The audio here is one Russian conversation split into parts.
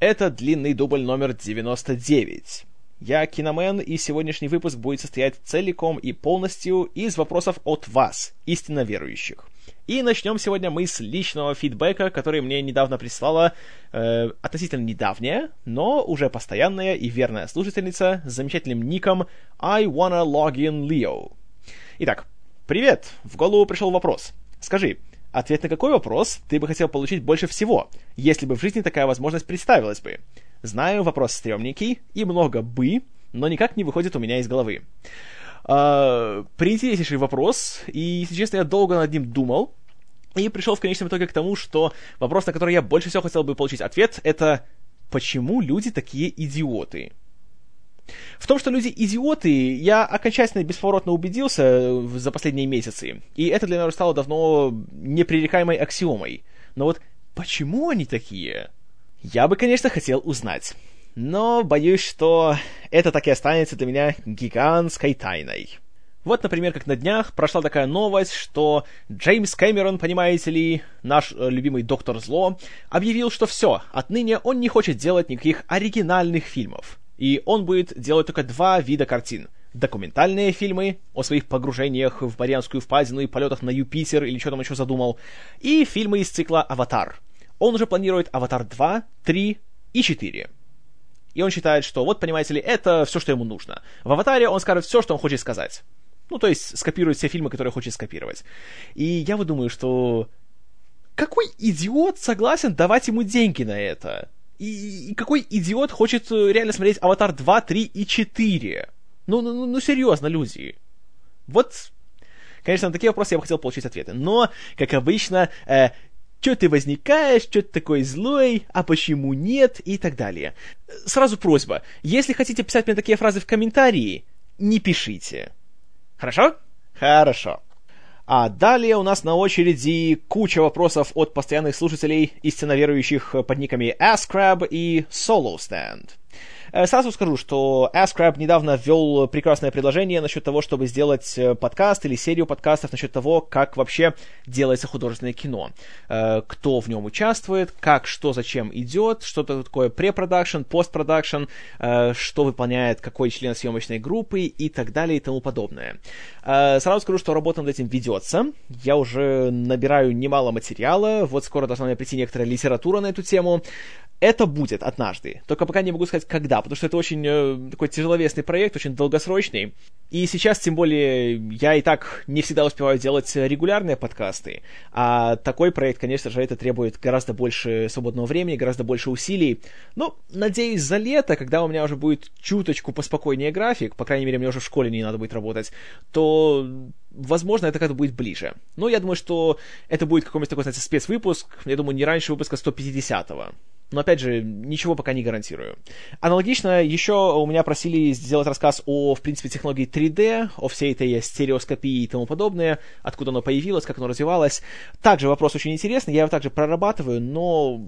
Это длинный дубль номер 99. Я Киномен, и сегодняшний выпуск будет состоять целиком и полностью из вопросов от вас, истинно верующих. И начнем сегодня мы с личного фидбэка, который мне недавно прислала э, относительно недавняя, но уже постоянная и верная слушательница с замечательным ником I wanna log in Leo. Итак, привет! В голову пришел вопрос. Скажи, ответ на какой вопрос ты бы хотел получить больше всего, если бы в жизни такая возможность представилась бы? Знаю, вопрос стрёмненький и много «бы», но никак не выходит у меня из головы. Uh, приинтереснейший вопрос, и, если честно, я долго над ним думал, и пришел в конечном итоге к тому, что вопрос, на который я больше всего хотел бы получить ответ, это «Почему люди такие идиоты?» В том, что люди идиоты, я окончательно бесповоротно убедился за последние месяцы, и это для меня стало давно непререкаемой аксиомой. Но вот почему они такие? Я бы, конечно, хотел узнать. Но боюсь, что это так и останется для меня гигантской тайной. Вот, например, как на днях прошла такая новость, что Джеймс Кэмерон, понимаете ли, наш э, любимый Доктор Зло, объявил, что все, отныне он не хочет делать никаких оригинальных фильмов. И он будет делать только два вида картин. Документальные фильмы о своих погружениях в Марианскую впадину и полетах на Юпитер или что там еще задумал, и фильмы из цикла «Аватар», он уже планирует «Аватар 2», «3» и «4». И он считает, что вот, понимаете ли, это все, что ему нужно. В «Аватаре» он скажет все, что он хочет сказать. Ну, то есть, скопирует все фильмы, которые хочет скопировать. И я вот думаю, что... Какой идиот согласен давать ему деньги на это? И, и какой идиот хочет э, реально смотреть «Аватар 2», 3 и 4? Ну, ну, ну, ну серьезно, люди. Вот Конечно, на такие вопросы я бы хотел получить ответы. Но, как обычно, э, Че ты возникаешь, что ты такой злой, а почему нет, и так далее. Сразу просьба, если хотите писать мне такие фразы в комментарии, не пишите. Хорошо? Хорошо. А далее у нас на очереди куча вопросов от постоянных слушателей, истинно верующих под никами AskCrab и SoloStand. Э, сразу скажу, что AskCrab недавно ввел прекрасное предложение насчет того, чтобы сделать э, подкаст или серию подкастов насчет того, как вообще делается художественное кино. Э, кто в нем участвует, как, что, зачем идет, что такое препродакшн, постпродакшн, что выполняет какой член съемочной группы и так далее и тому подобное. Сразу скажу, что работа над этим ведется. Я уже набираю немало материала. Вот скоро должна мне прийти некоторая литература на эту тему. Это будет однажды. Только пока не могу сказать, когда, потому что это очень э, такой тяжеловесный проект, очень долгосрочный. И сейчас, тем более, я и так не всегда успеваю делать регулярные подкасты. А такой проект, конечно же, это требует гораздо больше свободного времени, гораздо больше усилий. Но, надеюсь, за лето, когда у меня уже будет чуточку поспокойнее график, по крайней мере, мне уже в школе не надо будет работать, то возможно, это как-то будет ближе. Но я думаю, что это будет какой-нибудь такой, знаете, спецвыпуск, я думаю, не раньше выпуска 150-го. Но, опять же, ничего пока не гарантирую. Аналогично, еще у меня просили сделать рассказ о, в принципе, технологии 3D, о всей этой стереоскопии и тому подобное, откуда оно появилось, как оно развивалось. Также вопрос очень интересный, я его также прорабатываю, но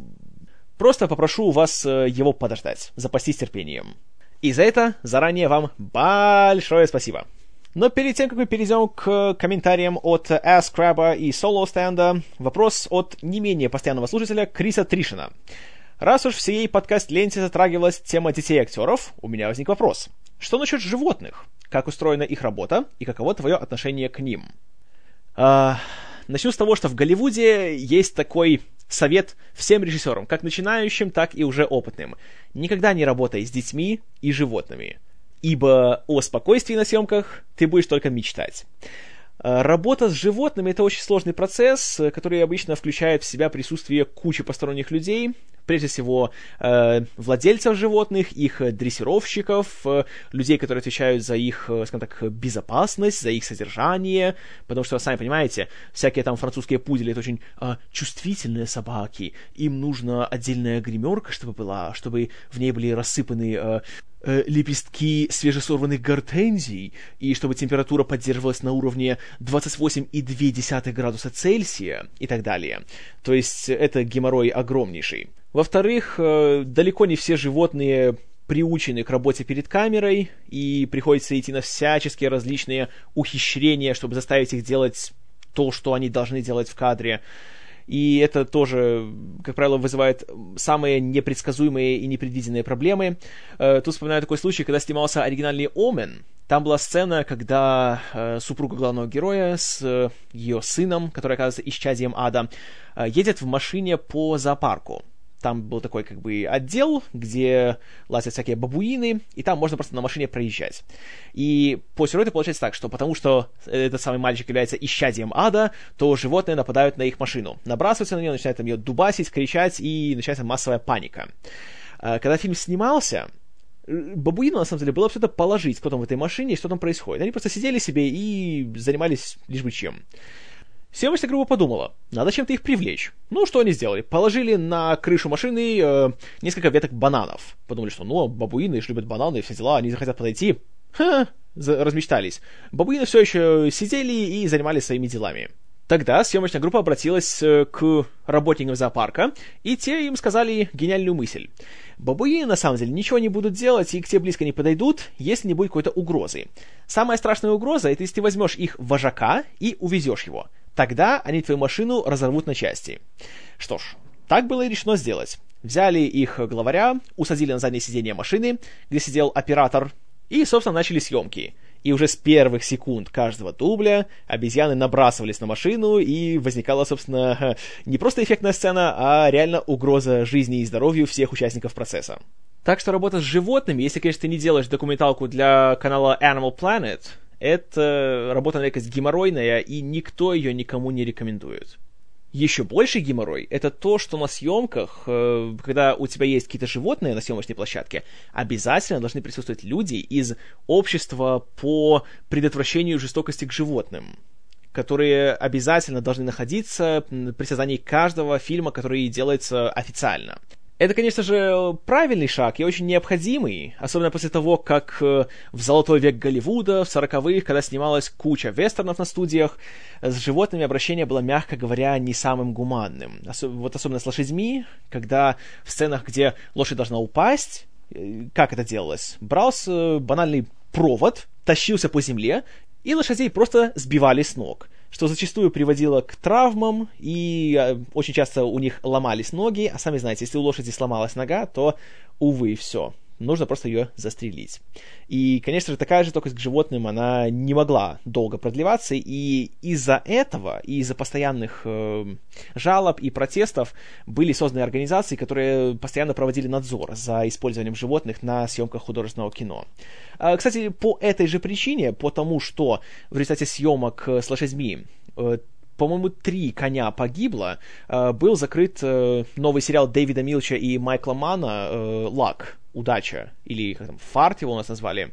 просто попрошу вас э, его подождать, запастись терпением. И за это заранее вам большое спасибо. Но перед тем, как мы перейдем к комментариям от AskCrab и Solo Stand, вопрос от не менее постоянного слушателя Криса Тришина. Раз уж в всей подкаст-ленте затрагивалась тема детей-актеров, у меня возник вопрос. Что насчет животных? Как устроена их работа и каково твое отношение к ним? А, начну с того, что в Голливуде есть такой совет всем режиссерам, как начинающим, так и уже опытным. Никогда не работай с детьми и животными ибо о спокойствии на съемках ты будешь только мечтать. Э, работа с животными — это очень сложный процесс, который обычно включает в себя присутствие кучи посторонних людей, прежде всего э, владельцев животных, их дрессировщиков, людей, которые отвечают за их, скажем так, безопасность, за их содержание, потому что, сами понимаете, всякие там французские пудели — это очень чувствительные собаки, им нужна отдельная гримерка, чтобы была, чтобы в ней были рассыпаны э, лепестки свежесорванных гортензий, и чтобы температура поддерживалась на уровне 28,2 градуса Цельсия и так далее. То есть это геморрой огромнейший. Во-вторых, э, далеко не все животные приучены к работе перед камерой, и приходится идти на всяческие различные ухищрения, чтобы заставить их делать то, что они должны делать в кадре. И это тоже, как правило, вызывает самые непредсказуемые и непредвиденные проблемы. Тут вспоминаю такой случай, когда снимался оригинальный «Омен», там была сцена, когда э, супруга главного героя с э, ее сыном, который оказывается исчадием ада, э, едет в машине по зоопарку. Там был такой как бы отдел, где лазят всякие бабуины, и там можно просто на машине проезжать. И по сюжету получается так, что потому что этот самый мальчик является исчадием ада, то животные нападают на их машину. Набрасываются на нее, начинают там ее дубасить, кричать, и начинается массовая паника. Э, когда фильм снимался, бабуину, на самом деле, было это положить, кто там в этой машине и что там происходит. Они просто сидели себе и занимались лишь бы чем. Съемочная группа подумала, надо чем-то их привлечь. Ну, что они сделали? Положили на крышу машины э, несколько веток бананов. Подумали, что, ну, бабуины любят бананы и все дела, они захотят подойти. Ха, размечтались. Бабуины все еще сидели и занимались своими делами. Тогда съемочная группа обратилась э, к работникам зоопарка, и те им сказали гениальную мысль. Бабуины на самом деле ничего не будут делать и к тебе близко не подойдут, если не будет какой-то угрозы. Самая страшная угроза — это если ты возьмешь их вожака и увезешь его. Тогда они твою машину разорвут на части. Что ж, так было и решено сделать. Взяли их главаря, усадили на заднее сиденье машины, где сидел оператор, и, собственно, начали съемки — и уже с первых секунд каждого дубля обезьяны набрасывались на машину, и возникала, собственно, не просто эффектная сцена, а реально угроза жизни и здоровью всех участников процесса. Так что работа с животными, если, конечно, ты не делаешь документалку для канала Animal Planet, это работа на редкость геморройная, и никто ее никому не рекомендует. Еще больше геморрой — это то, что на съемках, э, когда у тебя есть какие-то животные на съемочной площадке, обязательно должны присутствовать люди из общества по предотвращению жестокости к животным которые обязательно должны находиться при создании каждого фильма, который делается официально. Это, конечно же, правильный шаг и очень необходимый, особенно после того, как э, в золотой век Голливуда, в сороковых, когда снималась куча вестернов на студиях, с животными обращение было, мягко говоря, не самым гуманным. Вот особенно с лошадьми, когда в сценах, где лошадь должна упасть, э, как это делалось? Брался банальный провод, тащился по земле, и лошадей просто сбивали с ног что зачастую приводило к травмам, и э, очень часто у них ломались ноги, а сами знаете, если у лошади сломалась нога, то, увы, все нужно просто ее застрелить. И, конечно же, такая жестокость к животным, она не могла долго продлеваться, и из-за этого, и из-за постоянных э, жалоб и протестов были созданы организации, которые постоянно проводили надзор за использованием животных на съемках художественного кино. Э, кстати, по этой же причине, по тому, что в результате съемок с лошадьми э, по-моему, три коня погибло, э, был закрыт э, новый сериал Дэвида Милча и Майкла Мана э, «Лак», «Удача», или как там, «Фарт» его у нас назвали.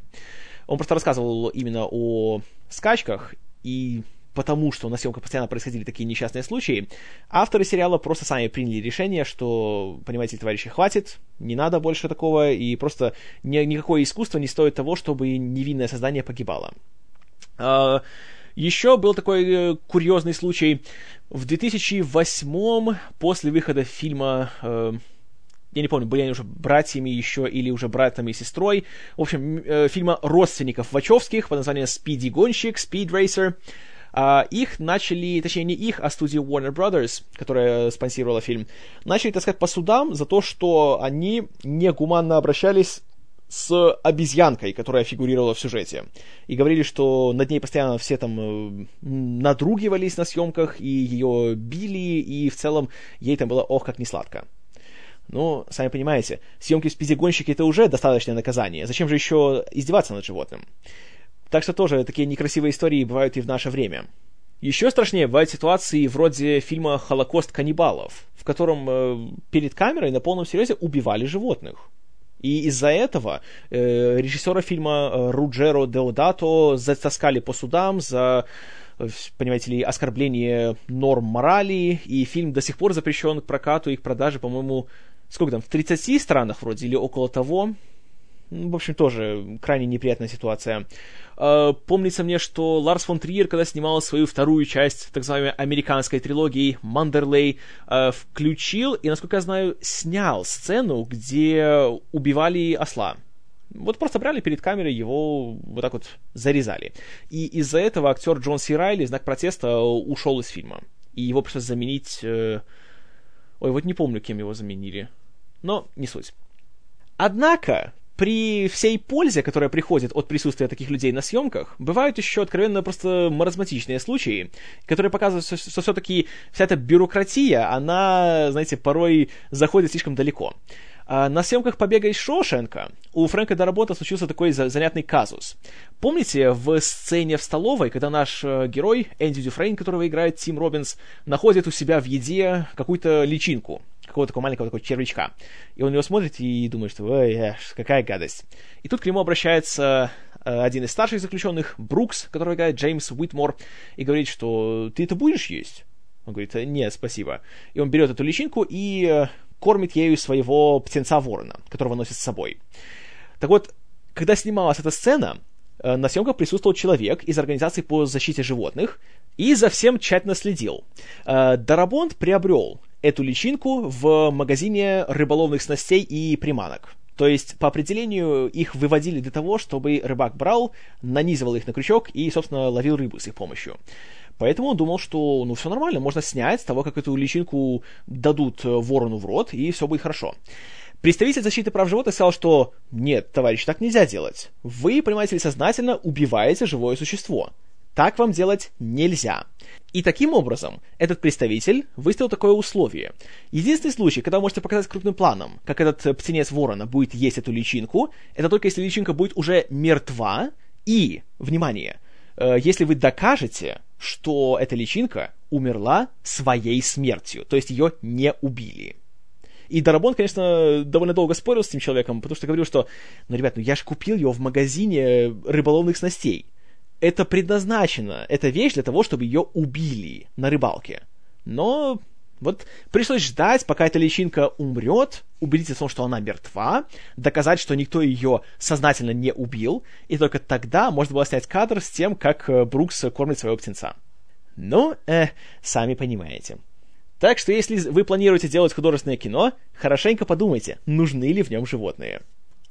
Он просто рассказывал именно о скачках, и потому что на съемках постоянно происходили такие несчастные случаи, авторы сериала просто сами приняли решение, что, понимаете, товарищи, хватит, не надо больше такого, и просто ни, никакое искусство не стоит того, чтобы невинное создание погибало. Еще был такой э, курьезный случай. В 2008 после выхода фильма... Э, я не помню, были они уже братьями еще или уже братом и сестрой. В общем, э, фильма родственников Вачовских под названием «Спиди Гонщик», «Speed Racer». Uh, их начали, точнее не их, а студию Warner Brothers, которая спонсировала фильм, начали таскать по судам за то, что они негуманно обращались с обезьянкой, которая фигурировала в сюжете. И говорили, что над ней постоянно все там э, надругивались на съемках, и ее били, и в целом ей там было ох, как не сладко. Ну, сами понимаете, съемки в спиде-гонщике это уже достаточное наказание. Зачем же еще издеваться над животным? Так что тоже такие некрасивые истории бывают и в наше время. Еще страшнее бывают ситуации вроде фильма «Холокост каннибалов», в котором э, перед камерой на полном серьезе убивали животных. И из-за этого э, режиссера фильма э, Руджеро Деодато затаскали по судам за э, понимаете ли, оскорбление норм морали, и фильм до сих пор запрещен к прокату и к продаже, по-моему, сколько там, в 30 странах вроде, или около того. В общем, тоже крайне неприятная ситуация. Uh, помнится мне, что Ларс фон Триер, когда снимал свою вторую часть так называемой американской трилогии Мандерлей, uh, включил и, насколько я знаю, снял сцену, где убивали осла. Вот просто брали перед камерой, его вот так вот зарезали. И из-за этого актер Джон Си Райли, знак протеста, ушел из фильма. и его пришлось заменить... Э... Ой, вот не помню, кем его заменили. Но не суть. Однако, при всей пользе, которая приходит от присутствия таких людей на съемках, бывают еще откровенно просто маразматичные случаи, которые показывают, что, все-таки вся эта бюрократия, она, знаете, порой заходит слишком далеко. А на съемках «Побега из Шоушенка» у Фрэнка Дарабонта случился такой занятный казус. Помните в сцене в столовой, когда наш э, герой, Энди Дюфрейн, которого играет Тим Робинс, находит у себя в еде какую-то личинку, какого-то такого маленького такого червячка. И он его смотрит и думает, что ой, эх, какая гадость. И тут к нему обращается э, один из старших заключенных, Брукс, который играет Джеймс Уитмор, и говорит, что ты это будешь есть? Он говорит, нет, спасибо. И он берет эту личинку и э, кормит ею своего птенца-ворона, которого носит с собой. Так вот, когда снималась эта сцена, э, на съемках присутствовал человек из организации по защите животных и за всем тщательно следил. Э, Дарабонд приобрел эту личинку в магазине рыболовных снастей и приманок. То есть, по определению, их выводили для того, чтобы рыбак брал, нанизывал их на крючок и, собственно, ловил рыбу с их помощью. Поэтому он думал, что ну все нормально, можно снять с того, как эту личинку дадут э, ворону в рот, и все будет хорошо. Представитель защиты прав животных сказал, что нет, товарищ, так нельзя делать. Вы, понимаете ли, сознательно убиваете живое существо. Так вам делать нельзя. И таким образом, этот представитель выставил такое условие. Единственный случай, когда вы можете показать крупным планом, как этот э, птенец ворона будет есть эту личинку, это только если личинка будет уже мертва, и, внимание, э, если вы докажете, что эта личинка умерла своей смертью, то есть ее не убили. И Дарабон, конечно, довольно долго спорил с этим человеком, потому что говорил, что, ну, ребят, ну я же купил его в магазине рыболовных снастей. Это предназначено, эта вещь для того, чтобы ее убили на рыбалке. Но вот пришлось ждать, пока эта личинка умрет, убедиться в том, что она мертва, доказать, что никто ее сознательно не убил, и только тогда можно было снять кадр с тем, как э, Брукс кормит своего птенца. Ну, э, сами понимаете. Так что если вы планируете делать художественное кино, хорошенько подумайте, нужны ли в нем животные.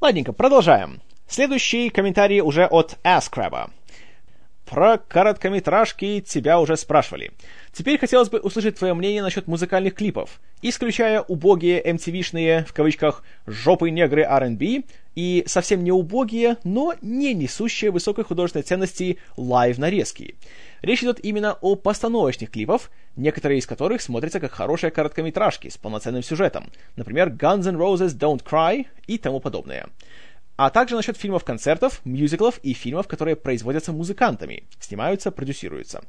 Ладненько, продолжаем. Следующий комментарий уже от Asкраба. Про короткометражки тебя уже спрашивали. Теперь хотелось бы услышать твое мнение насчет музыкальных клипов, исключая убогие MTV-шные, в кавычках, жопы негры R&B и совсем не убогие, но не несущие высокой художественной ценности лайв-нарезки. Речь идет именно о постановочных клипах, некоторые из которых смотрятся как хорошие короткометражки с полноценным сюжетом, например, Guns N' Roses Don't Cry и тому подобное а также насчет фильмов-концертов, мюзиклов и фильмов, которые производятся музыкантами, снимаются, продюсируются.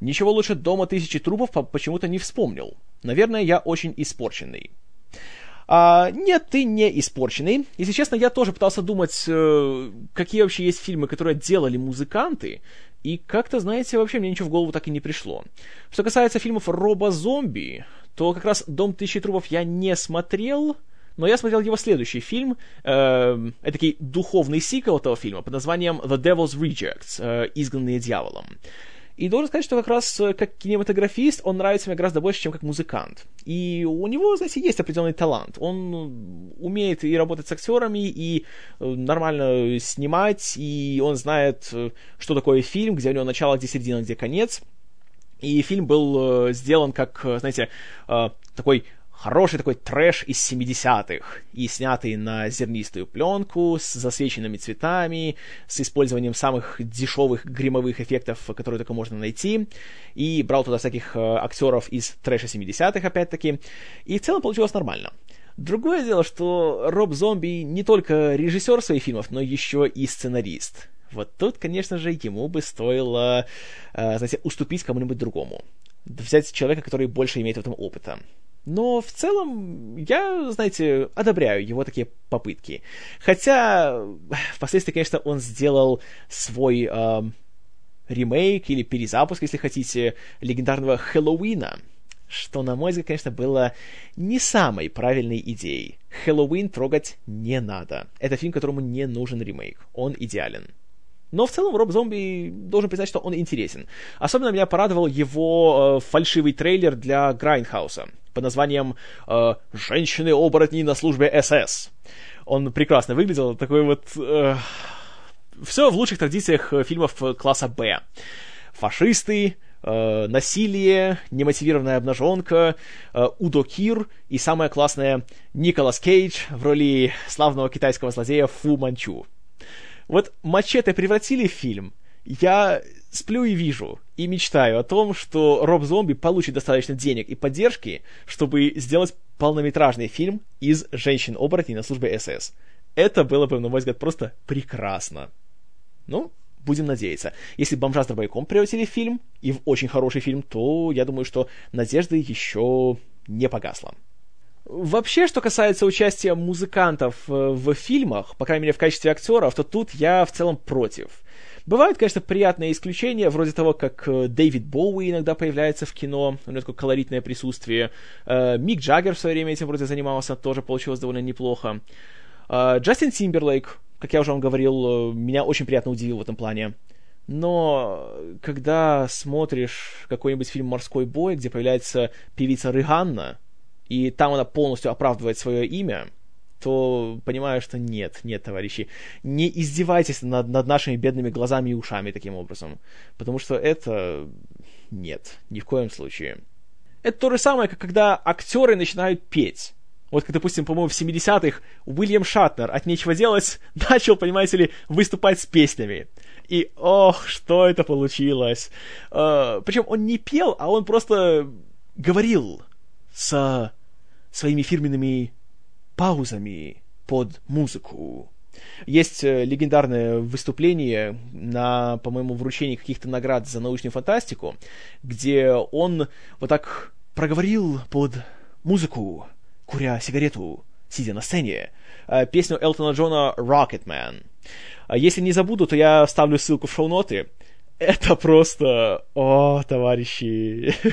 Ничего лучше «Дома тысячи трупов» почему-то не вспомнил. Наверное, я очень испорченный. А, нет, ты не испорченный. Если честно, я тоже пытался думать, э, какие вообще есть фильмы, которые делали музыканты, и как-то, знаете, вообще мне ничего в голову так и не пришло. Что касается фильмов «Робо-зомби», то как раз «Дом тысячи трупов» я не смотрел, но я смотрел его следующий фильм, э, такой духовный сиквел этого фильма под названием The Devil's Rejects, э, «Изгнанные дьяволом». И должен сказать, что как раз э, как кинематографист он нравится мне гораздо больше, чем как музыкант. И у него, знаете, есть определенный талант. Он умеет и работать с актерами, и э, нормально снимать, и он знает, что такое фильм, где у него начало, где середина, где конец. И фильм был сделан как, знаете, такой хороший такой трэш из 70-х, и снятый на зернистую пленку, с засвеченными цветами, с использованием самых дешевых гримовых эффектов, которые только можно найти, и брал туда всяких э, актеров из трэша 70-х, опять-таки, и в целом получилось нормально. Другое дело, что Роб Зомби не только режиссер своих фильмов, но еще и сценарист. Вот тут, конечно же, ему бы стоило, э, знаете, уступить кому-нибудь другому. Взять человека, который больше имеет в этом опыта. Но в целом я, знаете, одобряю его такие попытки. Хотя впоследствии, конечно, он сделал свой э, ремейк или перезапуск, если хотите, легендарного Хэллоуина, что, на мой взгляд, конечно, было не самой правильной идеей. Хэллоуин трогать не надо. Это фильм, которому не нужен ремейк. Он идеален. Но в целом Роб Зомби должен признать, что он интересен. Особенно меня порадовал его э, фальшивый трейлер для Грайндхауса под названием э, «Женщины-оборотни на службе СС». Он прекрасно выглядел, такой вот... Э, все в лучших традициях фильмов класса «Б». Фашисты, э, насилие, немотивированная обнаженка, э, Удо Кир и самое классное Николас Кейдж в роли славного китайского злодея Фу Манчу. Вот «Мачете» превратили в фильм, я сплю и вижу, и мечтаю о том, что Роб Зомби получит достаточно денег и поддержки, чтобы сделать полнометражный фильм из «Женщин-оборотней» на службе СС. Это было бы, на мой взгляд, просто прекрасно. Ну, будем надеяться. Если «Бомжа с дробовиком» превратили в фильм, и в очень хороший фильм, то я думаю, что надежды еще не погасла. Вообще, что касается участия музыкантов э, в фильмах, по крайней мере в качестве актеров, то тут я в целом против. Бывают, конечно, приятные исключения, вроде того, как э, Дэвид Боуи иногда появляется в кино, у него такое колоритное присутствие. Э, Мик Джаггер в свое время этим вроде занимался, тоже получилось довольно неплохо. Джастин Тимберлейк, как я уже вам говорил, меня очень приятно удивил в этом плане. Но когда смотришь какой-нибудь фильм «Морской бой», где появляется певица Рыганна, и там она полностью оправдывает свое имя, то понимаю, что нет, нет, товарищи, не издевайтесь над, над нашими бедными глазами и ушами таким образом, потому что это нет, ни в коем случае. Это то же самое, как когда актеры начинают петь. Вот, как, допустим, по-моему, в 70-х Уильям Шатнер от нечего делать начал, понимаете ли, выступать с песнями. И, ох, что это получилось. Uh, причем он не пел, а он просто говорил с своими фирменными паузами под музыку. Есть э, легендарное выступление на, по-моему, вручении каких-то наград за научную фантастику, где он вот так проговорил под музыку, куря сигарету, сидя на сцене, э, песню Элтона Джона «Rocket Man». А если не забуду, то я вставлю ссылку в шоу-ноты. Это просто... О, товарищи...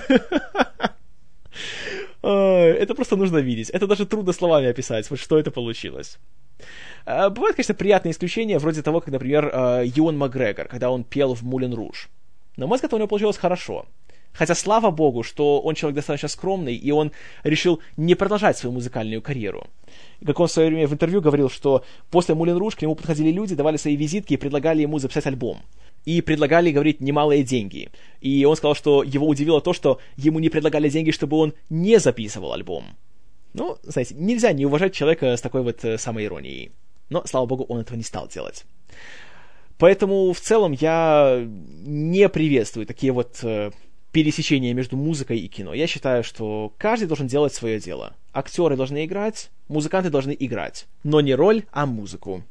Это просто нужно видеть. Это даже трудно словами описать, вот что это получилось. А, бывают, конечно, приятные исключения, вроде того, как, например, Юан Макгрегор, когда он пел в Мулен Руж. На мой взгляд, у него получилось хорошо. Хотя, слава богу, что он человек достаточно скромный, и он решил не продолжать свою музыкальную карьеру. Как он в свое время в интервью говорил, что после Мулен Руж к нему подходили люди, давали свои визитки и предлагали ему записать альбом и предлагали, говорить, немалые деньги. И он сказал, что его удивило то, что ему не предлагали деньги, чтобы он не записывал альбом. Ну, знаете, нельзя не уважать человека с такой вот э, самой иронией. Но, слава богу, он этого не стал делать. Поэтому в целом я не приветствую такие вот э, пересечения между музыкой и кино. Я считаю, что каждый должен делать свое дело. Актеры должны играть, музыканты должны играть. Но не роль, а музыку.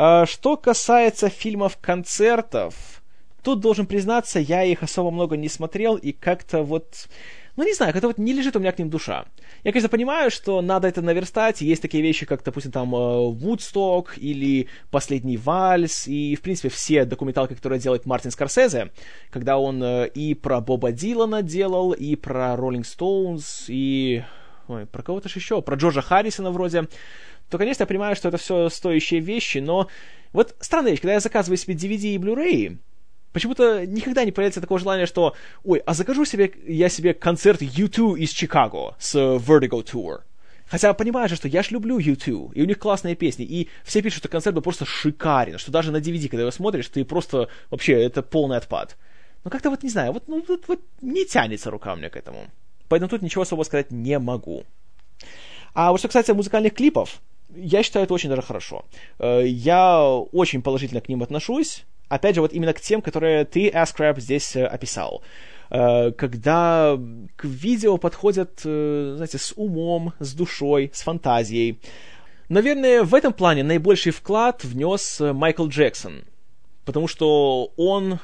А, что касается фильмов-концертов, тут должен признаться, я их особо много не смотрел, и как-то вот... Ну, не знаю, как-то вот не лежит у меня к ним душа. Я, конечно, понимаю, что надо это наверстать, есть такие вещи, как, допустим, там, Вудсток э, или Последний вальс, и, в принципе, все документалки, которые делает Мартин Скорсезе, когда он э, и про Боба Дилана делал, и про Роллинг Стоунс, и... Ой, про кого-то же еще, про Джорджа Харрисона вроде то, конечно, я понимаю, что это все стоящие вещи, но вот странная вещь, когда я заказываю себе DVD и Blu-ray, почему-то никогда не появляется такого желания, что, ой, а закажу себе я себе концерт U2 из Чикаго с Vertigo Tour. Хотя понимаю же, что я ж люблю U2, и у них классные песни, и все пишут, что концерт был просто шикарен, что даже на DVD, когда его смотришь, ты просто, вообще, это полный отпад. Но как-то вот, не знаю, вот, ну, вот, вот не тянется рука меня к этому. Поэтому тут ничего особо сказать не могу. А вот что касается музыкальных клипов, я считаю это очень даже хорошо. Э, я очень положительно к ним отношусь. Опять же, вот именно к тем, которые ты, Ascrap, здесь э, описал. Э, когда к видео подходят, знаете, с умом, с душой, с фантазией. Наверное, в этом плане наибольший вклад внес Майкл Джексон. Потому что он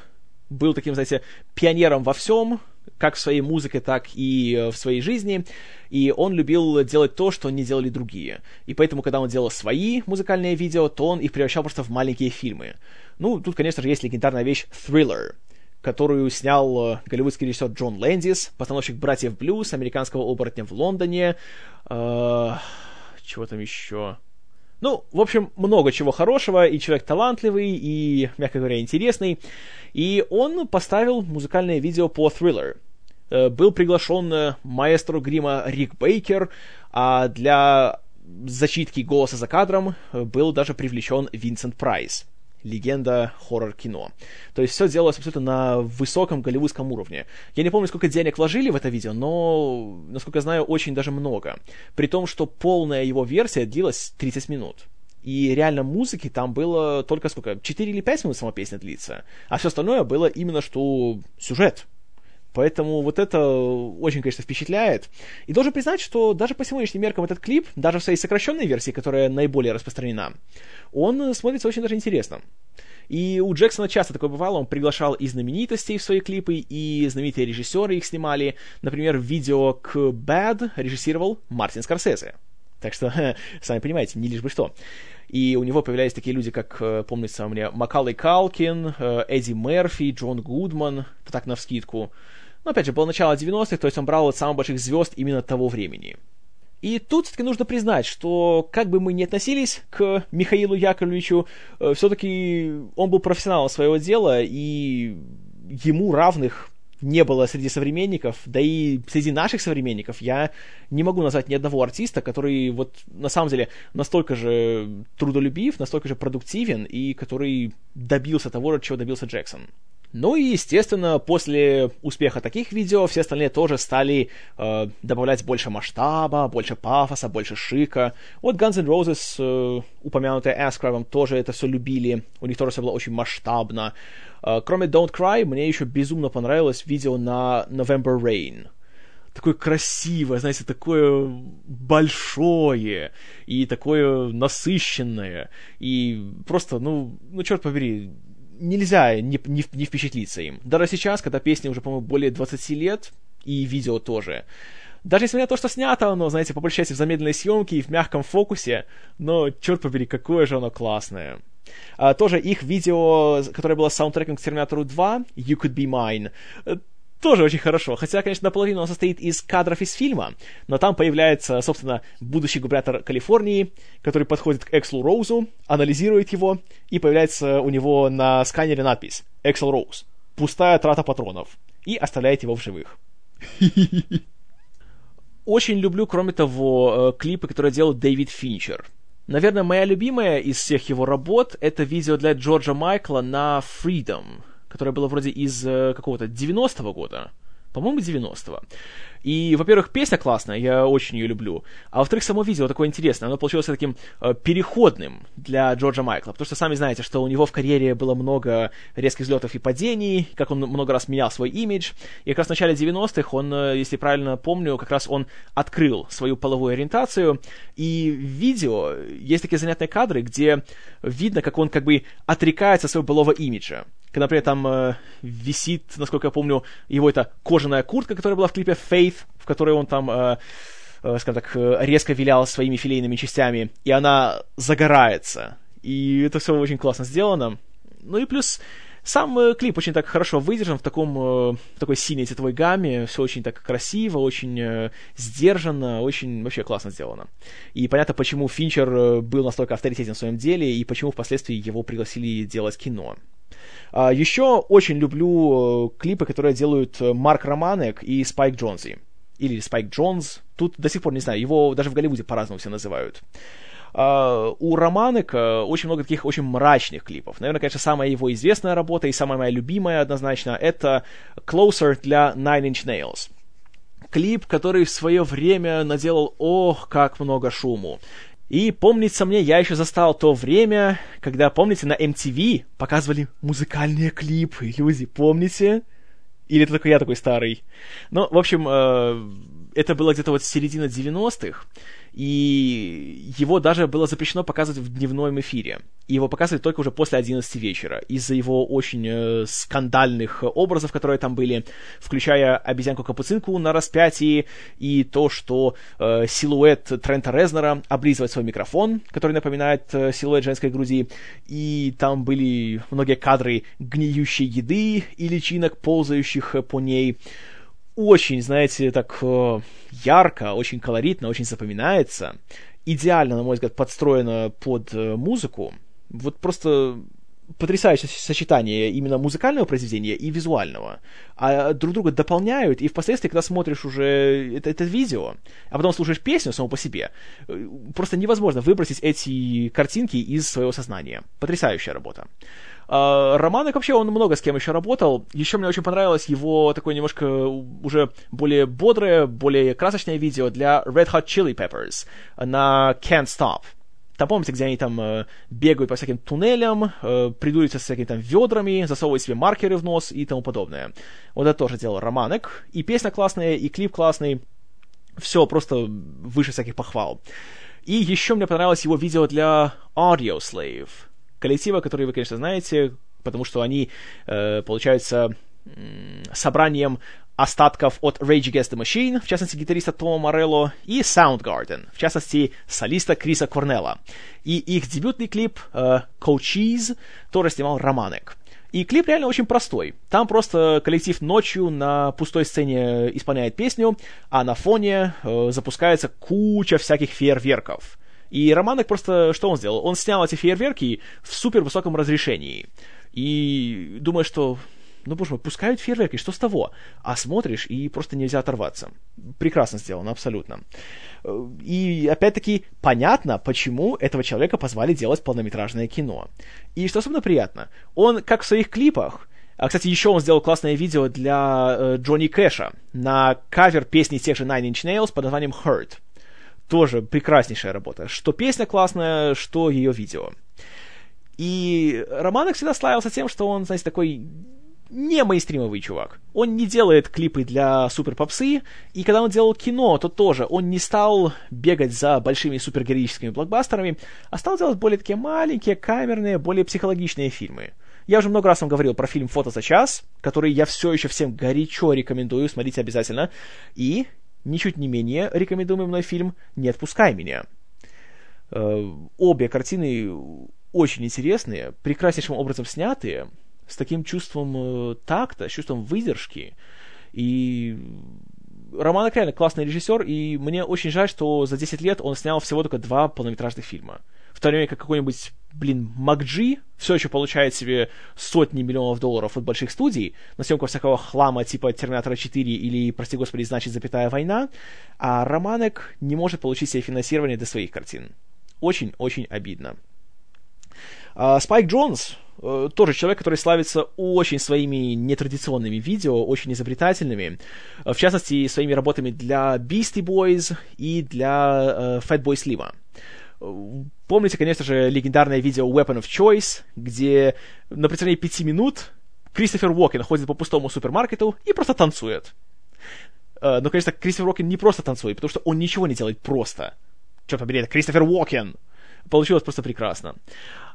был таким, знаете, пионером во всем, как в своей музыке, так и в своей жизни и он любил делать то, что не делали другие. И поэтому, когда он делал свои музыкальные видео, то он их превращал просто в маленькие фильмы. Ну, тут, конечно же, есть легендарная вещь «Thriller», которую снял э, голливудский режиссер Джон Лэндис, постановщик «Братьев Блюз», американского оборотня в Лондоне. Э, чего там еще? Ну, в общем, много чего хорошего, и человек талантливый, и, мягко говоря, интересный. И он поставил музыкальное видео по Thriller. Э, был приглашен э, маэстро грима Рик Бейкер, а для зачитки голоса за кадром э, был даже привлечен Винсент Прайс. Легенда хоррор-кино. То есть все делалось абсолютно на высоком голливудском уровне. Я не помню, сколько денег вложили в это видео, но, насколько я знаю, очень даже много. При том, что полная его версия длилась 30 минут. И реально музыки там было только сколько? 4 или 5 минут сама песня длится. А все остальное было именно что сюжет. Поэтому вот это очень, конечно, впечатляет. И должен признать, что даже по сегодняшним меркам этот клип, даже в своей сокращенной версии, которая наиболее распространена, он смотрится очень даже интересно. И у Джексона часто такое бывало, он приглашал и знаменитостей в свои клипы, и знаменитые режиссеры их снимали. Например, видео к Bad режиссировал Мартин Скорсезе. Так что, сами понимаете, не лишь бы что. И у него появлялись такие люди, как, э, помнится мне, Макалей Калкин, э, Эдди Мерфи, Джон Гудман, так на вскидку. Но, опять же, было начало 90-х, то есть он брал вот самых больших звезд именно того времени. И тут все-таки нужно признать, что как бы мы ни относились к Михаилу Яковлевичу, э, все-таки он был профессионалом своего дела, и ему равных не было среди современников, да и среди наших современников я не могу назвать ни одного артиста, который вот на самом деле настолько же трудолюбив, настолько же продуктивен и который добился того, чего добился Джексон. Ну и, естественно, после успеха таких видео все остальные тоже стали э, добавлять больше масштаба, больше пафоса, больше шика. Вот Guns N' Roses, э, упомянутые Askravом, тоже это все любили. У них тоже все было очень масштабно. Э, кроме Don't Cry, мне еще безумно понравилось видео на November Rain такое красивое, знаете, такое большое и такое насыщенное. И просто, ну, ну черт побери, нельзя не, не, не впечатлиться им. Даже сейчас, когда песне уже, по-моему, более 20 лет, и видео тоже. Даже несмотря на то, что снято оно, знаете, по большей части в замедленной съемке и в мягком фокусе, но, черт побери, какое же оно классное. А, тоже их видео, которое было саундтреком к Терминатору 2, You Could Be Mine, тоже очень хорошо. Хотя, конечно, наполовину он состоит из кадров из фильма, но там появляется, собственно, будущий губернатор Калифорнии, который подходит к Экслу Роузу, анализирует его, и появляется у него на сканере надпись «Эксел Роуз. Пустая трата патронов». И оставляет его в живых. Очень люблю, кроме того, э, клипы, которые делал Дэвид Финчер. Наверное, моя любимая из всех его работ — это видео для Джорджа Майкла на Freedom — которое было вроде из э, какого-то 90-го года. По-моему, 90-го. И, во-первых, песня классная, я очень ее люблю. А во-вторых, само видео такое интересное. Оно получилось таким э, переходным для Джорджа Майкла. Потому что сами знаете, что у него в карьере было много резких взлетов и падений, как он много раз менял свой имидж. И как раз в начале 90-х он, э, если правильно помню, как раз он открыл свою половую ориентацию. И в видео есть такие занятные кадры, где видно, как он как бы отрекается от своего былого имиджа когда, например, там э, висит, насколько я помню, его эта кожаная куртка, которая была в клипе Faith, в которой он там, э, э, скажем так, э, резко вилял своими филейными частями, и она загорается. И это все очень классно сделано. Ну и плюс сам э, клип очень так хорошо выдержан в таком э, в такой синей цветовой гамме, все очень так красиво, очень э, сдержанно, очень вообще классно сделано. И понятно, почему Финчер э, был настолько авторитетен в своем деле и почему впоследствии его пригласили делать кино. А, еще очень люблю э, клипы, которые делают э, Марк Романек и Спайк Джонзи. Или Спайк Джонс. Тут до сих пор не знаю, его даже в Голливуде по-разному все называют. Uh, у Романека очень много таких очень мрачных клипов. Наверное, конечно, самая его известная работа и самая моя любимая однозначно это Closer для Nine Inch Nails. Клип, который в свое время наделал ох, как много шуму. И помнится мне, я еще застал то время, когда, помните, на MTV показывали музыкальные клипы. Люди, помните? Или это только я такой старый? Ну, в общем, э, это было где-то вот середина 90-х и его даже было запрещено показывать в дневном эфире. И его показывали только уже после 11 вечера, из-за его очень э, скандальных образов, которые там были, включая обезьянку-капуцинку на распятии, и то, что э, силуэт Трента Резнера облизывает свой микрофон, который напоминает э, силуэт женской груди, и там были многие кадры гниющей еды и личинок, ползающих по ней очень, знаете, так э, ярко, очень колоритно, очень запоминается. Идеально, на мой взгляд, подстроено под э, музыку. Вот просто потрясающее сочетание именно музыкального произведения и визуального. А друг друга дополняют, и впоследствии, когда смотришь уже это, это видео, а потом слушаешь песню саму по себе, э, просто невозможно выбросить эти картинки из своего сознания. Потрясающая работа. Uh, Романок вообще, он много с кем еще работал. Еще мне очень понравилось его такое немножко уже более бодрое, более красочное видео для Red Hot Chili Peppers на Can't Stop. Там помните, где они там э, бегают по всяким туннелям, э, придуются с всякими там ведрами, засовывают себе маркеры в нос и тому подобное. Вот это тоже делал Романек. И песня классная, и клип классный. Все просто выше всяких похвал. И еще мне понравилось его видео для Audio Slave, коллектива, который вы, конечно, знаете, потому что они, э, получаются, собранием остатков от Rage Against the Machine, в частности, гитариста Тома Морелло, и Soundgarden, в частности, солиста Криса Корнелла. И их дебютный клип uh, Coaches тоже снимал Романек. И клип реально очень простой. Там просто коллектив ночью на пустой сцене исполняет песню, а на фоне э, запускается куча всяких фейерверков. И Романек просто, что он сделал? Он снял эти фейерверки в супер высоком разрешении. И думаю, что ну, боже мой, пускают фейерверки, что с того? А смотришь, и просто нельзя оторваться. Прекрасно сделано, абсолютно. И, опять-таки, понятно, почему этого человека позвали делать полнометражное кино. И что особенно приятно, он, как в своих клипах, а, кстати, еще он сделал классное видео для э, Джонни Кэша на кавер песни тех же Nine Inch Nails под названием Hurt. Тоже прекраснейшая работа. Что песня классная, что ее видео. И Романок всегда славился тем, что он, знаете, такой не мейнстримовый чувак. Он не делает клипы для супер попсы, и когда он делал кино, то тоже он не стал бегать за большими супергероическими блокбастерами, а стал делать более такие маленькие, камерные, более психологичные фильмы. Я уже много раз вам говорил про фильм «Фото за час», который я все еще всем горячо рекомендую, смотрите обязательно. И, ничуть не менее, рекомендуемый мной фильм «Не отпускай меня». Э, обе картины очень интересные, прекраснейшим образом снятые, с таким чувством э, такта, с чувством выдержки. И Роман реально классный режиссер, и мне очень жаль, что за 10 лет он снял всего только два полнометражных фильма. В то время как какой-нибудь, блин, Макджи все еще получает себе сотни миллионов долларов от больших студий на съемку всякого хлама типа Терминатора 4 или, прости господи, значит, запятая война, а Романек не может получить себе финансирование для своих картин. Очень-очень обидно. А, Спайк Джонс, Э, тоже человек, который славится очень своими нетрадиционными видео, очень изобретательными. Э, в частности, своими работами для Beastie Boys и для э, Fatboy Slim. Помните, конечно же, легендарное видео Weapon of Choice, где на протяжении пяти минут Кристофер Уокен ходит по пустому супермаркету и просто танцует. Но, конечно, Кристофер Уокен не просто танцует, потому что он ничего не делает просто. Черт побери, это Кристофер Уокен! Получилось просто прекрасно.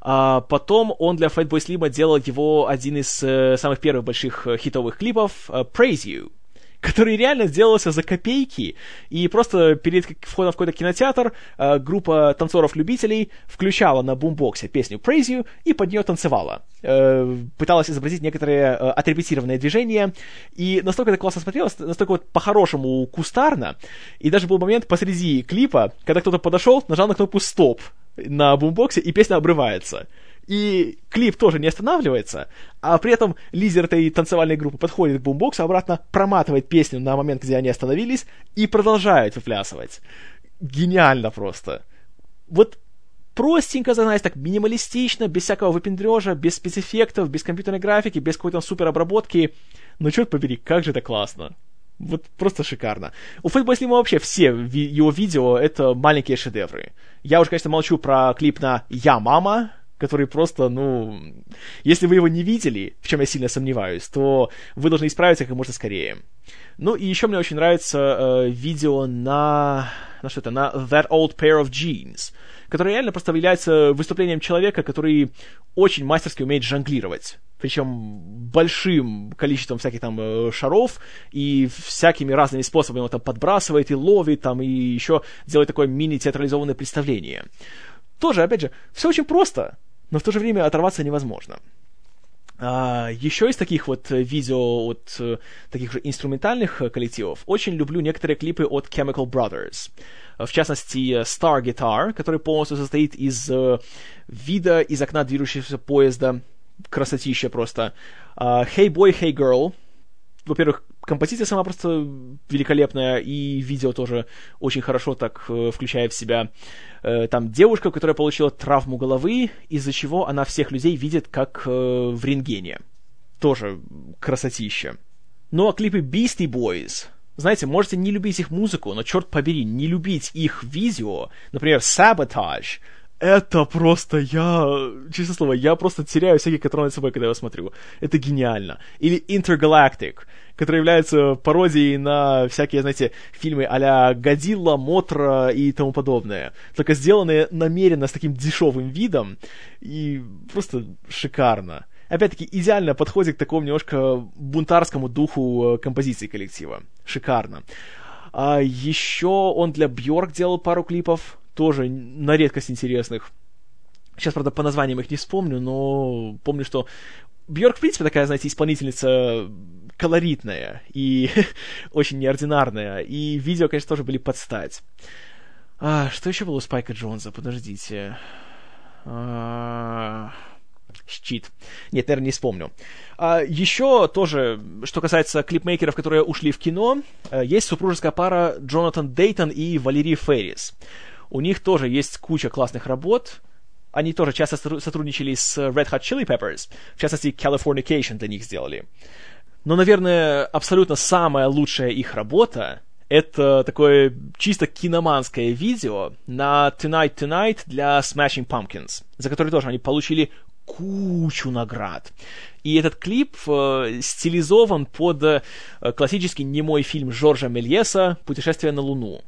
А потом он для Fatboy Slim делал его один из э, самых первых больших э, хитовых клипов э, Praise You который реально сделался за копейки, и просто перед входом в какой-то кинотеатр э, группа танцоров-любителей включала на бумбоксе песню Praise You и под нее танцевала. Э, пыталась изобразить некоторые э, отрепетированные движения, и настолько это классно смотрелось, настолько вот по-хорошему кустарно, и даже был момент посреди клипа, когда кто-то подошел, нажал на кнопку «Стоп», на бумбоксе, и песня обрывается. И клип тоже не останавливается, а при этом лидер этой танцевальной группы подходит к бумбоксу, обратно проматывает песню на момент, где они остановились, и продолжает выплясывать. Гениально просто. Вот простенько, знаете, так минималистично, без всякого выпендрежа, без спецэффектов, без компьютерной графики, без какой-то супер обработки. Но черт побери, как же это классно. Вот просто шикарно. У Fatboy Slim вообще все его видео — это маленькие шедевры. Я уже, конечно, молчу про клип на «Я мама», который просто, ну... Если вы его не видели, в чем я сильно сомневаюсь, то вы должны исправиться как можно скорее. Ну и еще мне очень нравится э, видео на... на что это? На That Old Pair of Jeans, которое реально просто является выступлением человека, который очень мастерски умеет жонглировать причем большим количеством всяких там э, шаров и всякими разными способами он там подбрасывает и ловит там и еще делает такое мини-театрализованное представление. Тоже, опять же, все очень просто, но в то же время оторваться невозможно. А, еще из таких вот видео от uh, таких же инструментальных uh, коллективов очень люблю некоторые клипы от Chemical Brothers. Uh, в частности, Star Guitar, который полностью состоит из вида из окна движущегося поезда, красотища просто. Uh, hey Boy, Hey Girl. Во-первых, композиция сама просто великолепная, и видео тоже очень хорошо так э, включает в себя. Э, там девушка, которая получила травму головы, из-за чего она всех людей видит как э, в рентгене. Тоже красотища. Ну а клипы Beastie Boys, знаете, можете не любить их музыку, но черт побери, не любить их видео, например, Sabotage, это просто я, честное слово, я просто теряю всякий контроль над собой, когда я его смотрю. Это гениально. Или Intergalactic, который является пародией на всякие, знаете, фильмы а-ля Годзилла, Мотра и тому подобное. Только сделанные намеренно с таким дешевым видом и просто шикарно. Опять-таки, идеально подходит к такому немножко бунтарскому духу э, композиции коллектива. Шикарно. А еще он для Бьорк делал пару клипов тоже на редкость интересных. Сейчас, правда, по названиям их не вспомню, но помню, что Бьорк, в принципе, такая, знаете, исполнительница колоритная и очень неординарная. И видео, конечно, тоже были под стать. А, что еще было у Спайка Джонса? Подождите. А... Щит. Нет, наверное, не вспомню. А, еще тоже, что касается клипмейкеров, которые ушли в кино, э, есть супружеская пара Джонатан Дейтон и Валерий Феррис. У них тоже есть куча классных работ. Они тоже часто сотрудничали с Red Hot Chili Peppers. В частности, Californication для них сделали. Но, наверное, абсолютно самая лучшая их работа это такое чисто киноманское видео на Tonight Tonight для Smashing Pumpkins, за который тоже они получили кучу наград. И этот клип э, стилизован под э, классический немой фильм Жоржа Мельеса «Путешествие на Луну».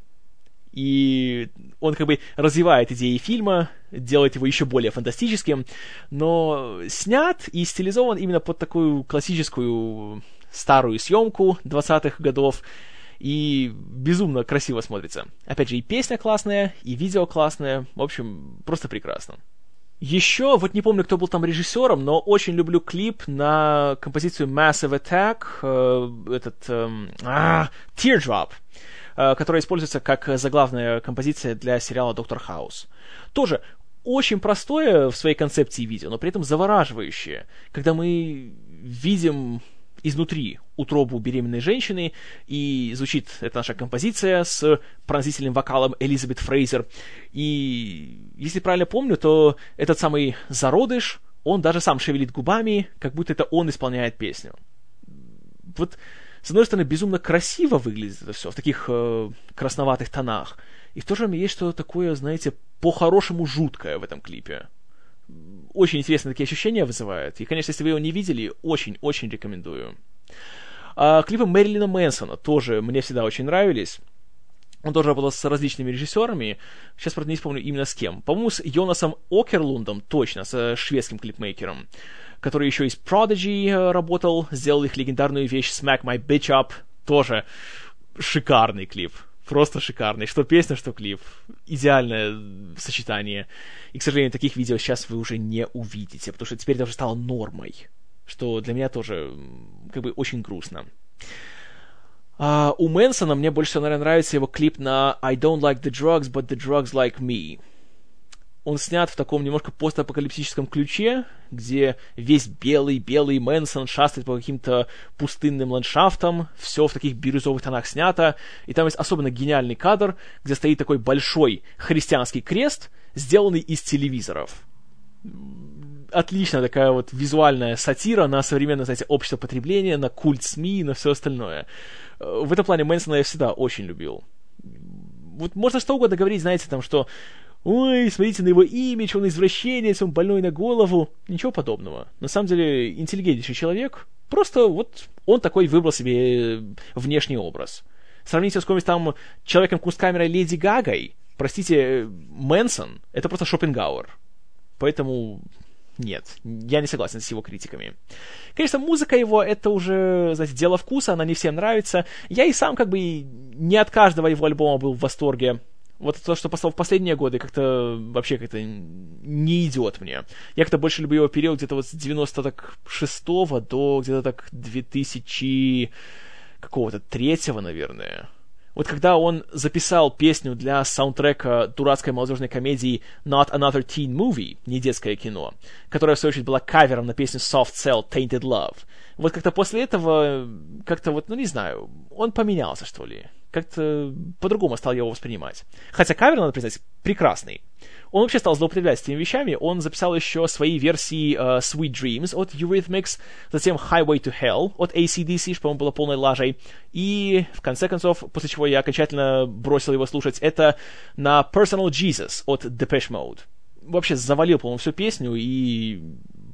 И он как бы развивает идеи фильма, делает его еще более фантастическим, но снят и стилизован именно под такую классическую старую съемку 20-х годов, и безумно красиво смотрится. Опять же, и песня классная, и видео классное, в общем, просто прекрасно. Еще, вот не помню, кто был там режиссером, но очень люблю клип на композицию Massive Attack, э, этот, э, а, Teardrop. Э, которая используется как заглавная композиция для сериала «Доктор Хаус». Тоже очень простое в своей концепции видео, но при этом завораживающее, когда мы видим изнутри утробу беременной женщины, и звучит эта наша композиция с пронзительным вокалом Элизабет Фрейзер. И если правильно помню, то этот самый зародыш, он даже сам шевелит губами, как будто это он исполняет песню. Вот с одной стороны, безумно красиво выглядит это все, в таких э, красноватых тонах, и в то же время есть что-то такое, знаете, по-хорошему жуткое в этом клипе. Очень интересные такие ощущения вызывает. И, конечно, если вы его не видели, очень-очень рекомендую. А, клипы Мэрилина Мэнсона тоже мне всегда очень нравились. Он тоже работал с различными режиссерами. Сейчас, правда, не вспомню именно с кем. По-моему, с Йонасом Окерлундом, точно, с шведским клипмейкером который еще из Prodigy э, работал, сделал их легендарную вещь Smack My Bitch Up, тоже шикарный клип. Просто шикарный. Что песня, что клип. Идеальное сочетание. И, к сожалению, таких видео сейчас вы уже не увидите, потому что теперь это уже стало нормой. Что для меня тоже как бы очень грустно. А, у Мэнсона мне больше всего, наверное, нравится его клип на I don't like the drugs, but the drugs like me он снят в таком немножко постапокалиптическом ключе, где весь белый-белый Мэнсон шастает по каким-то пустынным ландшафтам, все в таких бирюзовых тонах снято, и там есть особенно гениальный кадр, где стоит такой большой христианский крест, сделанный из телевизоров. Отличная такая вот визуальная сатира на современное, знаете, общество потребления, на культ СМИ, на все остальное. В этом плане Мэнсона я всегда очень любил. Вот можно что угодно говорить, знаете, там, что ой, смотрите на его имидж, он извращенец, он больной на голову. Ничего подобного. На самом деле, интеллигентнейший человек. Просто вот он такой выбрал себе э, внешний образ. Сравните с каким-нибудь там человеком кунсткамерой Леди Гагой. Простите, Мэнсон — это просто Шопенгауэр. Поэтому нет, я не согласен с его критиками. Конечно, музыка его — это уже, знаете, дело вкуса, она не всем нравится. Я и сам как бы не от каждого его альбома был в восторге. Вот то, что послал в последние годы, как-то вообще как-то не идет мне. Я как-то больше люблю его период где-то вот с 96 до где-то так 2000 какого-то третьего, наверное. Вот когда он записал песню для саундтрека дурацкой молодежной комедии Not Another Teen Movie, не детское кино, которая, в свою очередь, была кавером на песню Soft Cell Tainted Love, вот как-то после этого, как-то вот, ну не знаю, он поменялся, что ли. Как-то по-другому стал его воспринимать. Хотя кавер, надо признать, прекрасный. Он вообще стал злоупотреблять этими вещами. Он записал еще свои версии uh, Sweet Dreams от Eurythmics, затем Highway to Hell от ACDC, что, по-моему, было полной лажей. И, в конце концов, после чего я окончательно бросил его слушать, это на Personal Jesus от Depeche Mode. Вообще завалил, по-моему, всю песню, и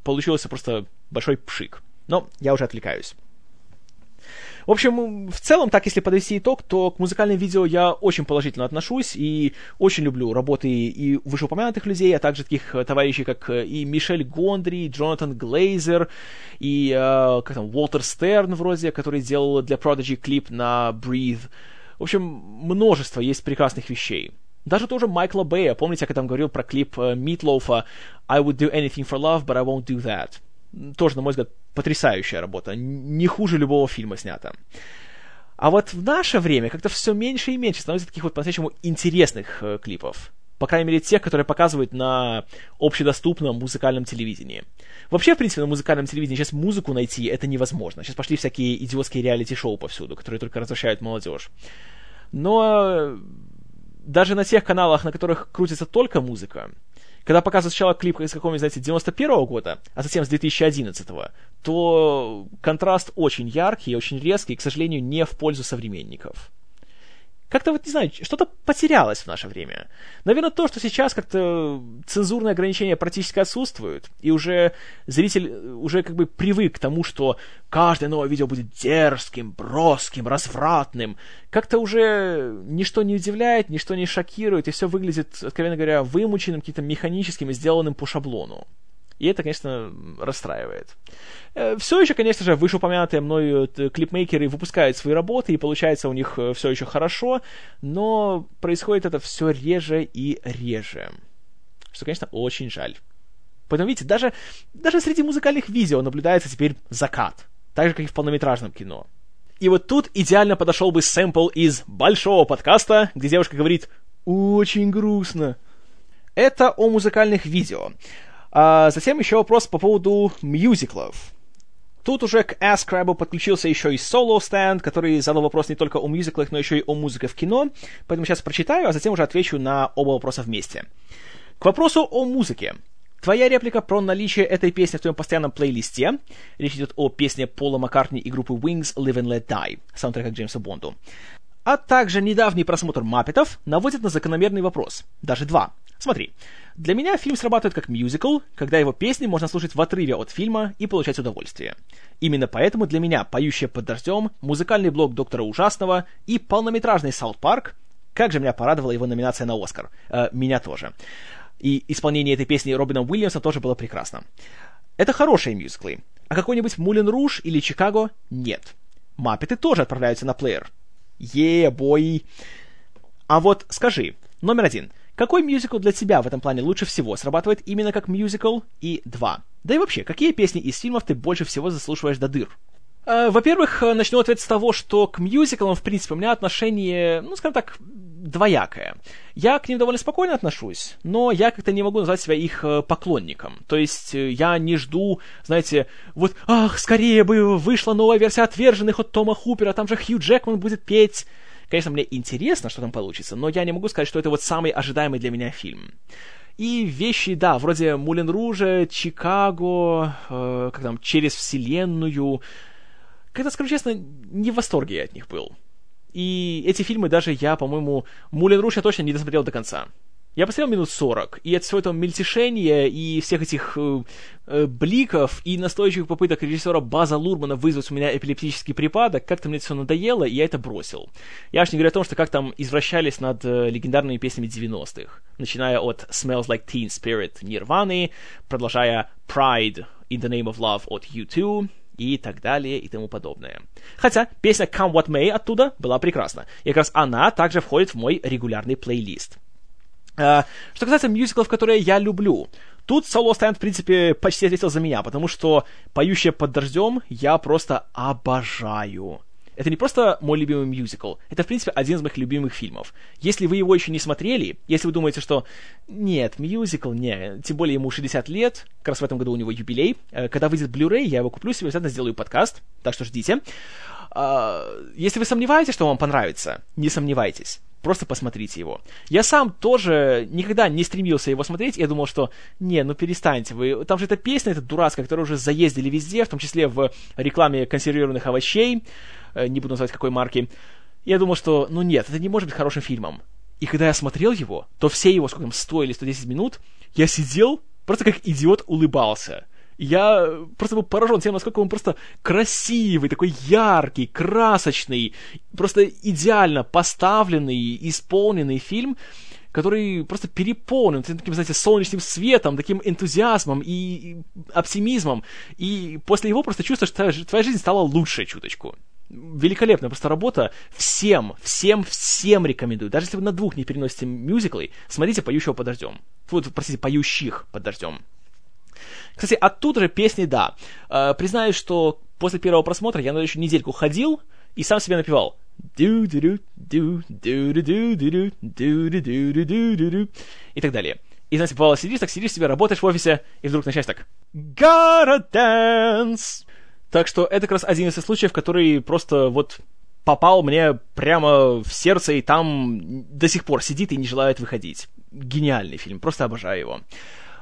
получился просто большой пшик. Но я уже отвлекаюсь. В общем, в целом, так если подвести итог, то к музыкальным видео я очень положительно отношусь и очень люблю работы и вышеупомянутых людей, а также таких товарищей, как э, и Мишель Гондри, и Джонатан Глейзер, и э, как там, Уолтер Стерн вроде, который делал для Prodigy клип на Breathe. В общем, множество есть прекрасных вещей. Даже тоже Майкла Бэя, помните, я когда говорил про клип Митлоуфа э, I would do anything for love, but I won't do that тоже, на мой взгляд, потрясающая работа. Не хуже любого фильма снята. А вот в наше время как-то все меньше и меньше становится таких вот по-настоящему интересных э, клипов. По крайней мере, тех, которые показывают на общедоступном музыкальном телевидении. Вообще, в принципе, на музыкальном телевидении сейчас музыку найти это невозможно. Сейчас пошли всякие идиотские реалити-шоу повсюду, которые только развращают молодежь. Но даже на тех каналах, на которых крутится только музыка, когда показывают сначала клип из какого-нибудь, знаете, 91 года, а затем с 2011 то контраст очень яркий, очень резкий, и, к сожалению, не в пользу современников как-то вот, не знаю, что-то потерялось в наше время. Наверное, то, что сейчас как-то цензурные ограничения практически отсутствуют, и уже зритель уже как бы привык к тому, что каждое новое видео будет дерзким, броским, развратным. Как-то уже ничто не удивляет, ничто не шокирует, и все выглядит, откровенно говоря, вымученным, каким-то механическим и сделанным по шаблону. И это, конечно, расстраивает. Э, все еще, конечно же, вышеупомянутые мною э, клипмейкеры выпускают свои работы, и получается у них э, все еще хорошо, но происходит это все реже и реже. Что, конечно, очень жаль. Поэтому, видите, даже, даже среди музыкальных видео наблюдается теперь закат. Так же, как и в полнометражном кино. И вот тут идеально подошел бы сэмпл из большого подкаста, где девушка говорит «очень грустно». Это о музыкальных видео. А затем еще вопрос по поводу мюзиклов. Тут уже к AskCrab подключился еще и Solo Stand, который задал вопрос не только о мюзиклах, но еще и о музыке в кино. Поэтому сейчас прочитаю, а затем уже отвечу на оба вопроса вместе. К вопросу о музыке. Твоя реплика про наличие этой песни в твоем постоянном плейлисте. Речь идет о песне Пола Маккартни и группы Wings Live and Let Die, саундтрека к Джеймсу Бонду. А также недавний просмотр Маппетов наводит на закономерный вопрос. Даже два. Смотри, для меня фильм срабатывает как мюзикл, когда его песни можно слушать в отрыве от фильма и получать удовольствие. Именно поэтому для меня «Поющая под дождем», музыкальный блог Доктора Ужасного и полнометражный «Саут Парк» как же меня порадовала его номинация на Оскар. Э, меня тоже. И исполнение этой песни Робином Уильямсом тоже было прекрасно. Это хорошие мюзиклы. А какой-нибудь Мулен Руж или Чикаго — нет. Маппеты тоже отправляются на плеер. Е-бой. А вот скажи, номер один — какой мюзикл для тебя в этом плане лучше всего срабатывает именно как мюзикл? И два. Да и вообще, какие песни из фильмов ты больше всего заслушиваешь до дыр? Э, во-первых, э, начну ответ с того, что к мюзиклам, в принципе, у меня отношение, ну, скажем так, двоякое. Я к ним довольно спокойно отношусь, но я как-то не могу назвать себя их э, поклонником. То есть я не жду, знаете, вот, ах, скорее бы вышла новая версия «Отверженных» от Тома Хупера, там же Хью Джекман будет петь. Конечно, мне интересно, что там получится, но я не могу сказать, что это вот самый ожидаемый для меня фильм. И вещи, да, вроде Мулен Ружа, Чикаго, э, как там, Через Вселенную. Когда, скажу честно, не в восторге я от них был. И эти фильмы даже я, по-моему, Мулен Руж я точно не досмотрел до конца. Я посмотрел минут 40, и от всего этого мельтешения и всех этих э, э, бликов и настойчивых попыток режиссера База Лурмана вызвать у меня эпилептический припадок, как-то мне это все надоело, и я это бросил. Я аж не говорю о том, что как там извращались над э, легендарными песнями 90-х, начиная от Smells Like Teen Spirit Нирваны, продолжая Pride In The Name of Love от U2, и так далее и тому подобное. Хотя песня Come What May оттуда была прекрасна. И как раз она также входит в мой регулярный плейлист. Uh, что касается мюзиклов, которые я люблю, тут Solo Stand, в принципе, почти ответил за меня, потому что «Поющая под дождем» я просто обожаю. Это не просто мой любимый мюзикл, это, в принципе, один из моих любимых фильмов. Если вы его еще не смотрели, если вы думаете, что нет, мюзикл, не, тем более ему 60 лет, как раз в этом году у него юбилей, э, когда выйдет Blu-ray, я его куплю себе, обязательно сделаю подкаст, так что ждите. А, если вы сомневаетесь, что вам понравится, не сомневайтесь. Просто посмотрите его. Я сам тоже никогда не стремился его смотреть. Я думал, что не, ну перестаньте вы. Там же эта песня, эта дурацкая, которую уже заездили везде, в том числе в рекламе консервированных овощей. Э, не буду называть какой марки. Я думал, что ну нет, это не может быть хорошим фильмом. И когда я смотрел его, то все его, сколько там, 100 или 110 минут, я сидел, просто как идиот улыбался я просто был поражен тем, насколько он просто красивый, такой яркий, красочный, просто идеально поставленный, исполненный фильм, который просто переполнен таким, знаете, солнечным светом, таким энтузиазмом и оптимизмом. И после его просто чувствуешь, что твоя жизнь стала лучше чуточку. Великолепная просто работа. Всем, всем, всем рекомендую. Даже если вы на двух не переносите мюзиклы, смотрите «Поющего под дождем». Вот, простите, «Поющих под дождем». Кстати, оттуда же песни, да. Э, признаюсь, что после первого просмотра я на еще недельку ходил и сам себе напевал. И так далее. И, знаете, бывало, сидишь, так сидишь себе, работаешь в офисе, и вдруг начинаешь так Gotta dance! Так что это как раз один из случаев, который просто вот попал мне прямо в сердце, и там до сих пор сидит и не желает выходить. Гениальный фильм, просто обожаю его.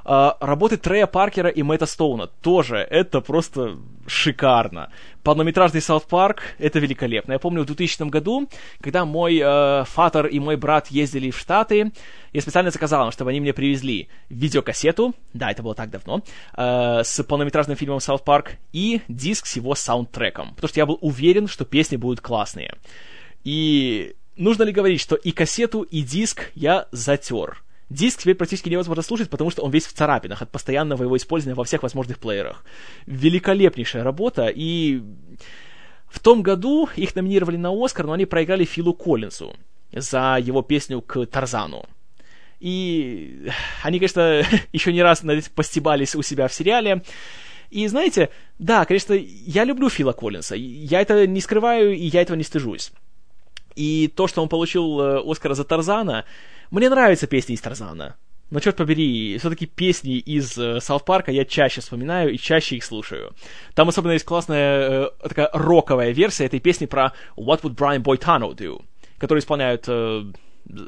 А, работы Трея Паркера и Мэтта Стоуна тоже, это просто шикарно. Полнометражный Саут Парк, это великолепно. Я помню в 2000 году, когда мой э, фатер и мой брат ездили в Штаты, я специально заказал им, чтобы они мне привезли видеокассету, да, это было так давно, э, с полнометражным фильмом Саут Парк и диск с его саундтреком, потому что я был уверен, что песни будут классные. И нужно ли говорить, что и кассету, и диск я затер. Диск теперь практически невозможно слушать, потому что он весь в царапинах от постоянного его использования во всех возможных плеерах. Великолепнейшая работа, и в том году их номинировали на Оскар, но они проиграли Филу Коллинсу за его песню к Тарзану. И они, конечно, еще не раз постебались у себя в сериале. И знаете, да, конечно, я люблю Фила Коллинса. Я это не скрываю, и я этого не стыжусь. И то, что он получил э, Оскара за Тарзана, мне нравятся песни из Тарзана. Но, черт побери, все-таки песни из э, Саут Парка я чаще вспоминаю и чаще их слушаю. Там особенно есть классная э, такая роковая версия этой песни про What Would Brian Boitano Do, которую исполняют э,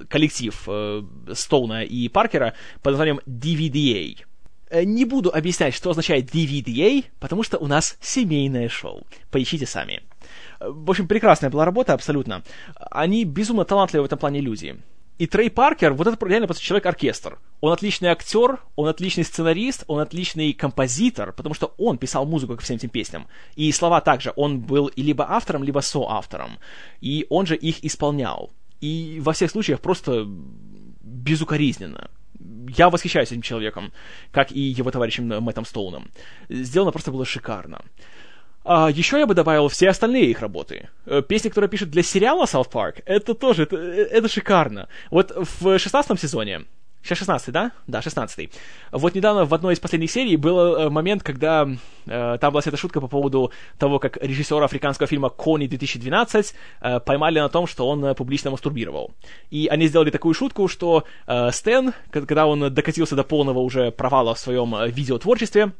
коллектив э, Стоуна и Паркера под названием DVDA. Э, не буду объяснять, что означает DVDA, потому что у нас семейное шоу. Поищите сами. Э, в общем, прекрасная была работа, абсолютно. Они безумно талантливые в этом плане люди. И Трей Паркер, вот это реально просто человек-оркестр. Он отличный актер, он отличный сценарист, он отличный композитор, потому что он писал музыку к всем этим песням. И слова также, он был и либо автором, либо соавтором. И он же их исполнял. И во всех случаях просто безукоризненно. Я восхищаюсь этим человеком, как и его товарищем Мэттом Стоуном. Сделано просто было шикарно. А еще я бы добавил все остальные их работы. Э, песни, которые пишут для сериала South Park, это тоже, это, э, это шикарно. Вот в шестнадцатом сезоне, Сейчас 16 да? Да, 16 Вот недавно в одной из последних серий был э, момент, когда э, там была эта шутка по поводу того, как режиссера африканского фильма «Кони 2012» э, поймали на том, что он публично мастурбировал. И они сделали такую шутку, что э, Стэн, когда он докатился до полного уже провала в своем видеотворчестве,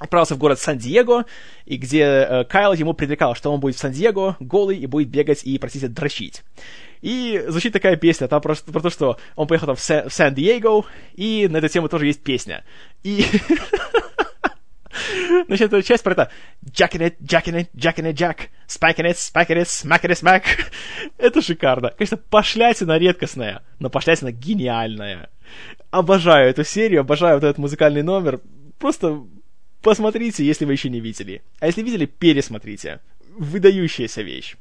отправился в город Сан-Диего, и где э, Кайл ему предрекал, что он будет в Сан-Диего голый и будет бегать и, простите, дрочить. И звучит такая песня, там про, про то, что он поехал там в, Сан- в Сан-Диего, и на эту тему тоже есть песня. И... Значит, эта часть про это jacking it, jacking it, jacking it, jack, spiking it, spiking it, smacking it, smack. это шикарно. Конечно, пошлятина редкостная, но пошлятина гениальная. Обожаю эту серию, обожаю вот этот музыкальный номер. Просто Посмотрите, если вы еще не видели. А если видели, пересмотрите. Выдающаяся вещь.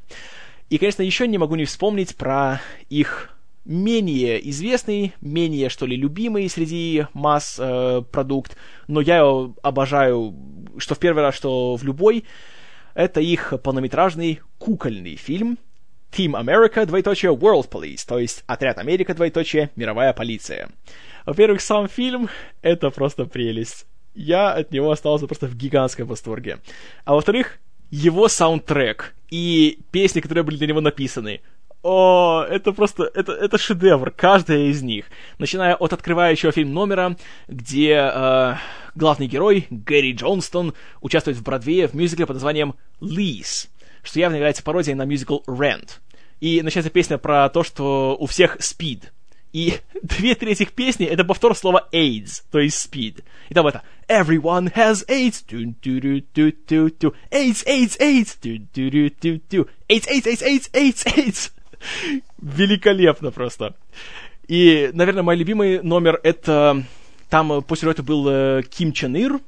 И, конечно, еще не могу не вспомнить про их менее известный, менее, что ли, любимый среди масс э, продукт, но я его обожаю, что в первый раз, что в любой, это их полнометражный кукольный фильм Team America, двоеточие, World Police, то есть Отряд Америка, двоеточие, Мировая полиция. Во-первых, сам фильм — это просто прелесть я от него остался просто в гигантском восторге. А во-вторых, его саундтрек и песни, которые были для него написаны. О, это просто, это, это шедевр, каждая из них. Начиная от открывающего фильм номера, где э, главный герой, Гэри Джонстон, участвует в Бродвее в мюзикле под названием «Лис», что явно является пародией на мюзикл «Rent». И начинается песня про то, что у всех спид. И две трети песни — это повтор слова AIDS, то есть speed. И там это Everyone has AIDS. AIDS, AIDS, AIDS. AIDS, AIDS, AIDS, AIDS, AIDS, AIDS. Великолепно просто. И, наверное, мой любимый номер это... Там после этого был э, Ким Чен Ир,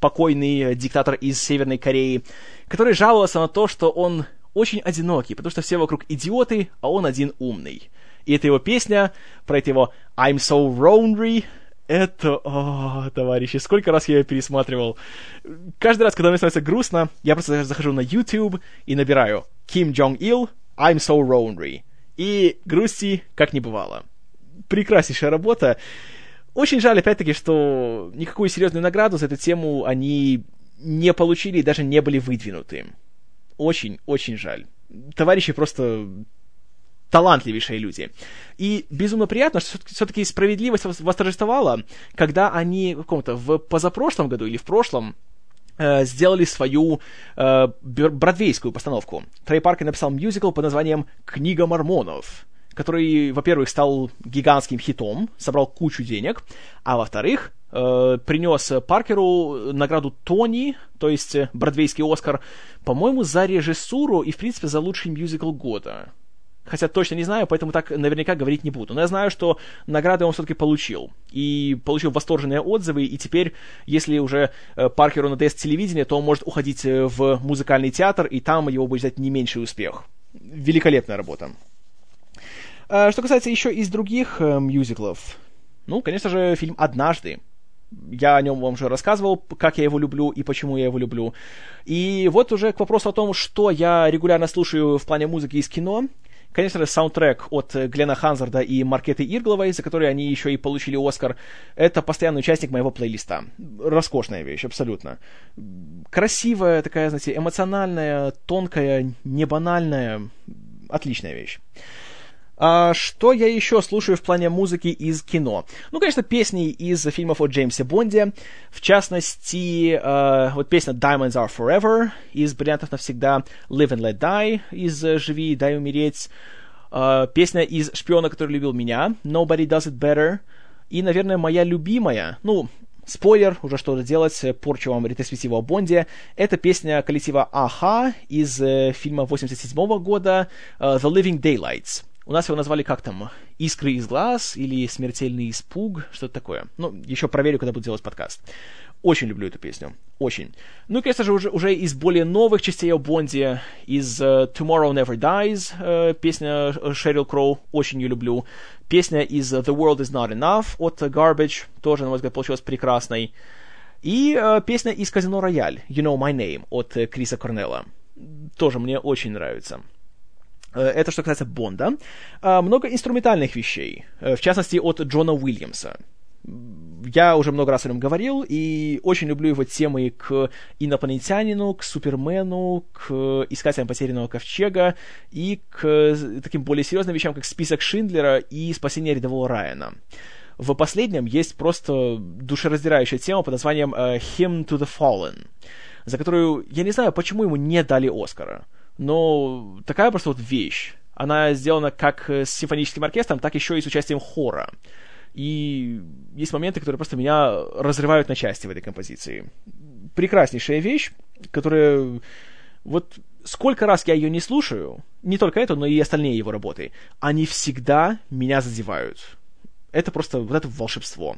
покойный диктатор из Северной Кореи, который жаловался на то, что он очень одинокий, потому что все вокруг идиоты, а он один умный. И это его песня про это его I'm so lonely, это, о, товарищи, сколько раз я ее пересматривал. Каждый раз, когда мне становится грустно, я просто захожу на YouTube и набираю Ким Джонг Ил I'm so lonely. И грусти как не бывало. Прекраснейшая работа. Очень жаль, опять-таки, что никакую серьезную награду за эту тему они не получили и даже не были выдвинуты. Очень, очень жаль. Товарищи просто талантливейшие люди. И безумно приятно, что все-таки справедливость восторжествовала, когда они в каком-то в позапрошлом году или в прошлом Э, сделали свою э, бродвейскую постановку. Трей Паркер написал мюзикл под названием «Книга мормонов», который, во-первых, стал гигантским хитом, собрал кучу денег, а во-вторых, э, принес Паркеру награду Тони, то есть бродвейский Оскар, по-моему, за режиссуру и, в принципе, за лучший мюзикл года хотя точно не знаю, поэтому так наверняка говорить не буду. Но я знаю, что награды он все-таки получил. И получил восторженные отзывы, и теперь, если уже э, Паркеру надоест телевидение, то он может уходить э, в музыкальный театр, и там его будет ждать не меньший успех. Великолепная работа. А, что касается еще из других э, мюзиклов, ну, конечно же, фильм «Однажды». Я о нем вам уже рассказывал, как я его люблю и почему я его люблю. И вот уже к вопросу о том, что я регулярно слушаю в плане музыки из кино. Конечно же, саундтрек от Глена Ханзарда и Маркеты Иргловой, за который они еще и получили Оскар, это постоянный участник моего плейлиста. Роскошная вещь, абсолютно. Красивая, такая, знаете, эмоциональная, тонкая, небанальная. Отличная вещь. А, что я еще слушаю в плане музыки из кино? Ну, конечно, песни из фильмов о Джеймсе Бонде. В частности, э, вот песня Diamonds Are Forever из «Бриллиантов навсегда», Live and Let Die из «Живи дай умереть», э, песня из «Шпиона, который любил меня», Nobody Does It Better, и, наверное, моя любимая, ну, Спойлер, уже что-то делать, порчу вам ретроспективу о Бонде. Это песня коллектива Аха из э, фильма 87 года uh, The Living Daylights. У нас его назвали как там? «Искры из глаз» или «Смертельный испуг», что-то такое. Ну, еще проверю, когда буду делать подкаст. Очень люблю эту песню. Очень. Ну и, конечно же, уже, уже из более новых частей о Бонде, из uh, Tomorrow Never Dies, uh, песня Шерил Кроу, очень ее люблю. Песня из The World Is Not Enough от Garbage, тоже, на мой взгляд, получилась прекрасной. И uh, песня из Казино Рояль, You Know My Name, от Криса Корнелла. Тоже мне очень нравится. Э, это что касается Бонда. А, много инструментальных вещей, э, в частности, от Джона Уильямса. Я уже много раз о нем говорил, и очень люблю его темы к инопланетянину, к Супермену, к Искателям потерянного ковчега и к таким более серьезным вещам, как список Шиндлера и спасение рядового Райана. В последнем есть просто душераздирающая тема под названием Hymn to the Fallen, за которую я не знаю, почему ему не дали Оскара но такая просто вот вещь. Она сделана как с симфоническим оркестром, так еще и с участием хора. И есть моменты, которые просто меня разрывают на части в этой композиции. Прекраснейшая вещь, которая... Вот сколько раз я ее не слушаю, не только эту, но и остальные его работы, они всегда меня задевают. Это просто вот это волшебство.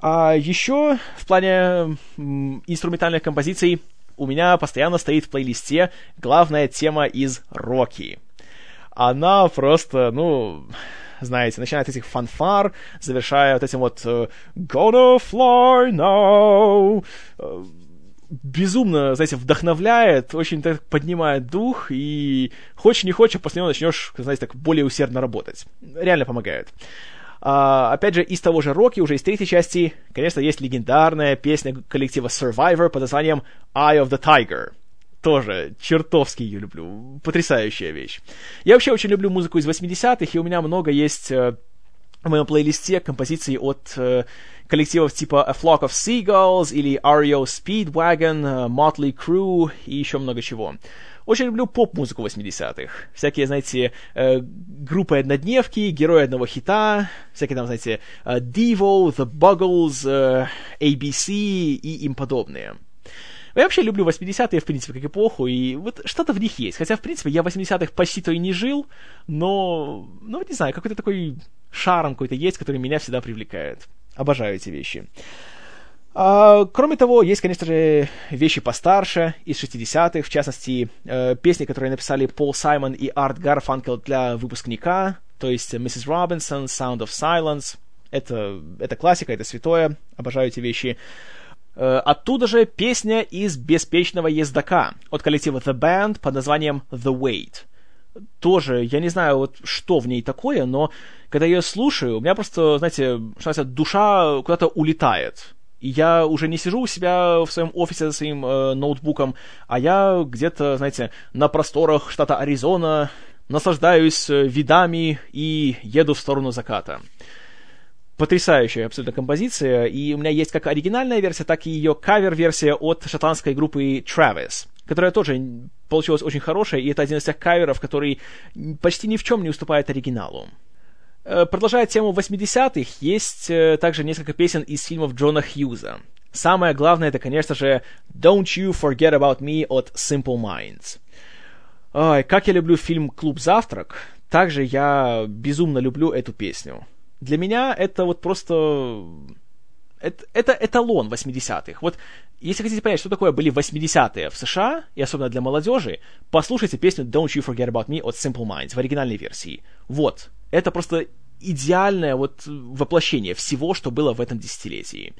А еще в плане инструментальных композиций у меня постоянно стоит в плейлисте главная тема из Рокки. Она просто, ну, знаете, начиная от этих фанфар, завершая вот этим вот uh, Gonna fly now, uh, безумно, знаете, вдохновляет, очень так поднимает дух, и хочешь не хочешь, после него начнешь, знаете, так более усердно работать. Реально помогает. А, опять же, из того же Рокки, уже из третьей части, конечно, есть легендарная песня коллектива Survivor под названием Eye of the Tiger. тоже чертовски ее люблю. Потрясающая вещь. Я вообще очень люблю музыку из 80-х, и у меня много есть э, в моем плейлисте композиций от э, коллективов типа A Flock of Seagulls или REO Speedwagon, э, Motley Crue и еще много чего. Очень люблю поп-музыку 80-х. Всякие, знаете, э, группы однодневки, герои одного хита, всякие там, знаете, э, Devo, The Buggles, э, ABC и им подобные. Я вообще люблю 80-е, в принципе, как эпоху, и вот что-то в них есть. Хотя, в принципе, я в 80-х почти-то и не жил, но, ну, не знаю, какой-то такой шарм какой-то есть, который меня всегда привлекает. Обожаю эти вещи. А, кроме того, есть, конечно же, вещи постарше, из 60-х, в частности, э, песни, которые написали Пол Саймон и Арт Гарфанкел для выпускника, то есть Mrs. Robinson, Sound of Silence. Это, это классика, это святое, обожаю эти вещи. Э, оттуда же песня из «Беспечного ездока» от коллектива The Band под названием The Wait. Тоже, я не знаю, вот что в ней такое, но когда я ее слушаю, у меня просто, знаете, что душа куда-то улетает я уже не сижу у себя в своем офисе за своим э, ноутбуком, а я где-то, знаете, на просторах штата Аризона наслаждаюсь э, видами и еду в сторону заката. Потрясающая абсолютно композиция, и у меня есть как оригинальная версия, так и ее кавер-версия от шотландской группы Travis, которая тоже получилась очень хорошая, и это один из тех каверов, который почти ни в чем не уступает оригиналу. Э, продолжая тему 80-х, есть э, также несколько песен из фильмов Джона Хьюза. Самое главное, это, конечно же, Don't You Forget About Me от Simple Minds. Ой, как я люблю фильм «Клуб Завтрак», также я безумно люблю эту песню. Для меня это вот просто... Это, это эталон 80-х. Вот если хотите понять, что такое были 80-е в США, и особенно для молодежи, послушайте песню Don't You Forget About Me от Simple Minds в оригинальной версии. Вот. Это просто идеальное вот воплощение всего, что было в этом десятилетии.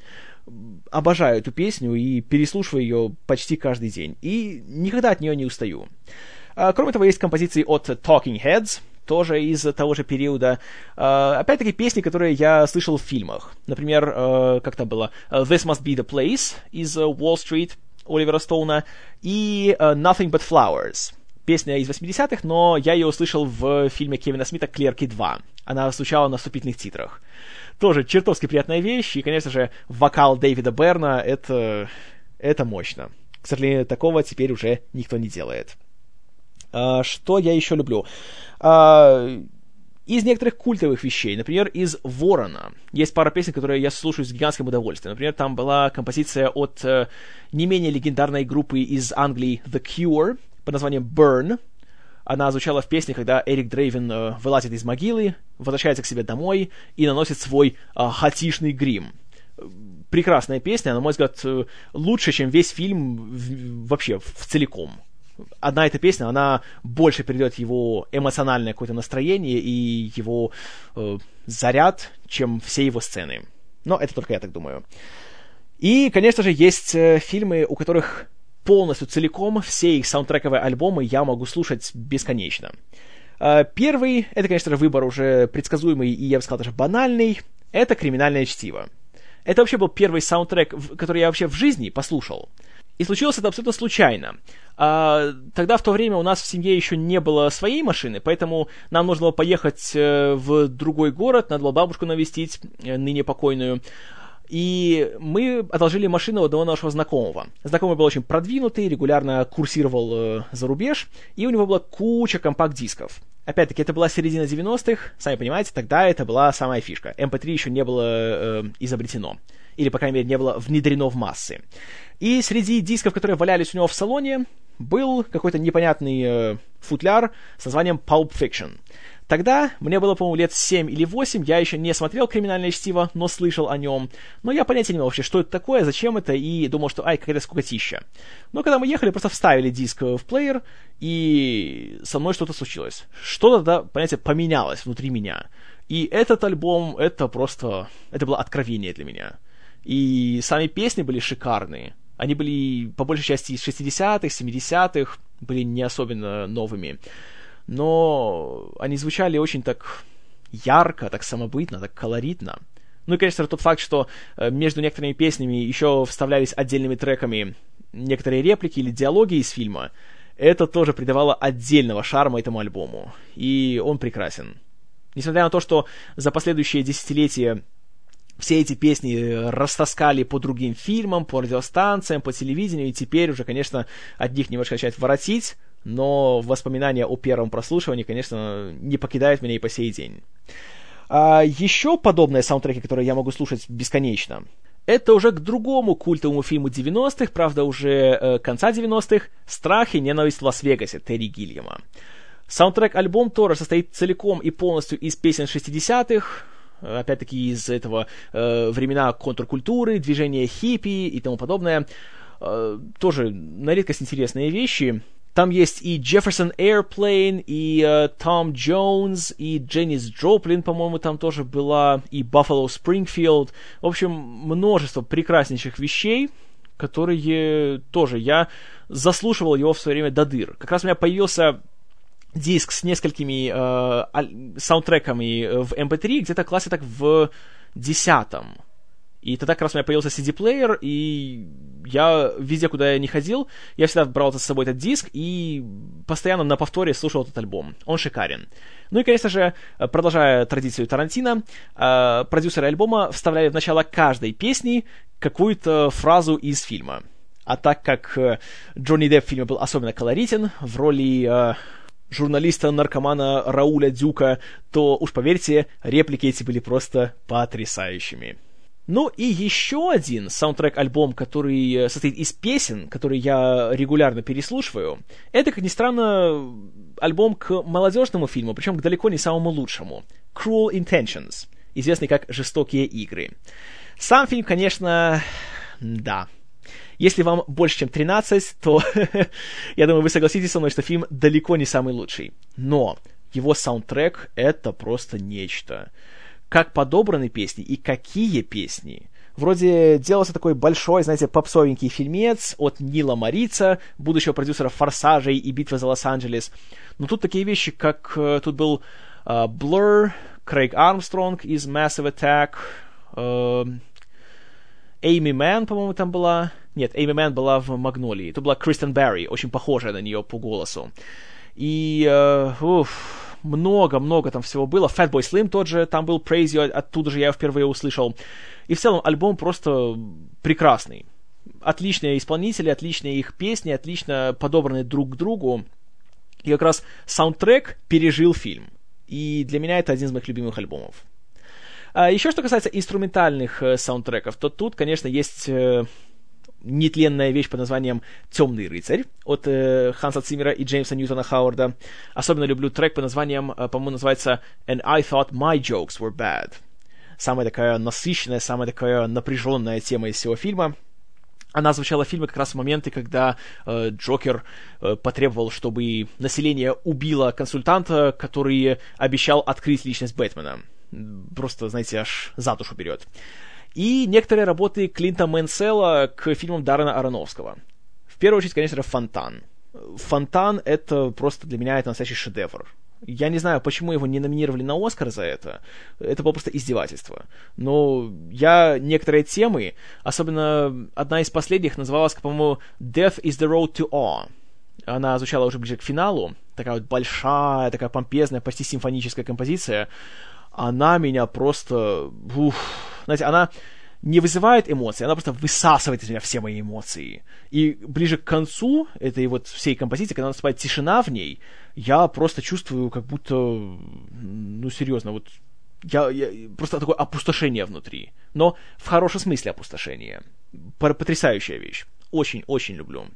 Обожаю эту песню и переслушиваю ее почти каждый день. И никогда от нее не устаю. А, кроме того, есть композиции от Talking Heads, тоже из того же периода. Uh, опять-таки песни, которые я слышал в фильмах. Например, uh, как то было, This Must Be the Place из Wall Street Оливера Стоуна и Nothing But Flowers песня из 80-х, но я ее услышал в фильме Кевина Смита «Клерки 2». Она звучала на вступительных титрах. Тоже чертовски приятная вещь, и, конечно же, вокал Дэвида Берна — это, это мощно. К сожалению, такого теперь уже никто не делает. А, что я еще люблю? А, из некоторых культовых вещей, например, из «Ворона». Есть пара песен, которые я слушаю с гигантским удовольствием. Например, там была композиция от э, не менее легендарной группы из Англии The Cure, под названием Burn. Она звучала в песне, когда Эрик Дрейвен э, вылазит из могилы, возвращается к себе домой и наносит свой э, хатишный грим. Прекрасная песня, на мой взгляд, э, лучше, чем весь фильм в, вообще в целиком. Одна эта песня, она больше передает его эмоциональное какое-то настроение и его э, заряд, чем все его сцены. Но это только я так думаю. И, конечно же, есть э, фильмы, у которых полностью целиком все их саундтрековые альбомы я могу слушать бесконечно. А, первый, это, конечно же, выбор уже предсказуемый и, я бы сказал, даже банальный, это «Криминальное чтиво». Это вообще был первый саундтрек, который я вообще в жизни послушал. И случилось это абсолютно случайно. А, тогда в то время у нас в семье еще не было своей машины, поэтому нам нужно было поехать э, в другой город, надо было бабушку навестить, э, ныне покойную. И мы одолжили машину одного нашего знакомого. Знакомый был очень продвинутый, регулярно курсировал э, за рубеж, и у него была куча компакт-дисков. Опять-таки, это была середина 90-х, сами понимаете, тогда это была самая фишка. MP3 эм еще не было э, изобретено. Или, по крайней мере, не было внедрено в массы. И среди дисков, которые валялись у него в салоне, был какой-то непонятный э, футляр с названием Pulp Fiction. Тогда, мне было, по-моему, лет 7 или 8, я еще не смотрел «Криминальное чтиво», но слышал о нем. Но я понятия не имел вообще, что это такое, зачем это, и думал, что, ай, какая-то скукотища. Но когда мы ехали, просто вставили диск в плеер, и со мной что-то случилось. Что-то тогда, понимаете, поменялось внутри меня. И этот альбом, это просто... Это было откровение для меня. И сами песни были шикарные. Они были, по большей части, из 60-х, 70-х, были не особенно новыми но они звучали очень так ярко, так самобытно, так колоритно. Ну и, конечно, тот факт, что э, между некоторыми песнями еще вставлялись отдельными треками некоторые реплики или диалоги из фильма, это тоже придавало отдельного шарма этому альбому. И он прекрасен. Несмотря на то, что за последующие десятилетия все эти песни растаскали по другим фильмам, по радиостанциям, по телевидению, и теперь уже, конечно, от них немножко начать воротить, но воспоминания о первом прослушивании, конечно, не покидают меня и по сей день. А еще подобные саундтреки, которые я могу слушать бесконечно, это уже к другому культовому фильму 90-х, правда, уже э, конца 90-х, «Страх и ненависть в Лас-Вегасе» Терри Гильяма. Саундтрек-альбом тоже состоит целиком и полностью из песен 60-х, опять-таки из этого э, времена контркультуры, движения хиппи и тому подобное. Э, тоже на редкость интересные вещи. Там есть и Jefferson Airplane, и э, Том Джонс, и Дженнис Джоплин, по-моему, там тоже была, и Buffalo Springfield. В общем, множество прекраснейших вещей, которые тоже я заслушивал его в свое время до дыр. Как раз у меня появился диск с несколькими э, саундтреками в MP3 где-то классе так в десятом. И тогда как раз у меня появился CD-плеер, и я везде, куда я не ходил, я всегда брал с собой этот диск и постоянно на повторе слушал этот альбом. Он шикарен. Ну и, конечно же, продолжая традицию Тарантино, э, продюсеры альбома вставляли в начало каждой песни какую-то фразу из фильма. А так как э, Джонни Депп в фильме был особенно колоритен, в роли э, журналиста-наркомана Рауля Дюка, то, уж поверьте, реплики эти были просто потрясающими. Ну и еще один саундтрек-альбом, который э, состоит из песен, которые я регулярно переслушиваю, это, как ни странно, альбом к молодежному фильму, причем к далеко не самому лучшему. Cruel Intentions, известный как «Жестокие игры». Сам фильм, конечно, да, если вам больше, чем 13, то я думаю, вы согласитесь со мной, что фильм далеко не самый лучший. Но его саундтрек — это просто нечто. Как подобраны песни и какие песни. Вроде делался такой большой, знаете, попсовенький фильмец от Нила Марица, будущего продюсера «Форсажей» и «Битвы за Лос-Анджелес». Но тут такие вещи, как э, тут был э, Blur, Крейг Армстронг из Massive Attack, э, Эйми Мэн, по-моему, там была. Нет, Эйми Мэн была в Магнолии. Это была Кристен Барри, очень похожая на нее по голосу. И, э, уф, много-много там всего было. Fatboy Slim тот же, там был Praise You, оттуда же я впервые услышал. И в целом альбом просто прекрасный. Отличные исполнители, отличные их песни, отлично подобраны друг к другу. И как раз саундтрек пережил фильм. И для меня это один из моих любимых альбомов. А еще что касается инструментальных э, саундтреков, то тут, конечно, есть э, нетленная вещь под названием «Темный рыцарь» от э, Ханса Циммера и Джеймса Ньютона Хауарда. Особенно люблю трек под названием, э, по-моему, называется «And I thought my jokes were bad». Самая такая насыщенная, самая такая напряженная тема из всего фильма. Она звучала в фильме как раз в моменты, когда э, Джокер э, потребовал, чтобы население убило консультанта, который обещал открыть личность Бэтмена просто, знаете, аж за душу берет. И некоторые работы Клинта Мэнсела к фильмам Даррена Ароновского. В первую очередь, конечно «Фонтан». «Фонтан» — это просто для меня это настоящий шедевр. Я не знаю, почему его не номинировали на Оскар за это. Это было просто издевательство. Но я некоторые темы, особенно одна из последних, называлась, по-моему, «Death is the road to awe». Она звучала уже ближе к финалу. Такая вот большая, такая помпезная, почти симфоническая композиция она меня просто... Ух, знаете, она не вызывает эмоций, она просто высасывает из меня все мои эмоции. И ближе к концу этой вот всей композиции, когда наступает тишина в ней, я просто чувствую, как будто, ну, серьезно, вот я, я, просто такое опустошение внутри. Но в хорошем смысле опустошение. Потрясающая вещь. Очень-очень люблю.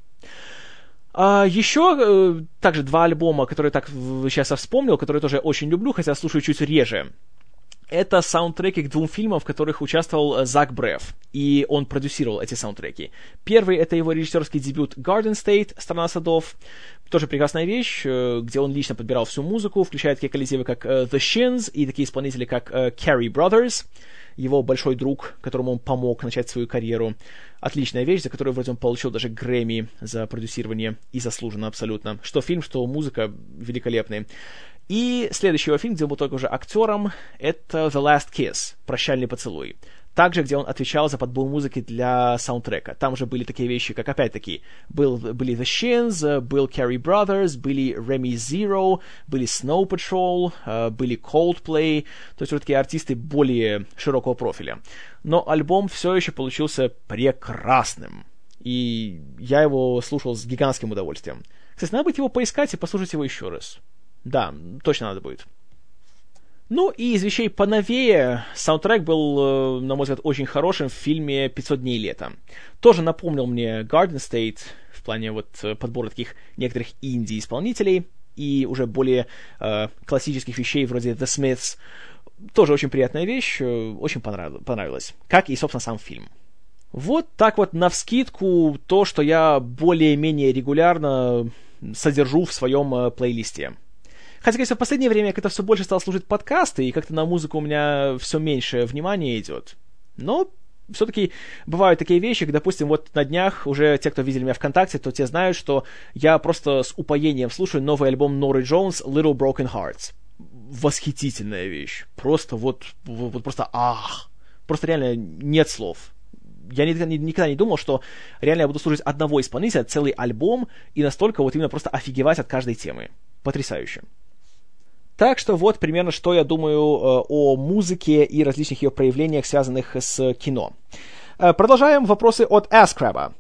А, еще э, также два альбома, которые так сейчас я вспомнил, которые тоже очень люблю, хотя слушаю чуть реже. Это саундтреки к двум фильмам, в которых участвовал э, Зак Бреф, и он продюсировал эти саундтреки. Первый — это его режиссерский дебют Garden State, «Страна садов», тоже прекрасная вещь, э, где он лично подбирал всю музыку, включая такие коллективы, как The Shins и такие исполнители, как Carrie Brothers — его большой друг, которому он помог начать свою карьеру. Отличная вещь, за которую вроде он получил даже Грэмми за продюсирование, и заслуженно абсолютно. Что фильм, что музыка великолепные. И следующий его фильм, где он был только уже актером, это The Last Kiss, «Прощальный поцелуй». также где он отвечал за подбор музыки для саундтрека. Там же были такие вещи, как, опять-таки, был, были The Shins, был Carrie Brothers, были Remy Zero, были Snow Patrol, э, были Coldplay, то есть вот такие артисты более широкого профиля. Но альбом все еще получился прекрасным. И я его слушал с гигантским удовольствием. Кстати, надо будет его поискать и послушать его еще раз. Да, точно надо будет. Ну и из вещей поновее, саундтрек был, э, на мой взгляд, очень хорошим в фильме «500 дней лета». Тоже напомнил мне Garden State в плане вот э, подбора таких некоторых инди-исполнителей и уже более э, классических вещей вроде The Smiths. Тоже очень приятная вещь, э, очень понрав... понравилась. Как и, собственно, сам фильм. Вот так вот навскидку то, что я более-менее регулярно содержу в своем плейлисте. Хотя, конечно, в последнее время как-то все больше стал слушать подкасты, и как-то на музыку у меня все меньше внимания идет. Но все-таки бывают такие вещи, как, допустим, вот на днях уже те, кто видели меня ВКонтакте, то те знают, что я просто с упоением слушаю новый альбом Норы Джонс «Little Broken Hearts». Восхитительная вещь. Просто вот, вот просто ах. Просто реально нет слов. Я никогда, никогда не думал, что реально я буду слушать одного исполнителя, целый альбом, и настолько вот именно просто офигевать от каждой темы. Потрясающе. Так что вот примерно, что я думаю э, о музыке и различных ее проявлениях, связанных с кино. Э, продолжаем вопросы от Askraba.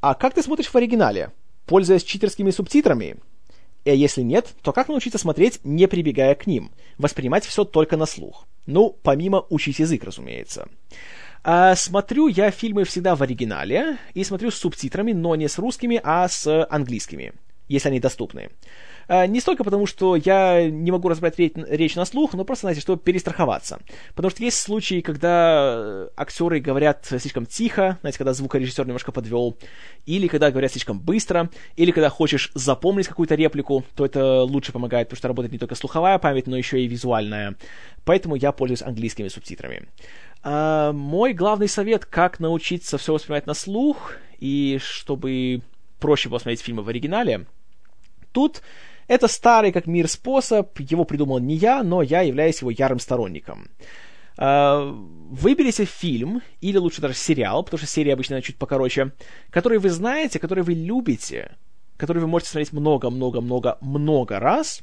А как ты смотришь в оригинале? Пользуясь читерскими субтитрами? Э, если нет, то как научиться смотреть, не прибегая к ним? Воспринимать все только на слух. Ну, помимо учить язык, разумеется. А, смотрю я фильмы всегда в оригинале и смотрю с субтитрами, но не с русскими, а с английскими, если они доступны. А, не столько потому, что я не могу разбирать речь на слух, но просто, знаете, чтобы перестраховаться. Потому что есть случаи, когда э, актеры говорят слишком тихо, знаете, когда звукорежиссер немножко подвел, или когда говорят слишком быстро, или когда хочешь запомнить какую-то реплику, то это лучше помогает, потому что работает не только слуховая память, но еще и визуальная. Поэтому я пользуюсь английскими субтитрами. А, мой главный совет, как научиться все воспринимать на слух, и чтобы проще было смотреть фильмы в оригинале, тут это старый как мир способ, его придумал не я, но я являюсь его ярым сторонником. А, выберите фильм, или лучше даже сериал, потому что серия обычно чуть покороче, который вы знаете, который вы любите, который вы можете смотреть много-много-много-много раз,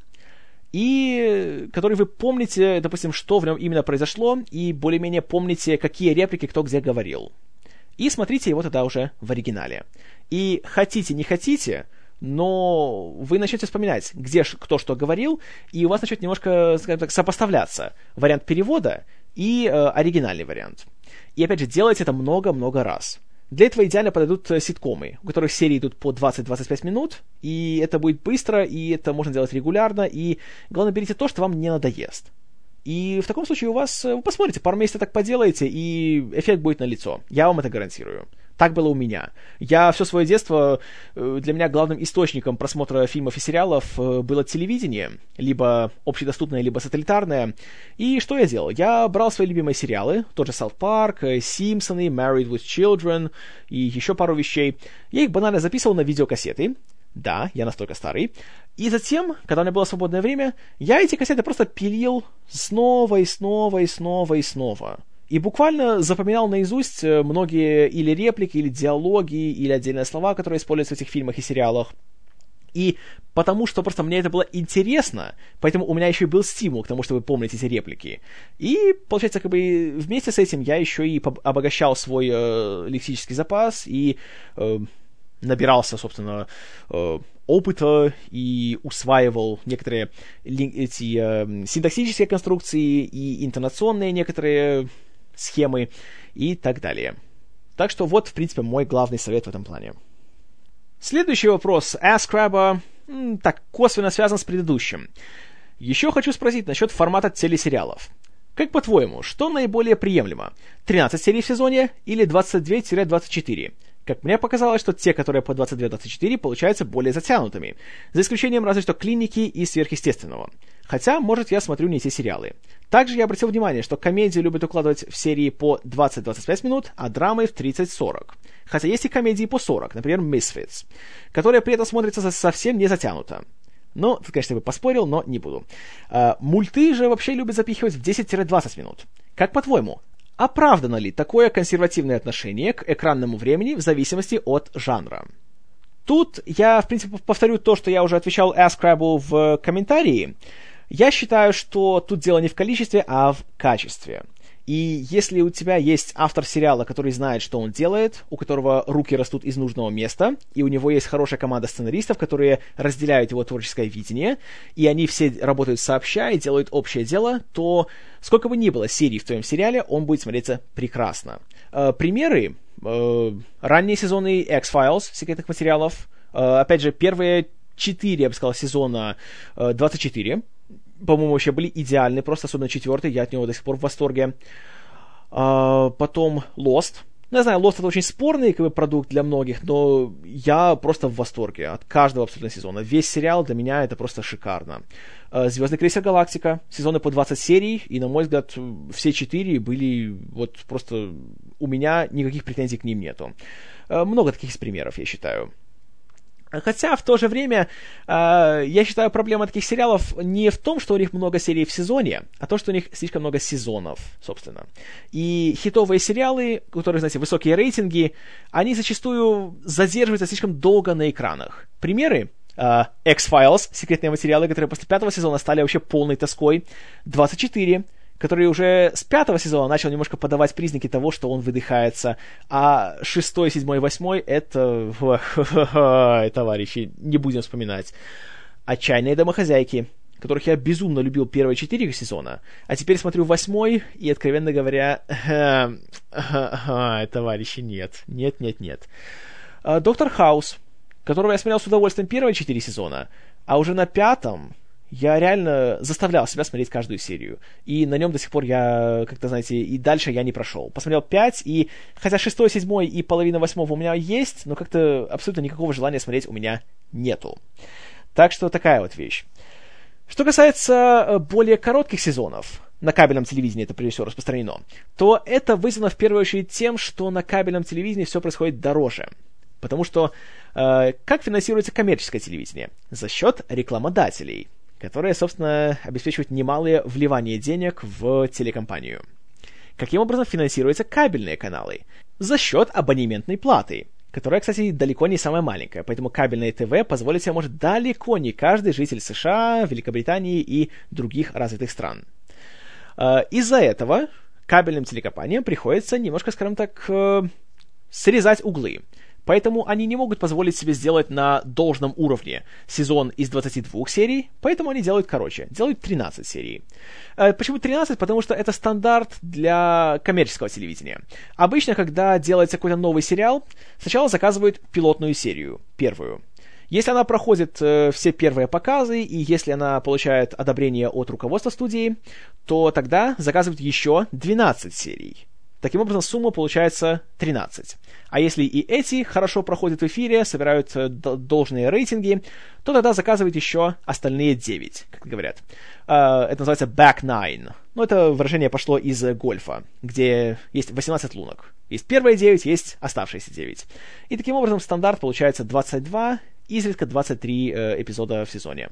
и который вы помните, допустим, что в нем именно произошло, и более-менее помните, какие реплики кто где говорил. И смотрите его тогда уже в оригинале. И хотите, не хотите, но вы начнете вспоминать, где кто что говорил, и у вас начнет немножко, скажем так, сопоставляться вариант перевода и э, оригинальный вариант. И опять же, делайте это много-много раз. Для этого идеально подойдут э, ситкомы, у которых серии идут по 20-25 минут, и это будет быстро, и это можно делать регулярно, и главное, берите то, что вам не надоест. И в таком случае у вас, э, вы посмотрите, пару месяцев так поделаете, и эффект будет налицо. Я вам это гарантирую. Так было у меня. Я все свое детство, э, для меня главным источником просмотра фильмов и сериалов э, было телевидение, либо общедоступное, либо сателлитарное. И что я делал? Я брал свои любимые сериалы, тот же South Park, э, Симпсоны, Married with Children и еще пару вещей. Я их банально записывал на видеокассеты, да, я настолько старый. И затем, когда у меня было свободное время, я эти кассеты просто пилил снова и снова и снова и снова. И буквально запоминал наизусть э, многие или реплики, или диалоги, или отдельные слова, которые используются в этих фильмах и сериалах. И потому что просто мне это было интересно, поэтому у меня еще и был стимул к тому, чтобы помнить эти реплики. И, получается, как бы вместе с этим я еще и обогащал свой э, лексический запас и э, набирался, собственно, э, опыта и усваивал некоторые эти э, синтаксические конструкции и интонационные некоторые схемы и так далее. Так что вот, в принципе, мой главный совет в этом плане. Следующий вопрос Asкраба так косвенно связан с предыдущим. Еще хочу спросить насчет формата телесериалов. Как по-твоему, что наиболее приемлемо? 13 серий в сезоне или 22-24? Как мне показалось, что те, которые по 22-24, получаются более затянутыми, за исключением разве что клиники и сверхъестественного. Хотя, может, я смотрю не те сериалы. Также я обратил внимание, что комедии любят укладывать в серии по 20-25 минут, а драмы в 30-40. Хотя есть и комедии по 40, например, Misfits, которые при этом смотрятся совсем не затянуто. Ну, тут, конечно, я бы поспорил, но не буду. А, мульты же вообще любят запихивать в 10-20 минут. Как по-твоему, Оправдано ли такое консервативное отношение к экранному времени в зависимости от жанра? Тут я, в принципе, повторю то, что я уже отвечал Askrabble в комментарии. Я считаю, что тут дело не в количестве, а в качестве. И если у тебя есть автор сериала, который знает, что он делает, у которого руки растут из нужного места, и у него есть хорошая команда сценаристов, которые разделяют его творческое видение, и они все работают сообща и делают общее дело, то сколько бы ни было серий в твоем сериале, он будет смотреться прекрасно. Э, примеры. Э, ранние сезоны X-Files, секретных материалов. Э, опять же, первые четыре, я бы сказал, сезона 24 по-моему, вообще были идеальны, просто особенно четвертый, я от него до сих пор в восторге. А, потом Lost. Ну, я знаю, Lost это очень спорный как бы, продукт для многих, но я просто в восторге от каждого абсолютно сезона. Весь сериал для меня это просто шикарно. А, Звездный крейсер Галактика, сезоны по 20 серий, и, на мой взгляд, все четыре были вот просто... У меня никаких претензий к ним нету. А, много таких примеров, я считаю. Хотя в то же время э, я считаю проблема таких сериалов не в том, что у них много серий в сезоне, а то, что у них слишком много сезонов, собственно. И хитовые сериалы, у которых, знаете, высокие рейтинги, они зачастую задерживаются слишком долго на экранах. Примеры Uh, X-Files, секретные материалы, которые после пятого сезона стали вообще полной тоской. 24, который уже с пятого сезона начал немножко подавать признаки того, что он выдыхается, а шестой, седьмой, восьмой — это... товарищи, не будем вспоминать. «Отчаянные домохозяйки», которых я безумно любил первые четыре сезона, а теперь смотрю восьмой, и, откровенно говоря, товарищи, нет, нет, нет, нет. «Доктор Хаус», которого я смотрел с удовольствием первые четыре сезона, а уже на пятом я реально заставлял себя смотреть каждую серию. И на нем до сих пор я, как-то, знаете, и дальше я не прошел. Посмотрел 5, и хотя 6, 7 и половина 8 у меня есть, но как-то абсолютно никакого желания смотреть у меня нету. Так что такая вот вещь. Что касается э, более коротких сезонов, на кабельном телевидении это прежде всего распространено, то это вызвано в первую очередь тем, что на кабельном телевидении все происходит дороже. Потому что э, как финансируется коммерческое телевидение? За счет рекламодателей – которые, собственно, обеспечивают немалые вливания денег в телекомпанию. Каким образом финансируются кабельные каналы? За счет абонементной платы, которая, кстати, далеко не самая маленькая, поэтому кабельное ТВ позволить себе может далеко не каждый житель США, Великобритании и других развитых стран. А, из-за этого кабельным телекомпаниям приходится немножко, скажем так, э, срезать углы. Поэтому они не могут позволить себе сделать на должном уровне сезон из 22 серий, поэтому они делают короче, делают 13 серий. Э, почему 13? Потому что это стандарт для коммерческого телевидения. Обычно, когда делается какой-то новый сериал, сначала заказывают пилотную серию, первую. Если она проходит э, все первые показы, и если она получает одобрение от руководства студии, то тогда заказывают еще 12 серий. Таким образом, сумма получается 13. А если и эти хорошо проходят в эфире, собирают э, должные рейтинги, то тогда заказывают еще остальные 9, как говорят. Uh, это называется back nine. Ну, это выражение пошло из гольфа, где есть 18 лунок. Есть первые 9, есть оставшиеся 9. И таким образом стандарт получается 22, изредка 23 э, эпизода в сезоне.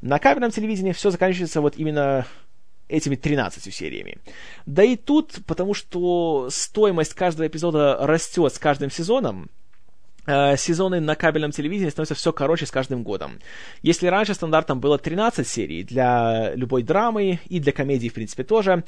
На кабельном телевидении все заканчивается вот именно этими 13 сериями. Да и тут, потому что стоимость каждого эпизода растет с каждым сезоном, э, сезоны на кабельном телевидении становятся все короче с каждым годом. Если раньше стандартом было 13 серий для любой драмы и для комедии, в принципе, тоже,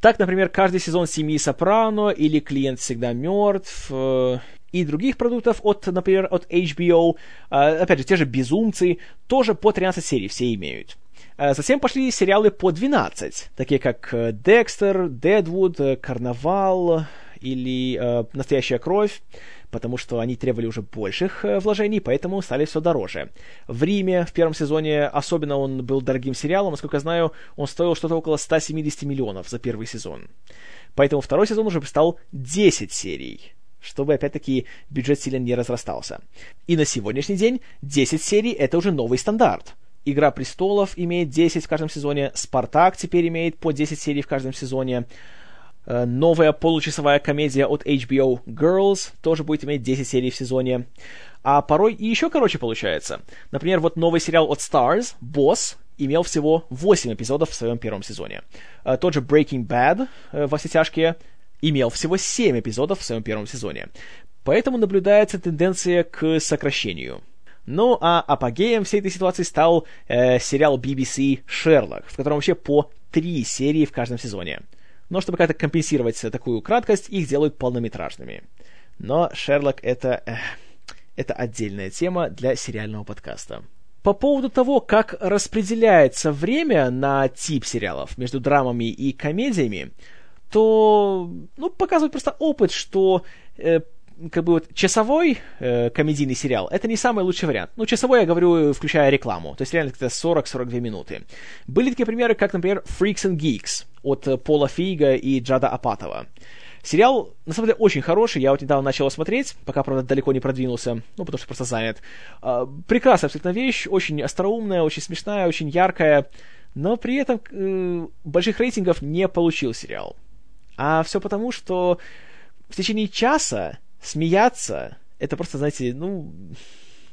так, например, каждый сезон «Семьи Сопрано» или «Клиент всегда мертв», э, и других продуктов от, например, от HBO, э, опять же, те же «Безумцы», тоже по 13 серий все имеют. Э, затем пошли сериалы по 12, такие как э, «Декстер», «Дедвуд», э, «Карнавал» или «Настоящая кровь», потому что они требовали уже больших вложений, поэтому стали все дороже. В Риме в первом сезоне особенно он был дорогим сериалом, насколько я знаю, он стоил что-то около 170 миллионов за первый сезон. Поэтому второй сезон уже стал 10 серий чтобы, опять-таки, бюджет сильно не разрастался. И на сегодняшний день 10 серий — это уже новый стандарт. Игра престолов имеет 10 в каждом сезоне, Спартак теперь имеет по 10 серий в каждом сезоне. Э, новая получасовая комедия от HBO Girls тоже будет иметь 10 серий в сезоне. А порой и еще короче получается. Например, вот новый сериал от Stars, Boss, имел всего 8 эпизодов в своем первом сезоне. Э, тот же Breaking Bad, э, во все тяжкие, имел всего 7 эпизодов в своем первом сезоне. Поэтому наблюдается тенденция к сокращению. Ну а апогеем всей этой ситуации стал э, сериал BBC «Шерлок», в котором вообще по три серии в каждом сезоне. Но чтобы как-то компенсировать такую краткость, их делают полнометражными. Но «Шерлок» — это... Э, это отдельная тема для сериального подкаста. По поводу того, как распределяется время на тип сериалов между драмами и комедиями, то ну, показывает просто опыт, что э, как бы вот часовой э, комедийный сериал это не самый лучший вариант. Ну, часовой я говорю, включая рекламу. То есть реально где-то 40-42 минуты. Были такие примеры, как, например, Freaks and Geeks от э, Пола Фига и Джада Апатова. Сериал, на самом деле, очень хороший. Я вот недавно начал его смотреть, пока, правда, далеко не продвинулся, ну, потому что просто занят. Э, прекрасная абсолютно вещь, очень остроумная, очень смешная, очень яркая, но при этом э, больших рейтингов не получил сериал. А все потому, что в течение часа смеяться, это просто, знаете, ну,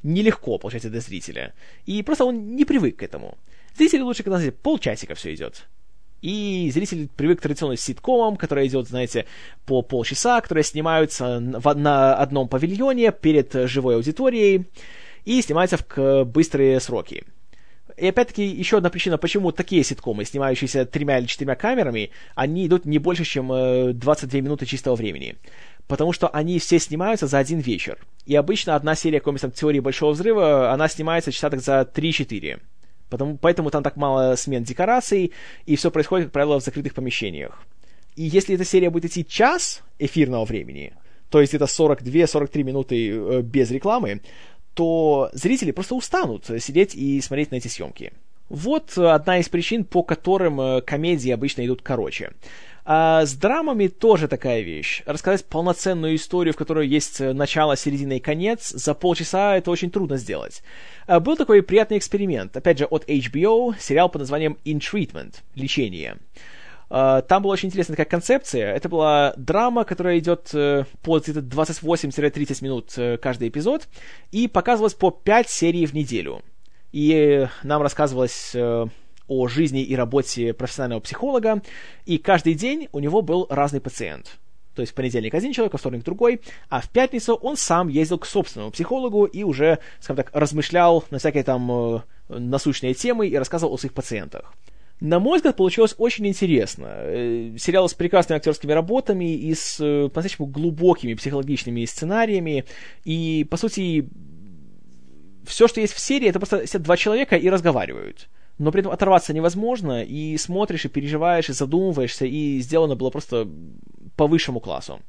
нелегко, получается, для зрителя. И просто он не привык к этому. Зрителю лучше, когда, знаете, полчасика все идет. И зритель привык к традиционным ситкомам, которые идет, знаете, по полчаса, которые снимаются в, на одном павильоне перед живой аудиторией и снимаются в быстрые сроки. И опять-таки еще одна причина, почему такие ситкомы, снимающиеся тремя или четырьмя камерами, они идут не больше, чем 22 минуты чистого времени потому что они все снимаются за один вечер. И обычно одна серия какой-нибудь там теории Большого Взрыва, она снимается часа так за 3-4. Потому, поэтому там так мало смен декораций, и все происходит, как правило, в закрытых помещениях. И если эта серия будет идти час эфирного времени, то есть это 42-43 минуты э, без рекламы, то зрители просто устанут сидеть и смотреть на эти съемки. Вот одна из причин, по которым э, комедии обычно идут короче. А с драмами тоже такая вещь. Рассказать полноценную историю, в которой есть э, начало, середина и конец, за полчаса это очень трудно сделать. А был такой приятный эксперимент, опять же, от HBO, сериал под названием In Treatment, лечение. Uh, там была очень интересная такая концепция. Это была драма, которая идет по 28-30 минут uh, каждый эпизод, и показывалась по 5 серий в неделю. И нам рассказывалось о жизни и работе профессионального психолога, и каждый день у него был разный пациент. То есть в понедельник один человек, во вторник другой, а в пятницу он сам ездил к собственному психологу и уже, скажем так, размышлял на всякие там э, насущные темы и рассказывал о своих пациентах. На мой взгляд, получилось очень интересно. Э, сериал с прекрасными актерскими работами и с э, по-настоящему глубокими психологичными сценариями. И, по сути, все, что есть в серии, это просто сидят два человека и разговаривают но при этом оторваться невозможно, и смотришь, и переживаешь, и задумываешься, и сделано было просто по высшему классу.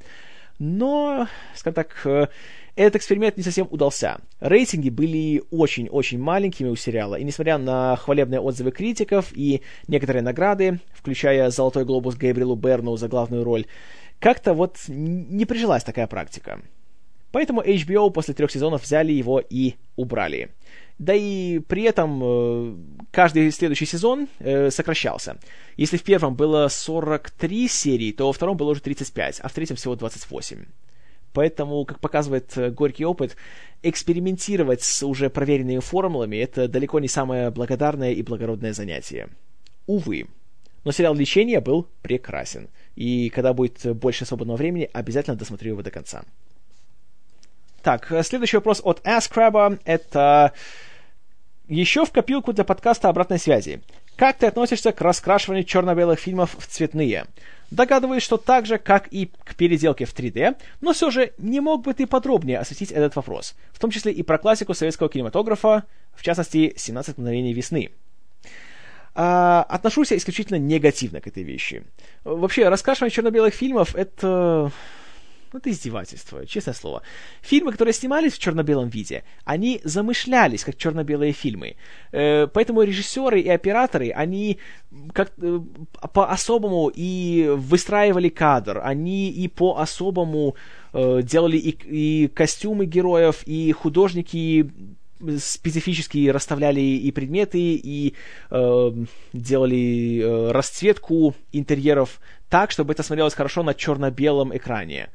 Но, скажем так, э, этот эксперимент не совсем удался. Рейтинги были очень-очень маленькими у сериала, и несмотря на хвалебные отзывы критиков и некоторые награды, включая «Золотой глобус» Гейбрилу Берну за главную роль, как-то вот не прижилась такая практика. Поэтому HBO после трех сезонов взяли его и убрали. Да и при этом э, каждый следующий сезон э, сокращался. Если в первом было 43 серии, то во втором было уже 35, а в третьем всего 28. Поэтому, как показывает э, горький опыт, экспериментировать с уже проверенными формулами – это далеко не самое благодарное и благородное занятие. Увы. Но сериал «Лечение» был прекрасен. И когда будет больше свободного времени, обязательно досмотрю его до конца. Так, следующий вопрос от AskCrabba. Это еще в копилку для подкаста обратной связи. Как ты относишься к раскрашиванию черно-белых фильмов в цветные? Догадываюсь, что так же, как и к переделке в 3D, но все же не мог бы ты подробнее осветить этот вопрос, в том числе и про классику советского кинематографа, в частности, «17 мгновений весны». А, отношусь исключительно негативно к этой вещи. Вообще, раскрашивание черно-белых фильмов — это это издевательство, честное слово. Фильмы, которые снимались в черно-белом виде, они замышлялись как черно-белые фильмы. Э, поэтому режиссеры и операторы, они как э, по-особому и выстраивали кадр, они и по-особому э, делали и, и костюмы героев, и художники специфически расставляли и предметы, и э, делали э, расцветку интерьеров так, чтобы это смотрелось хорошо на черно-белом экране.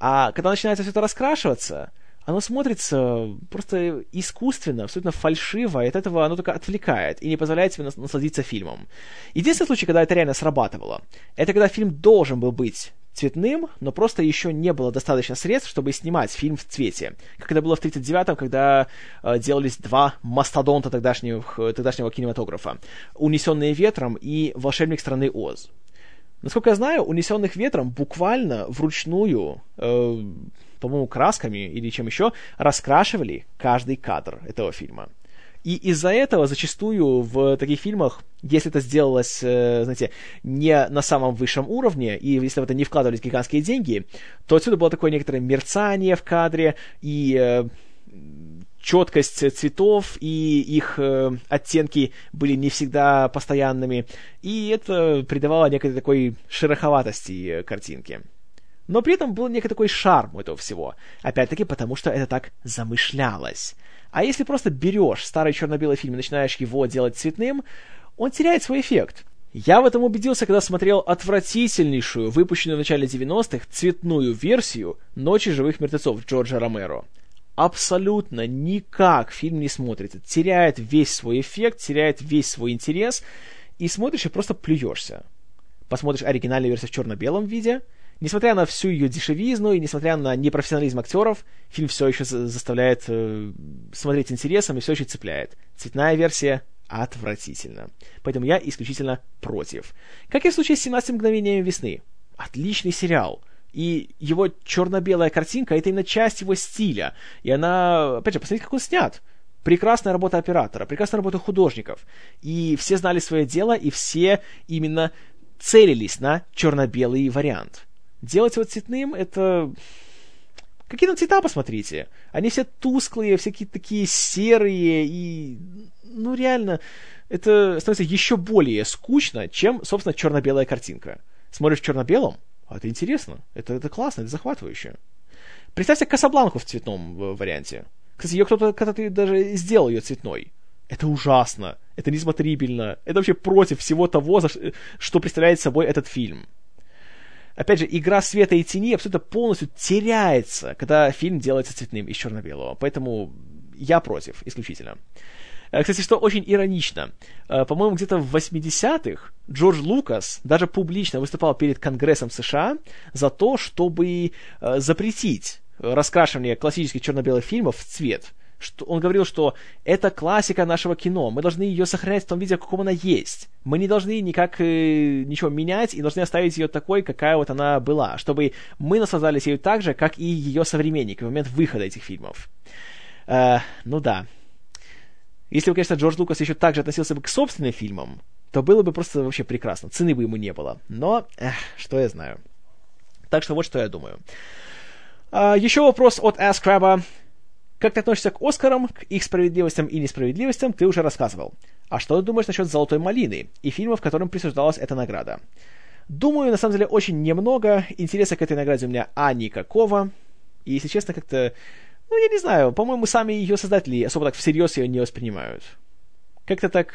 А когда начинается все это раскрашиваться, оно смотрится просто искусственно, абсолютно фальшиво, и от этого оно только отвлекает и не позволяет себе насладиться фильмом. Единственный случай, когда это реально срабатывало, это когда фильм должен был быть цветным, но просто еще не было достаточно средств, чтобы снимать фильм в цвете. Как это было в 1939-м, когда э, делались два мастодонта тогдашнего, тогдашнего кинематографа. «Унесенные ветром» и «Волшебник страны Оз». Насколько я знаю, «Унесенных ветром» буквально вручную, э, по-моему, красками или чем еще, раскрашивали каждый кадр этого фильма. И из-за этого зачастую в таких фильмах, если это сделалось, э, знаете, не на самом высшем уровне, и если в это не вкладывались гигантские деньги, то отсюда было такое некоторое мерцание в кадре, и э, четкость цветов и их э, оттенки были не всегда постоянными, и это придавало некой такой шероховатости картинке. Но при этом был некий такой шарм этого всего. Опять-таки, потому что это так замышлялось. А если просто берешь старый черно-белый фильм и начинаешь его делать цветным, он теряет свой эффект. Я в этом убедился, когда смотрел отвратительнейшую, выпущенную в начале 90-х, цветную версию «Ночи живых мертвецов» Джорджа Ромеро. Абсолютно никак фильм не смотрится. Теряет весь свой эффект, теряет весь свой интерес, и смотришь и просто плюешься. Посмотришь оригинальную версию в черно-белом виде — Несмотря на всю ее дешевизну и несмотря на непрофессионализм актеров, фильм все еще заставляет э, смотреть интересом и все еще цепляет. Цветная версия отвратительно. Поэтому я исключительно против. Как и в случае с 17 мгновениями весны. Отличный сериал. И его черно-белая картинка — это именно часть его стиля. И она... Опять же, посмотрите, как он снят. Прекрасная работа оператора, прекрасная работа художников. И все знали свое дело, и все именно целились на черно-белый вариант. Делать его цветным — это... Какие там цвета, посмотрите. Они все тусклые, всякие такие серые и... Ну, реально, это становится еще более скучно, чем, собственно, черно-белая картинка. Смотришь в черно-белом, а это интересно, это, это классно, это захватывающе. Представьте Касабланку в цветном э, варианте. Кстати, ее кто-то когда-то даже сделал ее цветной. Это ужасно, это несмотрибельно, это вообще против всего того, что представляет собой этот фильм опять же, игра света и тени абсолютно полностью теряется, когда фильм делается цветным из черно-белого. Поэтому я против, исключительно. Э, кстати, что очень иронично, э, по-моему, где-то в 80-х Джордж Лукас даже публично выступал перед Конгрессом США за то, чтобы э, запретить раскрашивание классических черно-белых фильмов в цвет что он говорил, что это классика нашего кино, мы должны ее сохранять в том виде, в каком она есть. Мы не должны никак э, ничего менять и должны оставить ее такой, какая вот она была, чтобы мы наслаждались ею так же, как и ее современники в момент выхода этих фильмов. Э, ну да. Если бы, конечно, Джордж Лукас еще так же относился бы к собственным фильмам, то было бы просто вообще прекрасно. Цены бы ему не было. Но, эх, что я знаю. Так что вот что я думаю. А, еще вопрос от Аскраба. Как ты относишься к Оскарам, к их справедливостям и несправедливостям, ты уже рассказывал. А что ты думаешь насчет «Золотой малины» и фильмов, которым присуждалась эта награда? Думаю, на самом деле, очень немного. Интереса к этой награде у меня а никакого. И, если честно, как-то... Ну, я не знаю, по-моему, сами ее создатели особо так всерьез ее не воспринимают. Как-то так...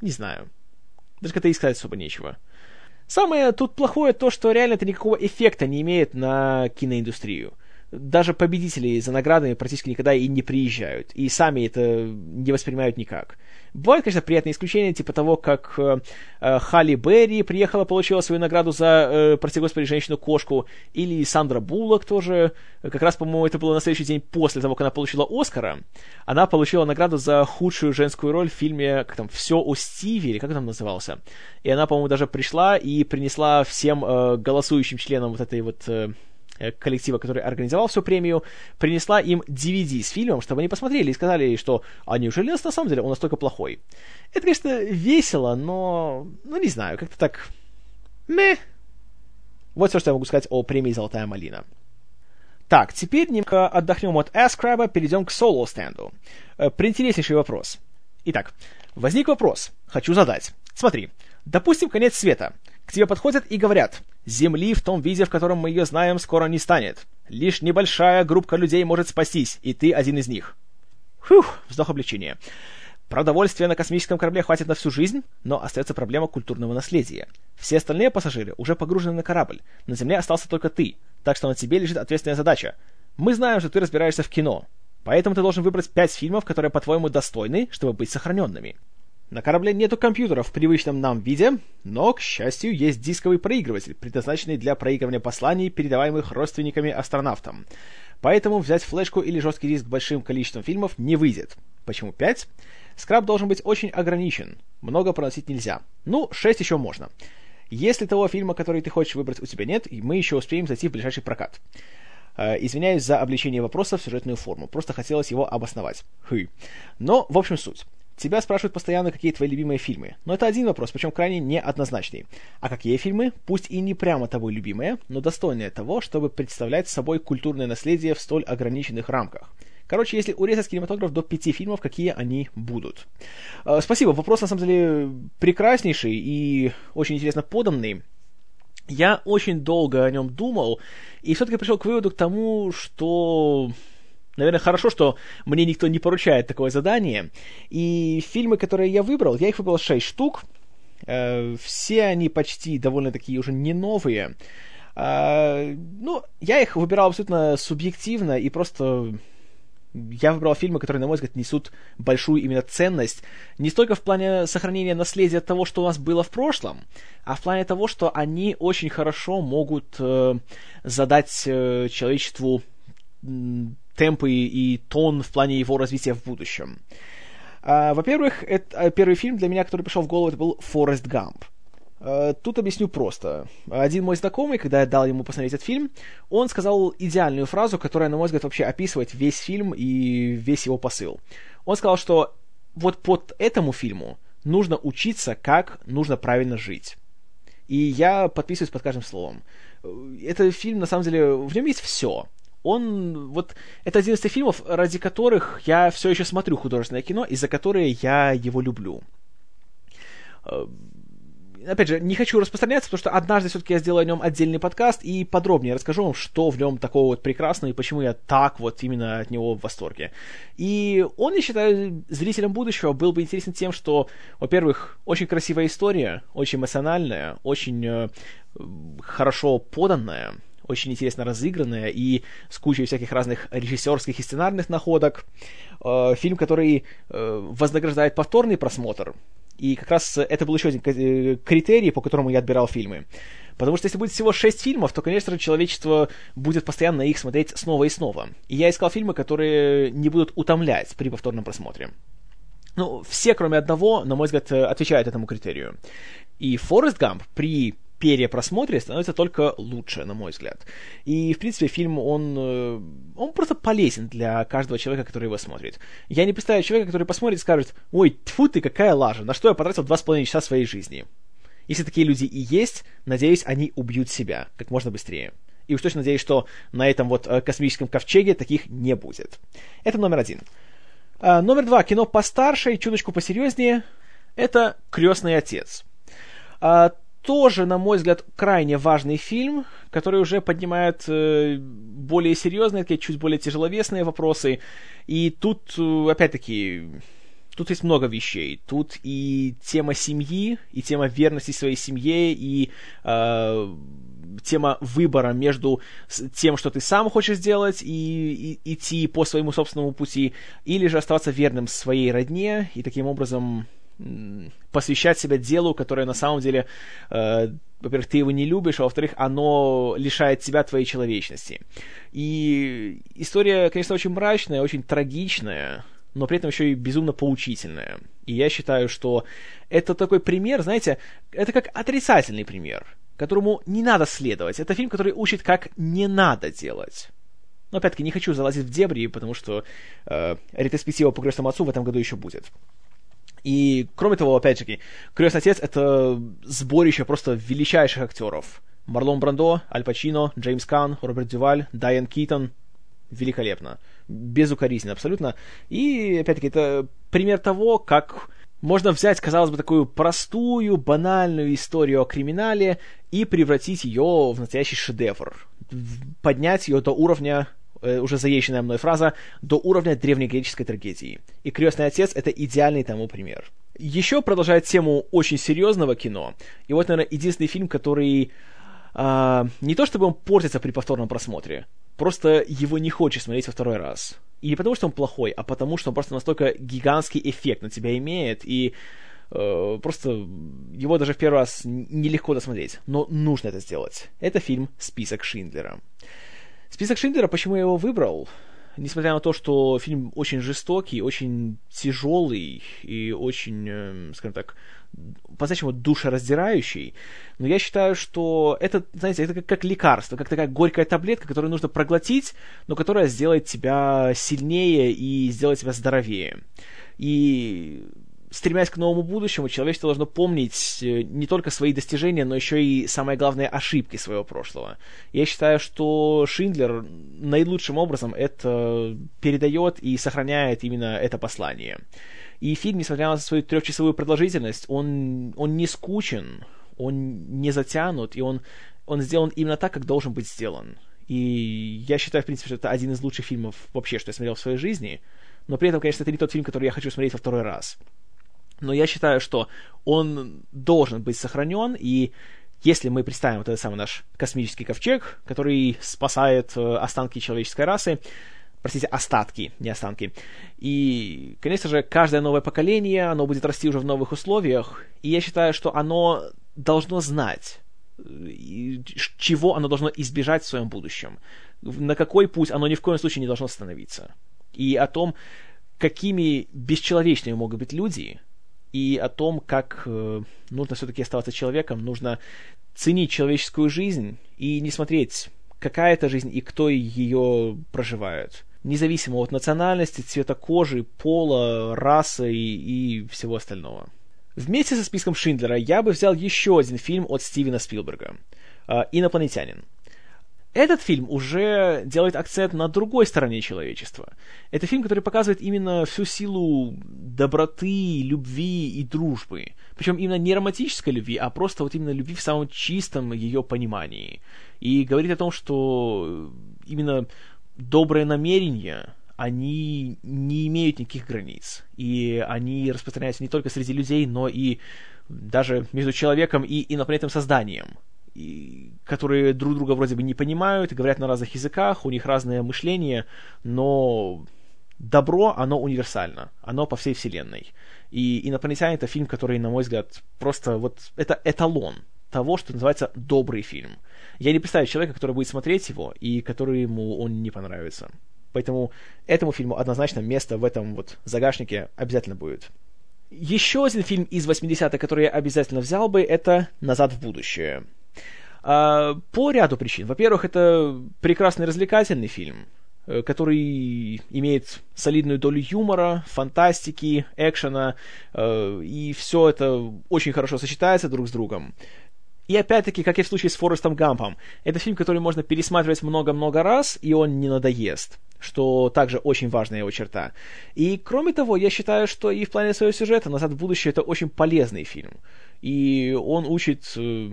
Не знаю. Даже как-то и сказать особо нечего. Самое тут плохое то, что реально это никакого эффекта не имеет на киноиндустрию даже победители за наградами практически никогда и не приезжают, и сами это не воспринимают никак. Бывают, конечно, приятные исключения, типа того, как э, э, Халли Берри приехала, получила свою награду за, э, прости господи, женщину-кошку, или Сандра Буллок тоже, как раз, по-моему, это было на следующий день после того, как она получила Оскара, она получила награду за худшую женскую роль в фильме, как там, «Все о Стиве», или как там назывался. И она, по-моему, даже пришла и принесла всем э, голосующим членам вот этой вот... Э, коллектива, который организовал всю премию, принесла им DVD с фильмом, чтобы они посмотрели и сказали, что «А неужели на самом деле он настолько плохой?» Это, конечно, весело, но... Ну, не знаю, как-то так... Мeh. Вот все, что я могу сказать о премии «Золотая малина». Так, теперь немного отдохнем от Ascribe, перейдем к соло-стенду. Э, приинтереснейший вопрос. Итак, возник вопрос. Хочу задать. Смотри, допустим, конец света. К тебе подходят и говорят, Земли в том виде, в котором мы ее знаем, скоро не станет. Лишь небольшая группа людей может спастись, и ты один из них. Фух, вздох облегчения. Продовольствия на космическом корабле хватит на всю жизнь, но остается проблема культурного наследия. Все остальные пассажиры уже погружены на корабль. На Земле остался только ты, так что на тебе лежит ответственная задача. Мы знаем, что ты разбираешься в кино, поэтому ты должен выбрать пять фильмов, которые, по-твоему, достойны, чтобы быть сохраненными. На корабле нету компьютеров в привычном нам виде, но, к счастью, есть дисковый проигрыватель, предназначенный для проигрывания посланий, передаваемых родственниками астронавтам. Поэтому взять флешку или жесткий диск большим количеством фильмов не выйдет. Почему 5? Скраб должен быть очень ограничен. Много проносить нельзя. Ну, 6 еще можно. Если того фильма, который ты хочешь выбрать, у тебя нет, мы еще успеем зайти в ближайший прокат. Э, извиняюсь за обличение вопроса в сюжетную форму. Просто хотелось его обосновать. Хы. Но, в общем, суть. Тебя спрашивают постоянно, какие твои любимые фильмы. Но это один вопрос, причем крайне неоднозначный. А какие фильмы, пусть и не прямо тобой любимые, но достойные того, чтобы представлять собой культурное наследие в столь ограниченных рамках? Короче, если урезать кинематограф до пяти фильмов, какие они будут? Э, спасибо, вопрос на самом деле прекраснейший и очень интересно поданный. Я очень долго о нем думал, и все-таки пришел к выводу к тому, что Наверное, хорошо, что мне никто не поручает такое задание. И фильмы, которые я выбрал, я их выбрал 6 штук. Э, все они почти довольно такие уже не новые. Э, ну, я их выбирал абсолютно субъективно и просто я выбрал фильмы, которые, на мой взгляд, несут большую именно ценность не столько в плане сохранения наследия того, что у нас было в прошлом, а в плане того, что они очень хорошо могут э, задать э, человечеству темпы и тон в плане его развития в будущем. Uh, во-первых, это, uh, первый фильм для меня, который пришел в голову, это был «Форест Гамп». Uh, тут объясню просто. Один мой знакомый, когда я дал ему посмотреть этот фильм, он сказал идеальную фразу, которая, на мой взгляд, вообще описывает весь фильм и весь его посыл. Он сказал, что вот под этому фильму нужно учиться, как нужно правильно жить. И я подписываюсь под каждым словом. Этот фильм, на самом деле, в нем есть все он вот это один из тех фильмов, ради которых я все еще смотрю художественное кино, и за которые я его люблю. Э, опять же, не хочу распространяться, потому что однажды все-таки я сделаю о нем отдельный подкаст и подробнее расскажу вам, что в нем такого вот прекрасного и почему я так вот именно от него в восторге. И он, я считаю, зрителям будущего был бы интересен тем, что, во-первых, очень красивая история, очень эмоциональная, очень э, хорошо поданная, очень интересно разыгранная и с кучей всяких разных режиссерских и сценарных находок. Э, фильм, который э, вознаграждает повторный просмотр. И как раз это был еще один э, критерий, по которому я отбирал фильмы. Потому что если будет всего шесть фильмов, то, конечно же, человечество будет постоянно их смотреть снова и снова. И я искал фильмы, которые не будут утомлять при повторном просмотре. Ну, все, кроме одного, на мой взгляд, отвечают этому критерию. И Форест Гамп при перепросмотре становится только лучше, на мой взгляд. И, в принципе, фильм, он, э, он просто полезен для каждого человека, который его смотрит. Я не представляю человека, который посмотрит и скажет, ой, тьфу ты, какая лажа, на что я потратил два с половиной часа своей жизни. Если такие люди и есть, надеюсь, они убьют себя как можно быстрее. И уж точно надеюсь, что на этом вот э, космическом ковчеге таких не будет. Это номер один. А, номер два. Кино постарше и чуточку посерьезнее. Это «Крестный отец». А, тоже, на мой взгляд, крайне важный фильм, который уже поднимает э, более серьезные, такие чуть более тяжеловесные вопросы. И тут, э, опять-таки, тут есть много вещей. Тут и тема семьи, и тема верности своей семье, и э, тема выбора между тем, что ты сам хочешь сделать, и, и идти по своему собственному пути, или же оставаться верным своей родне, и таким образом посвящать себя делу, которое на самом деле, э, во-первых, ты его не любишь, а во-вторых, оно лишает тебя твоей человечности. И история, конечно, очень мрачная, очень трагичная, но при этом еще и безумно поучительная. И я считаю, что это такой пример, знаете, это как отрицательный пример, которому не надо следовать. Это фильм, который учит, как не надо делать. Но опять-таки не хочу залазить в дебри, потому что э, ретроспектива по крестному отцу в этом году еще будет. И, кроме того, опять-таки, «Крестный отец» — это сборище просто величайших актеров. Марлон Брандо, Аль Пачино, Джеймс Кан, Роберт Дюваль, Дайан Китон. Великолепно. Безукоризненно абсолютно. И, опять-таки, это пример того, как можно взять, казалось бы, такую простую, банальную историю о криминале и превратить ее в настоящий шедевр. Поднять ее до уровня Э, уже заезженная мной фраза, до уровня древнегреческой трагедии. И «Крестный отец» — это идеальный тому пример. Еще продолжает тему очень серьезного кино. И вот, наверное, единственный фильм, который а, не то чтобы он портится при повторном просмотре, просто его не хочешь смотреть во второй раз. И не потому, что он плохой, а потому, что он просто настолько гигантский эффект на тебя имеет, и Э, просто его даже в первый раз нелегко досмотреть, но нужно это сделать. Это фильм «Список Шиндлера». «Список Шиндлера», почему я его выбрал? Несмотря на то, что фильм очень жестокий, очень тяжелый и очень, э, скажем так, по-настоящему душераздирающий, но я считаю, что это, знаете, это как, как лекарство, как такая горькая таблетка, которую нужно проглотить, но которая сделает тебя сильнее и сделает тебя здоровее. И стремясь к новому будущему, человечество должно помнить э, не только свои достижения, но еще и, самое главное, ошибки своего прошлого. Я считаю, что Шиндлер наилучшим образом это передает и сохраняет именно это послание. И фильм, несмотря на свою трехчасовую продолжительность, он, он не скучен, он не затянут, и он, он сделан именно так, как должен быть сделан. И я считаю, в принципе, что это один из лучших фильмов вообще, что я смотрел в своей жизни. Но при этом, конечно, это не тот фильм, который я хочу смотреть во второй раз. Но я считаю, что он должен быть сохранен, и если мы представим вот этот самый наш космический ковчег, который спасает э, останки человеческой расы, простите, остатки, не останки. И, конечно же, каждое новое поколение, оно будет расти уже в новых условиях, и я считаю, что оно должно знать, чего оно должно избежать в своем будущем, на какой путь оно ни в коем случае не должно становиться, и о том, какими бесчеловечными могут быть люди, и о том, как э, нужно все-таки оставаться человеком, нужно ценить человеческую жизнь и не смотреть, какая это жизнь и кто ее проживает. Независимо от национальности, цвета кожи, пола, расы и, и всего остального. Вместе со списком Шиндлера я бы взял еще один фильм от Стивена Спилберга э, «Инопланетянин». Этот фильм уже делает акцент на другой стороне человечества. Это фильм, который показывает именно всю силу доброты, любви и дружбы. Причем именно не романтической любви, а просто вот именно любви в самом чистом ее понимании. И говорит о том, что именно добрые намерения, они не имеют никаких границ. И они распространяются не только среди людей, но и даже между человеком и инопланетным созданием и, которые друг друга вроде бы не понимают, говорят на разных языках, у них разное мышление, но добро, оно универсально, оно по всей вселенной. И «Инопланетяне» — это фильм, который, на мой взгляд, просто вот это эталон того, что называется добрый фильм. Я не представляю человека, который будет смотреть его, и который ему он не понравится. Поэтому этому фильму однозначно место в этом вот загашнике обязательно будет. Еще один фильм из 80-х, который я обязательно взял бы, это «Назад в будущее». А, по ряду причин. Во-первых, это прекрасный развлекательный фильм, э, который имеет солидную долю юмора, фантастики, экшена, э, и все это очень хорошо сочетается друг с другом. И опять-таки, как и в случае с Форестом Гампом, это фильм, который можно пересматривать много-много раз, и он не надоест, что также очень важная его черта. И кроме того, я считаю, что и в плане своего сюжета «Назад в будущее» это очень полезный фильм. И он учит э,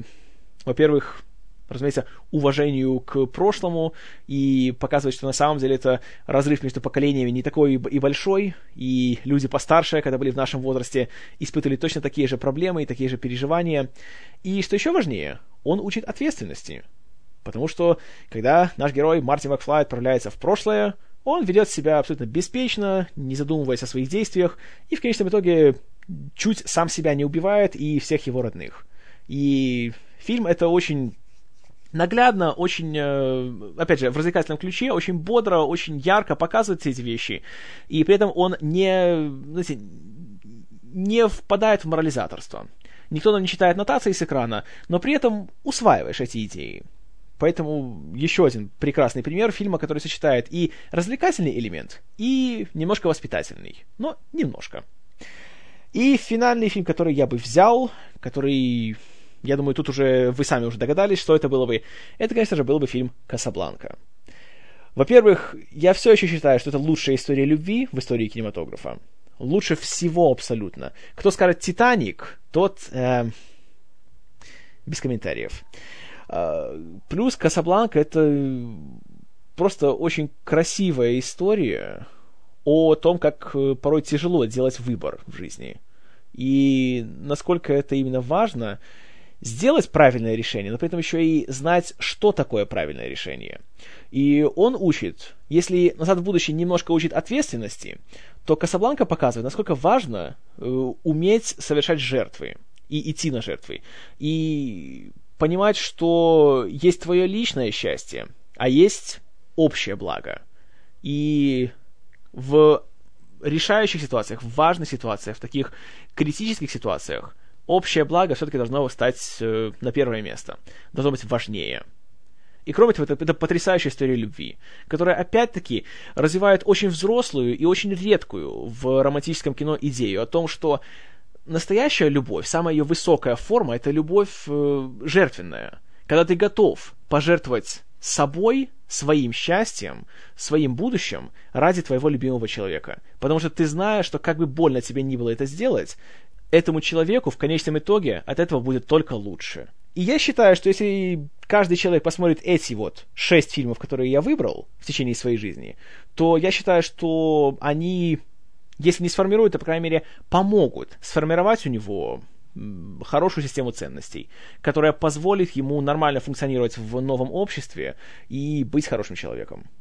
во-первых, разумеется, уважению к прошлому и показывать, что на самом деле это разрыв между поколениями не такой и большой, и люди постарше, когда были в нашем возрасте, испытывали точно такие же проблемы и такие же переживания. И что еще важнее, он учит ответственности. Потому что, когда наш герой Марти Макфлай отправляется в прошлое, он ведет себя абсолютно беспечно, не задумываясь о своих действиях, и в конечном итоге чуть сам себя не убивает и всех его родных. И Фильм это очень наглядно, очень, э, опять же, в развлекательном ключе, очень бодро, очень ярко показывает все эти вещи. И при этом он не, знаете, не впадает в морализаторство. Никто нам не читает нотации с экрана, но при этом усваиваешь эти идеи. Поэтому еще один прекрасный пример фильма, который сочетает и развлекательный элемент, и немножко воспитательный. Но немножко. И финальный фильм, который я бы взял, который я думаю, тут уже вы сами уже догадались, что это было бы. Это, конечно же, был бы фильм «Касабланка». Во-первых, я все еще считаю, что это лучшая история любви в истории кинематографа. Лучше всего абсолютно. Кто скажет «Титаник», тот... Э, без комментариев. Э, плюс «Касабланка» — это просто очень красивая история о том, как э, порой тяжело делать выбор в жизни. И насколько это именно важно, сделать правильное решение, но при этом еще и знать, что такое правильное решение. И он учит, если «Назад в будущее» немножко учит ответственности, то Касабланка показывает, насколько важно э, уметь совершать жертвы и идти на жертвы. И понимать, что есть твое личное счастье, а есть общее благо. И в решающих ситуациях, в важных ситуациях, в таких критических ситуациях, общее благо все-таки должно стать э, на первое место. Должно быть важнее. И кроме того, это, это потрясающая история любви, которая, опять-таки, развивает очень взрослую и очень редкую в романтическом кино идею о том, что настоящая любовь, самая ее высокая форма, это любовь э, жертвенная. Когда ты готов пожертвовать собой, своим счастьем, своим будущим ради твоего любимого человека. Потому что ты знаешь, что как бы больно тебе ни было это сделать, этому человеку в конечном итоге от этого будет только лучше. И я считаю, что если каждый человек посмотрит эти вот шесть фильмов, которые я выбрал в течение своей жизни, то я считаю, что они, если не сформируют, то, по крайней мере, помогут сформировать у него хорошую систему ценностей, которая позволит ему нормально функционировать в новом обществе и быть хорошим человеком.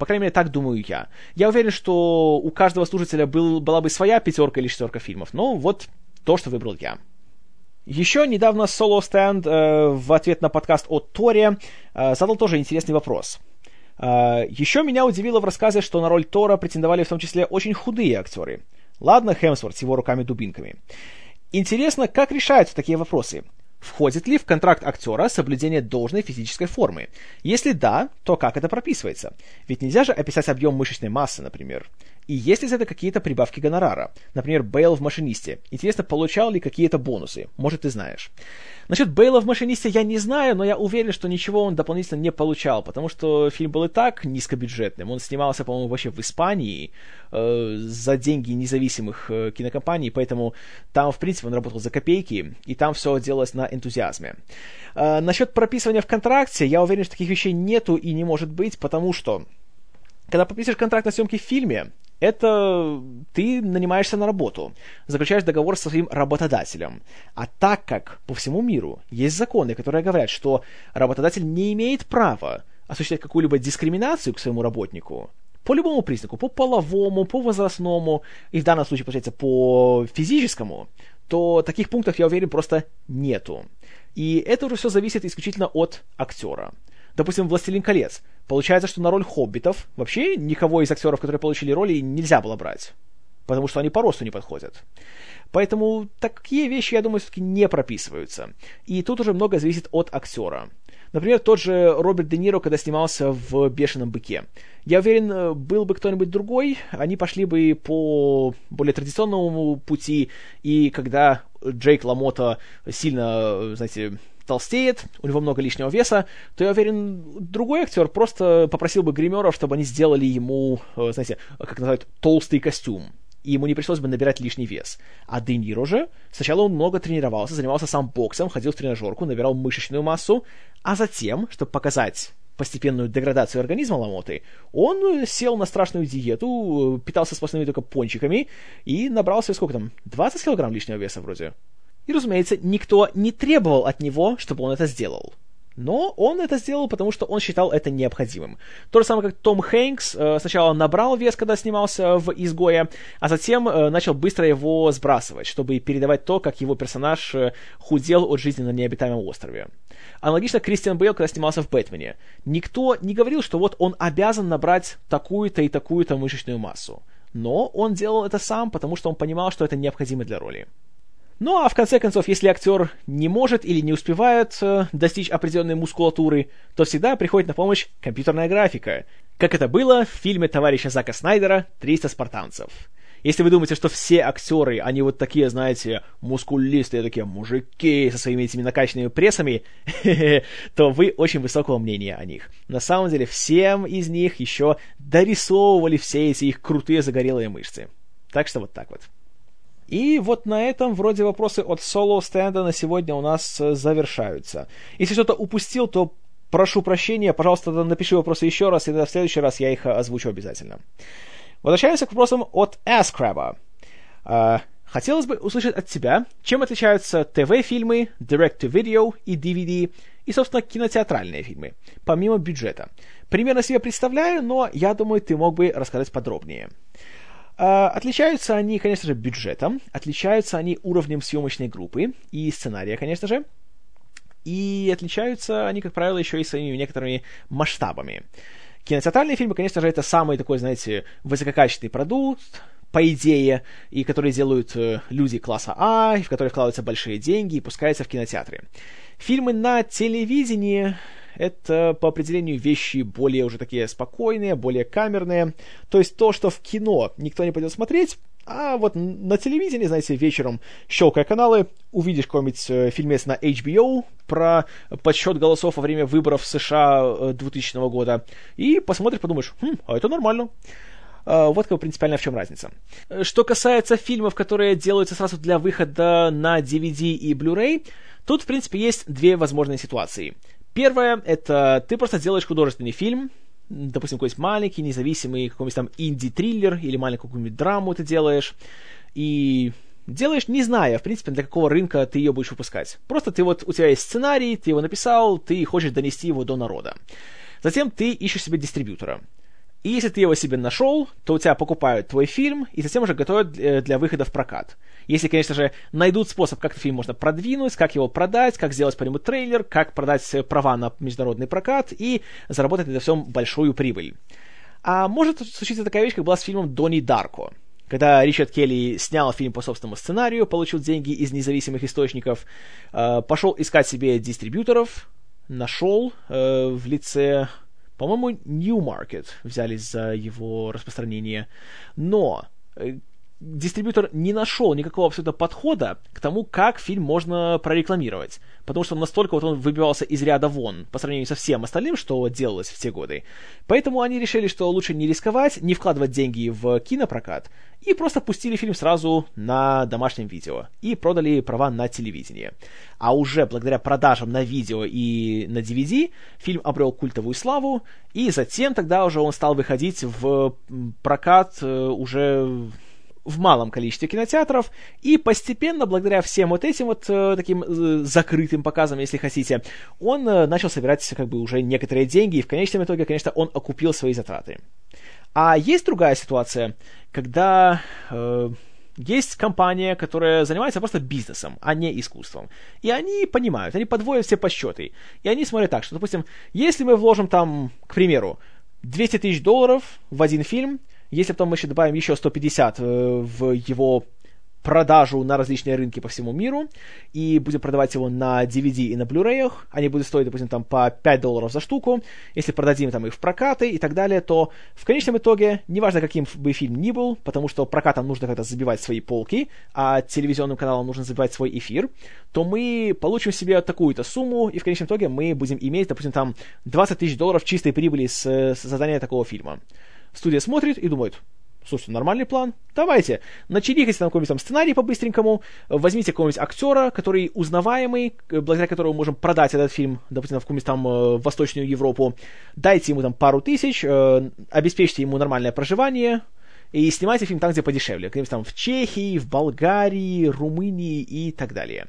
По крайней мере, так думаю я. Я уверен, что у каждого слушателя был, была бы своя пятерка или шестерка фильмов, но вот то, что выбрал я. Еще недавно Solo Stand э, в ответ на подкаст от Тори э, задал тоже интересный вопрос. Э, еще меня удивило в рассказе, что на роль Тора претендовали в том числе очень худые актеры. Ладно, Хемсворт с его руками-дубинками. Интересно, как решаются такие вопросы? Входит ли в контракт актера соблюдение должной физической формы? Если да, то как это прописывается? Ведь нельзя же описать объем мышечной массы, например. И есть ли за это какие-то прибавки гонорара? Например, Бейл в «Машинисте». Интересно, получал ли какие-то бонусы? Может, ты знаешь. Насчет Бейла в «Машинисте» я не знаю, но я уверен, что ничего он дополнительно не получал, потому что фильм был и так низкобюджетным. Он снимался, по-моему, вообще в Испании э, за деньги независимых э, кинокомпаний, поэтому там, в принципе, он работал за копейки, и там все делалось на энтузиазме. Э, насчет прописывания в контракте, я уверен, что таких вещей нету и не может быть, потому что когда подписываешь контракт на съемки в фильме, это ты нанимаешься на работу, заключаешь договор со своим работодателем. А так как по всему миру есть законы, которые говорят, что работодатель не имеет права осуществлять какую-либо дискриминацию к своему работнику, по любому признаку, по половому, по возрастному, и в данном случае, получается, по физическому, то таких пунктов, я уверен, просто нету. И это уже все зависит исключительно от актера. Допустим, «Властелин колец». Получается, что на роль хоббитов вообще никого из актеров, которые получили роли, нельзя было брать. Потому что они по росту не подходят. Поэтому такие вещи, я думаю, все-таки не прописываются. И тут уже много зависит от актера. Например, тот же Роберт Де Ниро, когда снимался в «Бешеном быке». Я уверен, был бы кто-нибудь другой, они пошли бы по более традиционному пути, и когда Джейк Ламота сильно, знаете, толстеет, у него много лишнего веса, то я уверен, другой актер просто попросил бы гримеров, чтобы они сделали ему, э, знаете, как называют, толстый костюм. И ему не пришлось бы набирать лишний вес. А Де Ниро же, сначала он много тренировался, занимался сам боксом, ходил в тренажерку, набирал мышечную массу, а затем, чтобы показать постепенную деградацию организма Ламоты, он сел на страшную диету, э, питался сплошными только пончиками и набрал себе сколько там, 20 килограмм лишнего веса вроде. И, разумеется, никто не требовал от него, чтобы он это сделал. Но он это сделал, потому что он считал это необходимым. То же самое, как Том Хэнкс э, сначала набрал вес, когда снимался в «Изгое», а затем э, начал быстро его сбрасывать, чтобы передавать то, как его персонаж э, худел от жизни на необитаемом острове. Аналогично Кристиан Бейл, когда снимался в «Бэтмене». Никто не говорил, что вот он обязан набрать такую-то и такую-то мышечную массу. Но он делал это сам, потому что он понимал, что это необходимо для роли. Ну а в конце концов, если актер не может или не успевает э, достичь определенной мускулатуры, то всегда приходит на помощь компьютерная графика, как это было в фильме товарища Зака Снайдера «300 спартанцев». Если вы думаете, что все актеры, они вот такие, знаете, мускулистые, такие мужики со своими этими накачанными прессами, то вы очень высокого мнения о них. На самом деле, всем из них еще дорисовывали все эти их крутые загорелые мышцы. Так что вот так вот. И вот на этом вроде вопросы от соло стенда на сегодня у нас э, завершаются. Если что-то упустил, то прошу прощения, пожалуйста, напиши вопросы еще раз, и в следующий раз я их э, озвучу обязательно. Возвращаемся к вопросам от Askraba. Uh, хотелось бы услышать от тебя, чем отличаются ТВ-фильмы, Direct-to-Video и DVD, и, собственно, кинотеатральные фильмы, помимо бюджета. Примерно себе представляю, но я думаю, ты мог бы рассказать подробнее. Отличаются они, конечно же, бюджетом, отличаются они уровнем съемочной группы и сценария, конечно же, и отличаются они, как правило, еще и своими некоторыми масштабами. Кинотеатральные фильмы, конечно же, это самый такой, знаете, высококачественный продукт, по идее, и которые делают э, люди класса А, в которые вкладываются большие деньги и пускаются в кинотеатры. Фильмы на телевидении это по определению вещи более уже такие спокойные, более камерные. То есть то, что в кино никто не пойдет смотреть, а вот на телевидении, знаете, вечером, щелкая каналы, увидишь какой-нибудь э, фильмец на HBO про подсчет голосов во время выборов в США 2000 э, года, и посмотришь, подумаешь, хм, а это нормально. Uh, вот как принципиально в чем разница. Что касается фильмов, которые делаются сразу для выхода на DVD и Blu-ray, тут, в принципе, есть две возможные ситуации. Первое — это ты просто делаешь художественный фильм, допустим, какой-нибудь маленький, независимый, какой-нибудь там инди-триллер или маленькую какую-нибудь драму ты делаешь, и делаешь, не зная, в принципе, для какого рынка ты ее будешь выпускать. Просто ты вот, у тебя есть сценарий, ты его написал, ты хочешь донести его до народа. Затем ты ищешь себе дистрибьютора. И если ты его себе нашел, то у тебя покупают твой фильм и затем уже готовят э, для выхода в прокат. Если, конечно же, найдут способ, как этот фильм можно продвинуть, как его продать, как сделать по нему трейлер, как продать э, права на международный прокат и заработать на всем большую прибыль. А может случиться такая вещь, как была с фильмом «Донни Дарко», когда Ричард Келли снял фильм по собственному сценарию, получил деньги из независимых источников, э, пошел искать себе дистрибьюторов, нашел в лице по-моему, Newmarket взялись за его распространение. Но э, дистрибьютор не нашел никакого абсолютно подхода к тому, как фильм можно прорекламировать. Потому что настолько вот он выбивался из ряда вон по сравнению со всем остальным, что делалось в те годы. Поэтому они решили, что лучше не рисковать, не вкладывать деньги в кинопрокат, и просто пустили фильм сразу на домашнем видео. И продали права на телевидение. А уже благодаря продажам на видео и на DVD фильм обрел культовую славу, и затем тогда уже он стал выходить в прокат э, уже в малом количестве кинотеатров, и постепенно, благодаря всем вот этим вот э, таким э, закрытым показам, если хотите, он э, начал собирать как бы уже некоторые деньги, и в конечном итоге, конечно, он окупил свои затраты. А есть другая ситуация, когда э, есть компания, которая занимается просто бизнесом, а не искусством. И они понимают, они подводят все подсчеты. И они смотрят так, что, допустим, если мы вложим там, к примеру, 200 тысяч долларов в один фильм, если потом мы еще добавим еще 150 э, в его продажу на различные рынки по всему миру, и будем продавать его на DVD и на Blu-ray, они будут стоить, допустим, там по 5 долларов за штуку, если продадим там их в прокаты и так далее, то в конечном итоге, неважно каким бы фильм ни был, потому что прокатам нужно как-то забивать свои полки, а телевизионным каналам нужно забивать свой эфир, то мы получим себе такую-то сумму, и в конечном итоге мы будем иметь, допустим, там 20 тысяч долларов чистой прибыли с, с создания такого фильма. Студия смотрит и думает, слушайте, нормальный план, давайте, начерикайте там какой-нибудь там сценарий по-быстренькому, возьмите какого-нибудь актера, который узнаваемый, благодаря которому можем продать этот фильм, допустим, в какую-нибудь там э, Восточную Европу, дайте ему там пару тысяч, э, обеспечьте ему нормальное проживание, и снимайте фильм там, где подешевле, где-нибудь там в Чехии, в Болгарии, Румынии и так далее.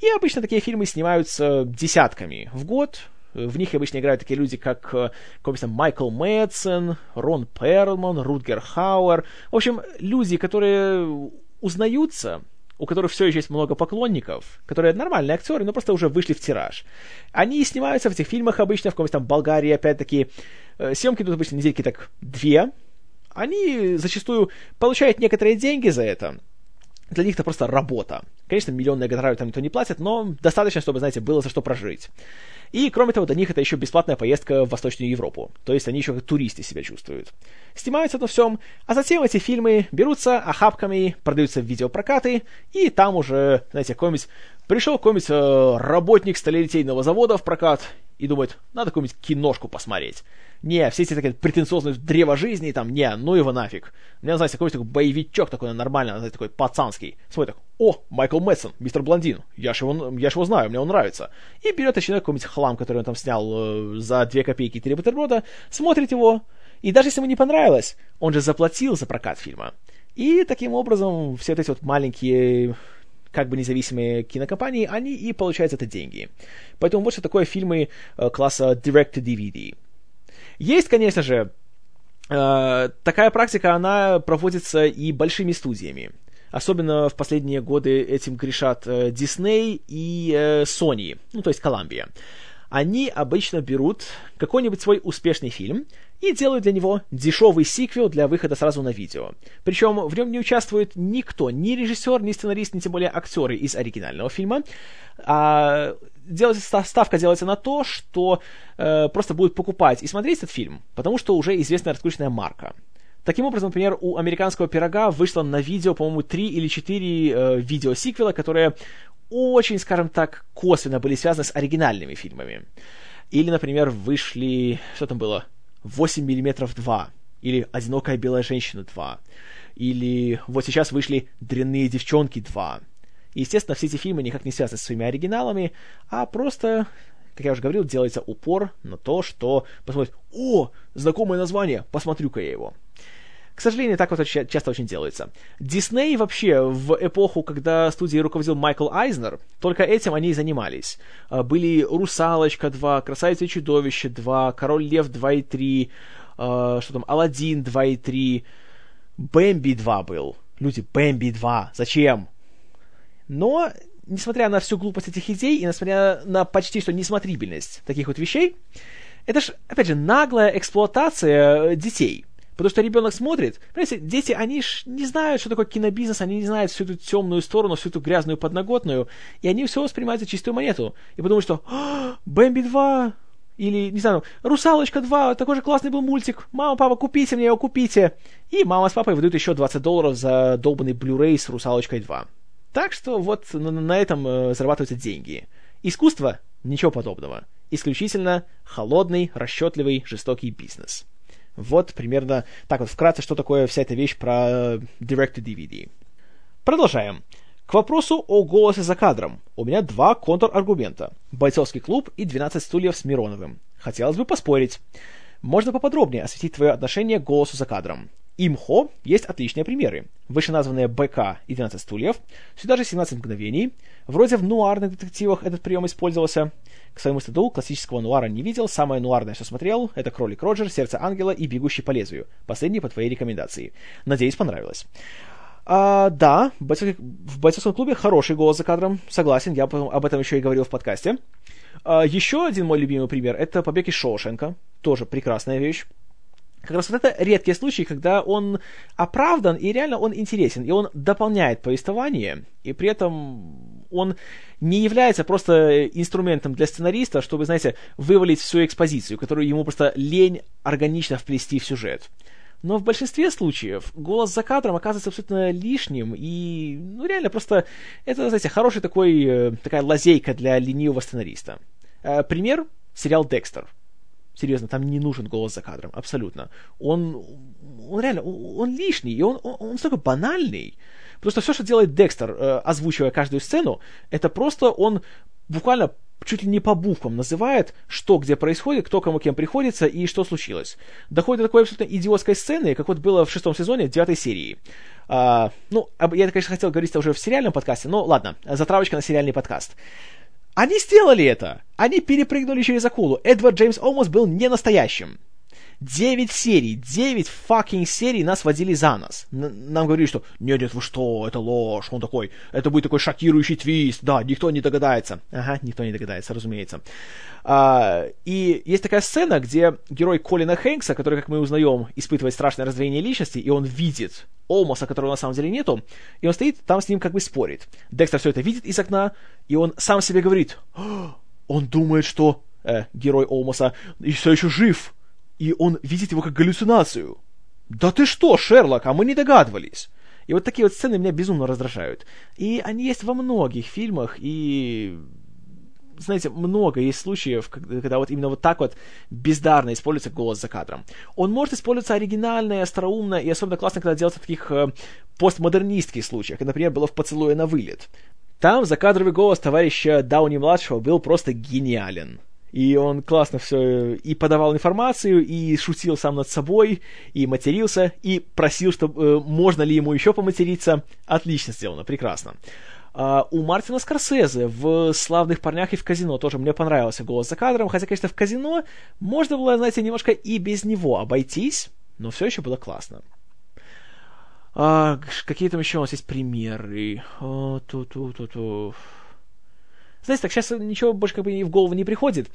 И обычно такие фильмы снимаются десятками в год, в них обычно играют такие люди, как э, какой-то Майкл Мэтсон, Рон Перлман, Рутгер Хауэр. В общем, люди, которые узнаются, у которых все еще есть много поклонников, которые нормальные актеры, но просто уже вышли в тираж. Они снимаются в этих фильмах обычно в каком-то там Болгарии, опять-таки. Э, съемки тут обычно недельки так две. Они зачастую получают некоторые деньги за это. Для них это просто работа. Конечно, миллионные гонорары там никто не платит, но достаточно, чтобы, знаете, было за что прожить. И, кроме того, для них это еще бесплатная поездка в Восточную Европу. То есть они еще как туристы себя чувствуют. Снимаются на всем, а затем эти фильмы берутся охапками, продаются в видеопрокаты, и там уже, знаете, какой-нибудь... Пришел какой-нибудь э, работник сталелитейного завода в прокат и думает, надо какую-нибудь киношку посмотреть. Не, все эти такие претенциозные древо жизни, там, не, ну его нафиг. Мне, знаете, какой-то такой боевичок такой нормальный, знаете, такой пацанский. Смотрит так, о, Майкл Мэтсон, мистер Блондин, я ж его, я ж его знаю, мне он нравится. И берет начинает какой-нибудь хлам, который он там снял э, за две копейки три бутерброда, смотрит его, и даже если ему не понравилось, он же заплатил за прокат фильма. И таким образом все эти вот маленькие как бы независимые кинокомпании, они и получают за это деньги. Поэтому вот что такое фильмы э, класса Direct-to-DVD. Есть, конечно же, э, такая практика, она проводится и большими студиями. Особенно в последние годы этим грешат э, Disney и э, Sony, ну, то есть Columbia. Они обычно берут какой-нибудь свой успешный фильм и делают для него дешевый сиквел для выхода сразу на видео. Причем в нем не участвует никто, ни режиссер, ни сценарист, ни тем более актеры из оригинального фильма. А делается, ставка делается на то, что э, просто будут покупать и смотреть этот фильм, потому что уже известная раскрученная марка. Таким образом, например, у американского пирога вышло на видео, по-моему, три или четыре э, видеосиквела, которые очень, скажем так, косвенно были связаны с оригинальными фильмами. Или, например, вышли... Что там было? 8 миллиметров 2. Или «Одинокая белая женщина 2». Или вот сейчас вышли «Дрянные девчонки 2». Естественно, все эти фильмы никак не связаны со своими оригиналами, а просто как я уже говорил, делается упор на то, что посмотреть, о, знакомое название, посмотрю-ка я его. К сожалению, так вот часто очень делается. Дисней вообще в эпоху, когда студией руководил Майкл Айзнер, только этим они и занимались. А, были «Русалочка 2», «Красавица и чудовище 2», «Король лев 2 и 3», а, что там, «Аладдин 2 и 3», «Бэмби 2» был. Люди, «Бэмби 2», зачем? Но, несмотря на всю глупость этих идей и несмотря на почти что несмотрибельность таких вот вещей, это же, опять же, наглая эксплуатация э, детей – Потому что ребенок смотрит, понимаете, дети, они ж не знают, что такое кинобизнес, они не знают всю эту темную сторону, всю эту грязную подноготную, и они все воспринимают за чистую монету. И потому что «А, Бэмби 2, или, не знаю, Русалочка 2, такой же классный был мультик, мама, папа, купите мне его, купите. И мама с папой выдают еще 20 долларов за долбанный Blu-ray с Русалочкой 2. Так что вот на, этом э, зарабатываются деньги. Искусство? Ничего подобного. Исключительно холодный, расчетливый, жестокий бизнес. Вот примерно так вот вкратце, что такое вся эта вещь про Direct-to-DVD. Продолжаем. К вопросу о голосе за кадром. У меня два контраргумента. Бойцовский клуб и 12 стульев с Мироновым. Хотелось бы поспорить. Можно поподробнее осветить твое отношение к голосу за кадром. Имхо есть отличные примеры. Вышеназванные БК и 12 стульев, сюда же 17 мгновений. Вроде в нуарных детективах этот прием использовался. К своему стыду классического нуара не видел, самое нуарное, что смотрел, это «Кролик Роджер», «Сердце ангела» и «Бегущий по лезвию». Последний по твоей рекомендации. Надеюсь, понравилось. А, да, в бойцовском клубе хороший голос за кадром, согласен, я об этом еще и говорил в подкасте. А, еще один мой любимый пример — это «Побег из Шоушенка», тоже прекрасная вещь как раз вот это редкие случаи, когда он оправдан и реально он интересен, и он дополняет повествование, и при этом он не является просто инструментом для сценариста, чтобы, знаете, вывалить всю экспозицию, которую ему просто лень органично вплести в сюжет. Но в большинстве случаев голос за кадром оказывается абсолютно лишним, и, ну, реально, просто это, знаете, хорошая такой, э, такая лазейка для ленивого сценариста. Э, пример — сериал «Декстер». Серьезно, там не нужен голос за кадром, абсолютно. Он, он реально, он, лишний, и он, он, он настолько банальный. Потому что все, что делает Декстер, э, озвучивая каждую сцену, это просто он буквально чуть ли не по буквам называет, что где происходит, кто кому кем приходится и что случилось. Доходит до такой абсолютно идиотской сцены, как вот было в шестом сезоне девятой серии. А, ну, я, конечно, хотел говорить это уже в сериальном подкасте, но ладно, затравочка на сериальный подкаст. Они сделали это! Они перепрыгнули через акулу. Эдвард Джеймс Олмос был не настоящим. Девять серий, девять fucking серий нас водили за нос. Н- нам говорили, что нет, нет, вы что, это ложь, он такой, это будет такой шокирующий твист, да, никто не догадается. Ага, никто не догадается, разумеется. А, и есть такая сцена, где герой Колина Хэнкса, который, как мы узнаем, испытывает страшное раздвоение личности, и он видит Олмоса, которого на самом деле нету, и он стоит там с ним как бы спорит. Декстер все это видит из окна, и он сам себе говорит, он думает, что э, герой Олмоса все еще жив, и он видит его как галлюцинацию. Да ты что, Шерлок, а мы не догадывались. И вот такие вот сцены меня безумно раздражают. И они есть во многих фильмах, и знаете, много есть случаев, когда, вот именно вот так вот бездарно используется голос за кадром. Он может использоваться оригинально и остроумно, и особенно классно, когда делается в таких э, постмодернистских случаях, как, например, было в «Поцелуе на вылет». Там закадровый голос товарища Дауни-младшего был просто гениален. И он классно все и подавал информацию, и шутил сам над собой, и матерился, и просил, чтобы э, можно ли ему еще поматериться. Отлично сделано, прекрасно. Uh, у Мартина Скорсезе в «Славных парнях» и в «Казино» тоже мне понравился голос за кадром, хотя, конечно, в «Казино» можно было, знаете, немножко и без него обойтись, но все еще было классно. А, какие там еще у нас есть примеры? О, ту -ту -ту -ту. Знаете, так сейчас ничего больше как бы в голову не приходит.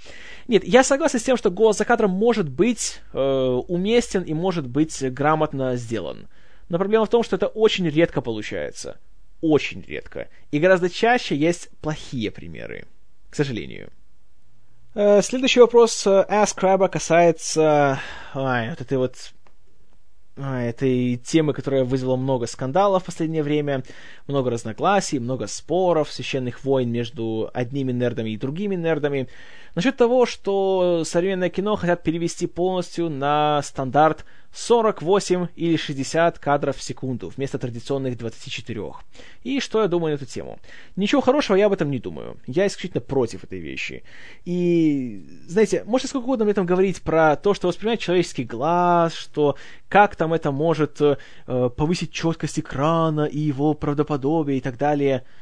Нет, я согласен с тем, что голос за кадром может быть э, уместен и может быть грамотно сделан. Но проблема в том, что это очень редко получается. Очень редко. И гораздо чаще есть плохие примеры. К сожалению. Э, следующий вопрос э, Ask Crabba касается ай, вот этой вот а, этой темы, которая вызвала много скандалов в последнее время, много разногласий, много споров, священных войн между одними нердами и другими нердами. Насчет того, что современное кино хотят перевести полностью на стандарт 48 или 60 кадров в секунду вместо традиционных 24. И что я думаю на эту тему? Ничего хорошего я об этом не думаю. Я исключительно против этой вещи. И, знаете, можете сколько угодно мне там говорить про то, что воспринимает человеческий глаз, что как там это может э, повысить четкость экрана и его правдоподобие и так далее –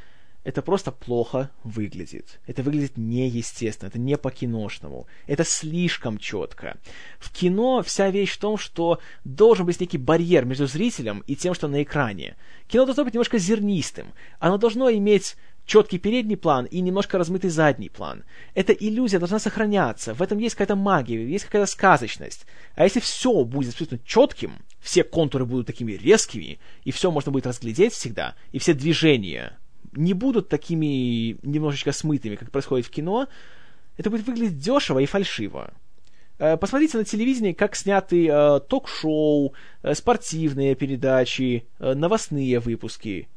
это просто плохо выглядит. Это выглядит неестественно, это не по-киношному. Это слишком четко. В кино вся вещь в том, что должен быть некий барьер между зрителем и тем, что на экране. Кино должно быть немножко зернистым. Оно должно иметь четкий передний план и немножко размытый задний план. Эта иллюзия должна сохраняться, в этом есть какая-то магия, есть какая-то сказочность. А если все будет абсолютно четким, все контуры будут такими резкими, и все можно будет разглядеть всегда, и все движения не будут такими немножечко смытыми, как происходит в кино, это будет выглядеть дешево и фальшиво. Э, посмотрите на телевидении, как сняты э, ток-шоу, э, спортивные передачи, э, новостные выпуски.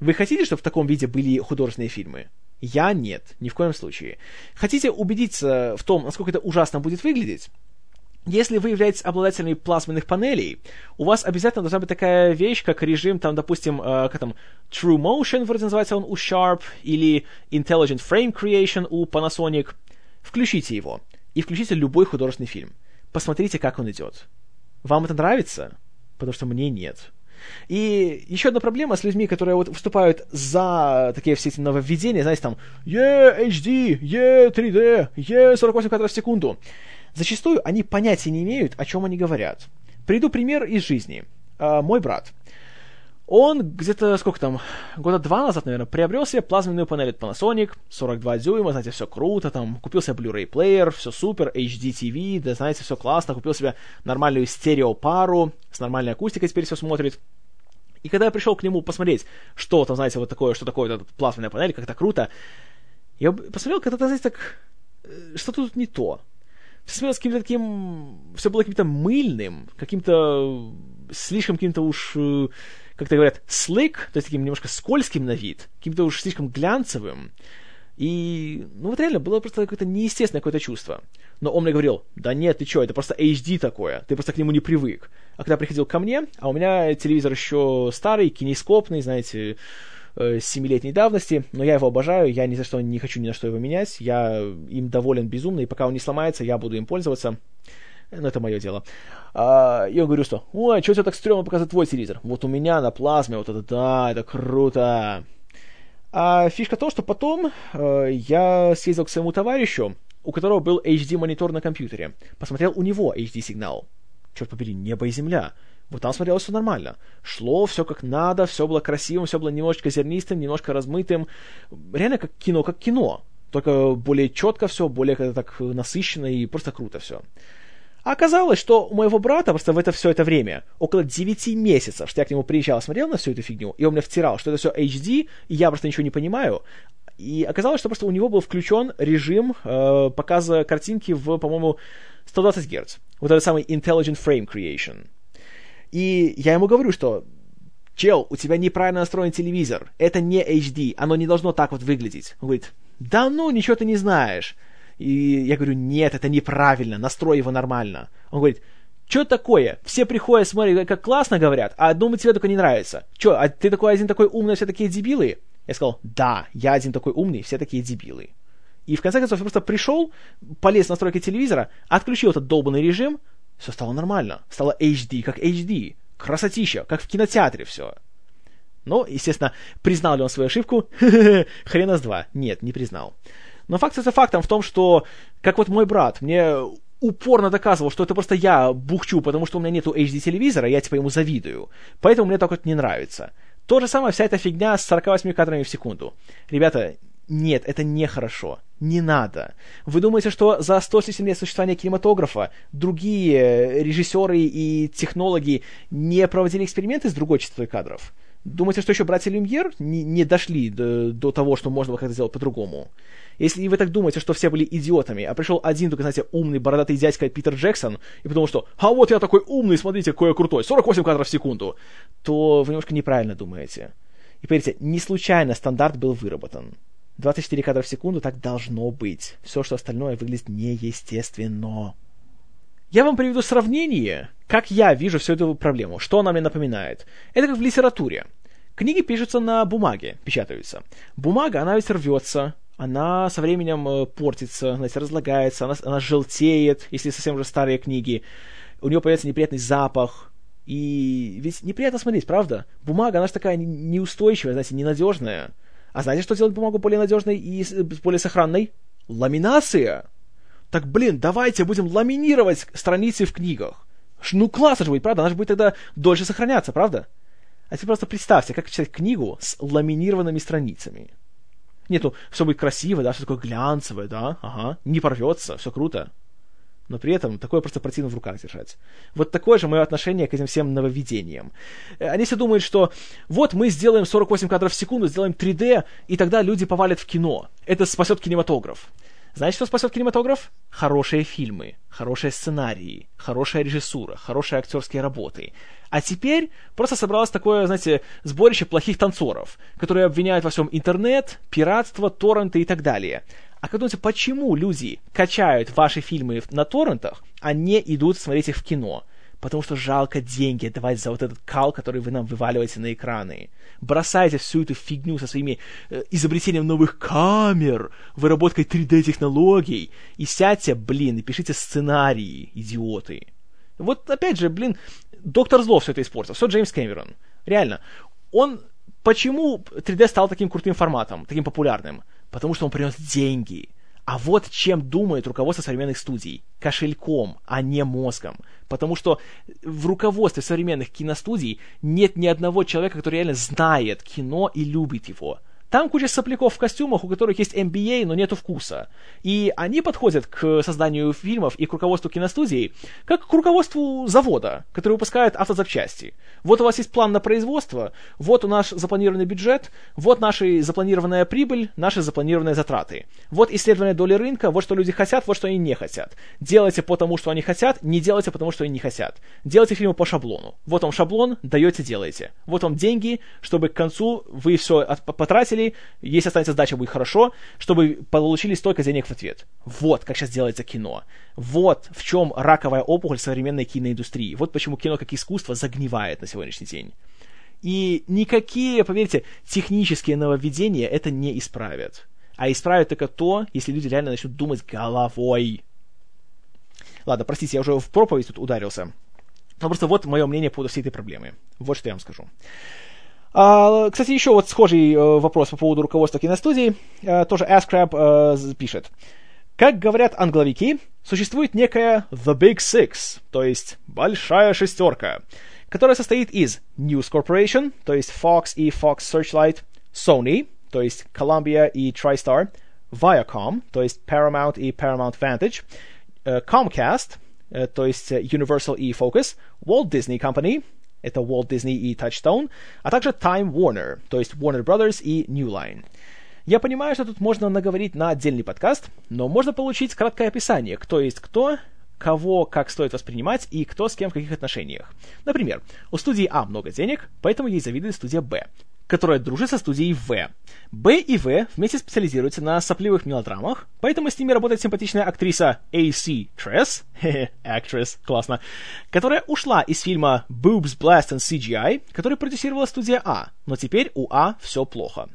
Вы хотите, чтобы в таком виде были художественные фильмы? Я нет, ни в коем случае. Хотите убедиться в том, насколько это ужасно будет выглядеть? Если вы являетесь обладателями плазменных панелей, у вас обязательно должна быть такая вещь, как режим, там, допустим, э, как там, True Motion, вроде называется он у Sharp, или Intelligent Frame Creation у Panasonic. Включите его, и включите любой художественный фильм. Посмотрите, как он идет. Вам это нравится? Потому что мне нет. И еще одна проблема с людьми, которые вот выступают за такие все эти нововведения, знаете, там, е HD, е 3D, е 48 кадров в секунду. Зачастую они понятия не имеют, о чем они говорят. Приду пример из жизни. А, мой брат. Он где-то, сколько там, года два назад, наверное, приобрел себе плазменную панель от Panasonic, 42 дюйма, знаете, все круто, там, купил себе Blu-ray плеер, все супер, HD TV, да, знаете, все классно, купил себе нормальную стереопару, с нормальной акустикой теперь все смотрит. И когда я пришел к нему посмотреть, что там, знаете, вот такое, что такое эта плазменная панель, как это круто, я посмотрел, как это, знаете, так, э, что тут не то смотрелось каким-то таким... Все было каким-то мыльным, каким-то слишком каким-то уж, э, как то говорят, slick, то есть таким немножко скользким на вид, каким-то уж слишком глянцевым. И, ну вот реально, было просто какое-то неестественное какое-то чувство. Но он мне говорил, да нет, ты что, это просто HD такое, ты просто к нему не привык. А когда приходил ко мне, а у меня телевизор еще старый, кинескопный, знаете, семилетней давности, но я его обожаю, я ни за что не хочу ни на что его менять, я им доволен безумно, и пока он не сломается, я буду им пользоваться. Но это мое дело. А, я говорю, что, ой, что у тебя так стрёмно показывает твой телевизор? Вот у меня на плазме, вот это да, это круто. А фишка в том, что потом э, я съездил к своему товарищу, у которого был HD-монитор на компьютере. Посмотрел у него HD-сигнал. Черт побери, небо и земля. Вот там смотрелось все нормально. Шло все как надо, все было красивым, все было немножечко зернистым, немножко размытым. Реально как кино, как кино. Только более четко все, более так насыщенно и просто круто все. А оказалось, что у моего брата просто в это все это время, около 9 месяцев, что я к нему приезжал, смотрел на всю эту фигню, и он мне втирал, что это все HD, и я просто ничего не понимаю. И оказалось, что просто у него был включен режим э, показа картинки в, по-моему, 120 Гц. Вот этот самый Intelligent Frame Creation. И я ему говорю, что чел, у тебя неправильно настроен телевизор, это не HD, оно не должно так вот выглядеть. Он говорит, да ну, ничего ты не знаешь. И я говорю, нет, это неправильно, настрой его нормально. Он говорит, что такое? Все приходят, смотрят, как классно говорят, а одному тебе только не нравится. Что, а ты такой один такой умный, все такие дебилы? Я сказал, да, я один такой умный, все такие дебилы. И в конце концов я просто пришел, полез в настройки телевизора, отключил этот долбанный режим, все стало нормально. Стало HD, как HD. Красотища, как в кинотеатре все. Ну, естественно, признал ли он свою ошибку? Хрена с два. Нет, не признал. Но факт это фактом в том, что, как вот мой брат, мне упорно доказывал, что это просто я бухчу, потому что у меня нету HD-телевизора, я типа ему завидую. Поэтому мне так вот не нравится. То же самое вся эта фигня с 48 кадрами в секунду. Ребята, нет, это нехорошо. Не надо. Вы думаете, что за 100 с лет существования кинематографа другие режиссеры и технологи не проводили эксперименты с другой частотой кадров? Думаете, что еще братья Люмьер не, не дошли до, до того, что можно было как-то сделать по-другому? Если вы так думаете, что все были идиотами, а пришел один только, знаете, умный бородатый дядька Питер Джексон и подумал, что «А вот я такой умный, смотрите, какой я крутой, 48 кадров в секунду», то вы немножко неправильно думаете. И поверьте, не случайно стандарт был выработан. 24 кадра в секунду так должно быть. Все, что остальное выглядит неестественно. Я вам приведу сравнение, как я вижу всю эту проблему, что она мне напоминает. Это как в литературе. Книги пишутся на бумаге, печатаются. Бумага, она ведь рвется, она со временем э, портится, знаете, разлагается, она, она желтеет, если совсем уже старые книги. У нее появляется неприятный запах. И ведь неприятно смотреть, правда? Бумага, она же такая неустойчивая, знаете, ненадежная. А знаете, что делает бумагу более надежной и более сохранной? Ламинация! Так, блин, давайте будем ламинировать страницы в книгах. Ну, классно же будет, правда? Она же будет тогда дольше сохраняться, правда? А теперь просто представьте, как читать книгу с ламинированными страницами. Нету, все будет красиво, да, все такое глянцевое, да, ага, не порвется, все круто но при этом такое просто противно в руках держать. Вот такое же мое отношение к этим всем нововведениям. Э, они все думают, что вот мы сделаем 48 кадров в секунду, сделаем 3D, и тогда люди повалят в кино. Это спасет кинематограф. Знаете, что спасет кинематограф? Хорошие фильмы, хорошие сценарии, хорошая режиссура, хорошие актерские работы. А теперь просто собралось такое, знаете, сборище плохих танцоров, которые обвиняют во всем интернет, пиратство, торренты и так далее. А как думаете, почему люди качают ваши фильмы на торрентах, а не идут смотреть их в кино? Потому что жалко деньги давать за вот этот кал, который вы нам вываливаете на экраны. Бросайте всю эту фигню со своими э, изобретением новых камер, выработкой 3D-технологий, и сядьте, блин, и пишите сценарии, идиоты. Вот опять же, блин, Доктор Зло все это испортил, все Джеймс Кэмерон. Реально. Он... Почему 3D стал таким крутым форматом, таким популярным? Потому что он принес деньги. А вот чем думает руководство современных студий. Кошельком, а не мозгом. Потому что в руководстве современных киностудий нет ни одного человека, который реально знает кино и любит его. Там куча сопляков в костюмах, у которых есть MBA, но нету вкуса. И они подходят к созданию фильмов и к руководству киностудии как к руководству завода, который выпускает автозапчасти. Вот у вас есть план на производство, вот у нас запланированный бюджет, вот наша запланированная прибыль, наши запланированные затраты. Вот исследование доли рынка, вот что люди хотят, вот что они не хотят. Делайте по тому, что они хотят, не делайте по тому, что они не хотят. Делайте фильмы по шаблону. Вот вам шаблон, даете, делаете. Вот вам деньги, чтобы к концу вы все потратили, пользователей, если останется сдача, будет хорошо, чтобы получили столько денег в ответ. Вот как сейчас делается кино. Вот в чем раковая опухоль современной киноиндустрии. Вот почему кино как искусство загнивает на сегодняшний день. И никакие, поверьте, технические нововведения это не исправят. А исправят только то, если люди реально начнут думать головой. Ладно, простите, я уже в проповедь тут ударился. Но просто вот мое мнение по поводу всей этой проблемы. Вот что я вам скажу. А, кстати, еще вот схожий э, вопрос по поводу руководства киностудии. А, тоже AskCrab а, пишет. Как говорят англовики, существует некая The Big Six, то есть большая шестерка, которая состоит из News Corporation, то есть Fox и Fox Searchlight, Sony, то есть Columbia и TriStar, Viacom, то есть Paramount и Paramount Vantage, Comcast, то есть Universal и Focus, Walt Disney Company, это Walt Disney и Touchstone, а также Time Warner, то есть Warner Brothers и New Line. Я понимаю, что тут можно наговорить на отдельный подкаст, но можно получить краткое описание, кто есть кто, кого как стоит воспринимать и кто с кем в каких отношениях. Например, у студии А много денег, поэтому ей завидует студия Б которая дружит со студией В. Б и В вместе специализируются на сопливых мелодрамах, поэтому с ними работает симпатичная актриса A.C. Tress, actress, классно, которая ушла из фильма Boobs, Blast and CGI, который продюсировала студия А, но теперь у А все плохо.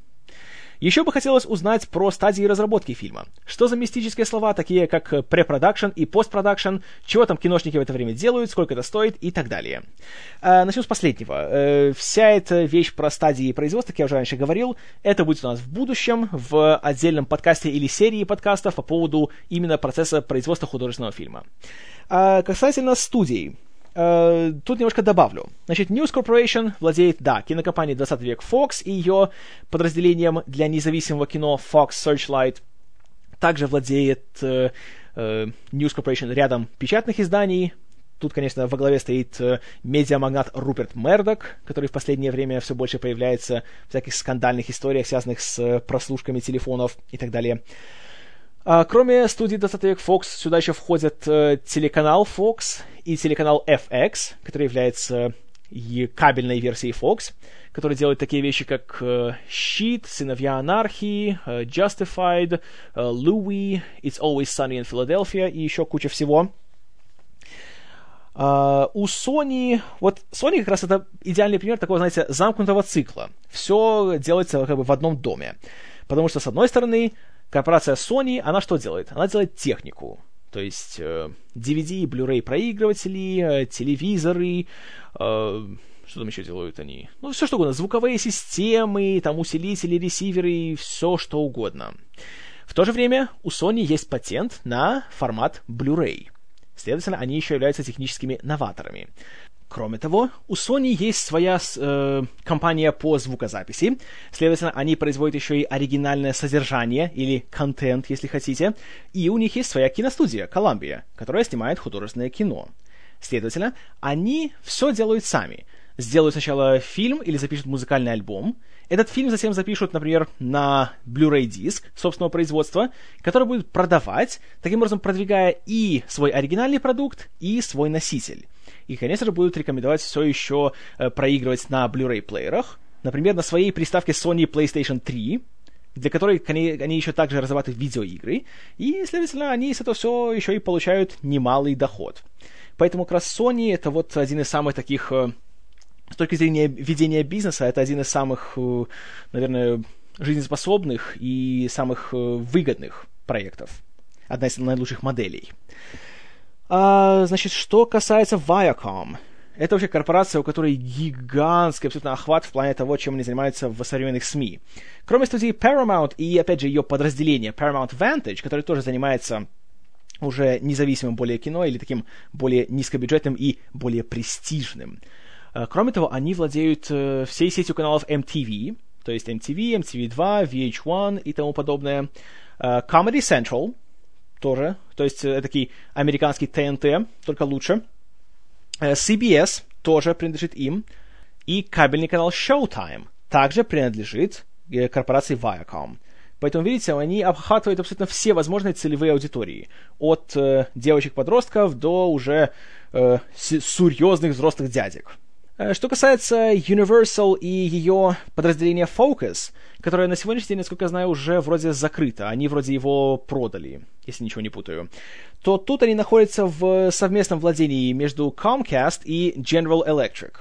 Еще бы хотелось узнать про стадии разработки фильма. Что за мистические слова, такие как препродакшн и постпродакшн, чего там киношники в это время делают, сколько это стоит и так далее. А, начнем с последнего. Э, вся эта вещь про стадии производства, как я уже раньше говорил, это будет у нас в будущем, в отдельном подкасте или серии подкастов по поводу именно процесса производства художественного фильма. А, касательно студий. Uh, тут немножко добавлю. Значит, News Corporation владеет, да, кинокомпанией 20 век Fox и ее подразделением для независимого кино Fox Searchlight. Также владеет uh, uh, News Corporation рядом печатных изданий. Тут, конечно, во главе стоит uh, медиамагнат Руперт Мердок, который в последнее время все больше появляется в всяких скандальных историях, связанных с uh, прослушками телефонов и так далее. А, кроме студии 20 век Fox, сюда еще входят э, телеканал Fox и телеканал FX, который является и кабельной версией Fox, который делает такие вещи, как э, Щит, Сыновья Анархии, э, Justified, Louis, It's Always Sunny in Philadelphia и еще куча всего. Uh, у Sony, вот Sony как раз это идеальный пример такого, знаете, замкнутого цикла. Все делается как бы в одном доме. Потому что, с одной стороны, корпорация Sony, она что делает? Она делает технику. То есть э, DVD и Blu-ray проигрыватели, э, телевизоры, э, что там еще делают они? Ну, все что угодно. Звуковые системы, там усилители, ресиверы, все что угодно. В то же время у Sony есть патент на формат Blu-ray. Следовательно, они еще являются техническими новаторами. Кроме того, у Sony есть своя э, компания по звукозаписи, следовательно, они производят еще и оригинальное содержание, или контент, если хотите, и у них есть своя киностудия, Columbia, которая снимает художественное кино. Следовательно, они все делают сами. Сделают сначала фильм или запишут музыкальный альбом, этот фильм затем запишут, например, на Blu-ray диск собственного производства, который будет продавать, таким образом продвигая и свой оригинальный продукт, и свой носитель. И, конечно же, будут рекомендовать все еще э, проигрывать на Blu-ray плеерах. Например, на своей приставке Sony PlayStation 3, для которой они, они еще также разрабатывают видеоигры, и, следовательно, они с этого все еще и получают немалый доход. Поэтому как раз Sony это вот один из самых таких, э, с точки зрения ведения бизнеса, это один из самых, э, наверное, жизнеспособных и самых выгодных проектов. Одна из наилучших моделей. А, значит, что касается Viacom, это вообще корпорация, у которой гигантский абсолютно охват в плане того, чем они занимаются в современных СМИ. Кроме студии Paramount и, опять же, ее подразделения Paramount Vantage, который тоже занимается уже независимым более кино или таким более низкобюджетным и более престижным. А, кроме того, они владеют э, всей сетью каналов MTV, то есть MTV, MTV2, VH1 и тому подобное. А, Comedy Central, тоже, то есть это такой американский ТНТ, только лучше. Э, CBS тоже принадлежит им. И кабельный канал Showtime также принадлежит э, корпорации Viacom. Поэтому, видите, они обхватывают абсолютно все возможные целевые аудитории. От э, девочек-подростков до уже э, серьезных взрослых дядек. Э, что касается Universal и ее подразделения Focus, которое на сегодняшний день, насколько я знаю, уже вроде закрыто, они вроде его продали, если ничего не путаю, то тут они находятся в совместном владении между Comcast и General Electric.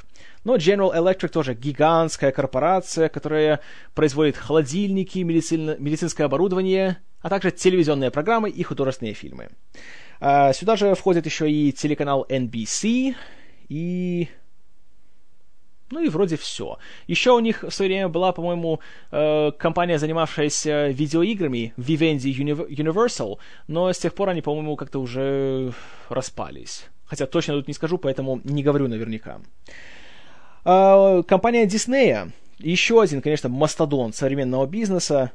Но General Electric тоже гигантская корпорация, которая производит холодильники, медицин, медицинское оборудование, а также телевизионные программы и художественные фильмы. А, сюда же входит еще и телеканал NBC и ну и вроде все. Еще у них в свое время была, по-моему, э, компания, занимавшаяся видеоиграми, Vivendi Universal, но с тех пор они, по-моему, как-то уже распались. Хотя точно тут не скажу, поэтому не говорю наверняка. Э, компания Disney, еще один, конечно, мастодон современного бизнеса.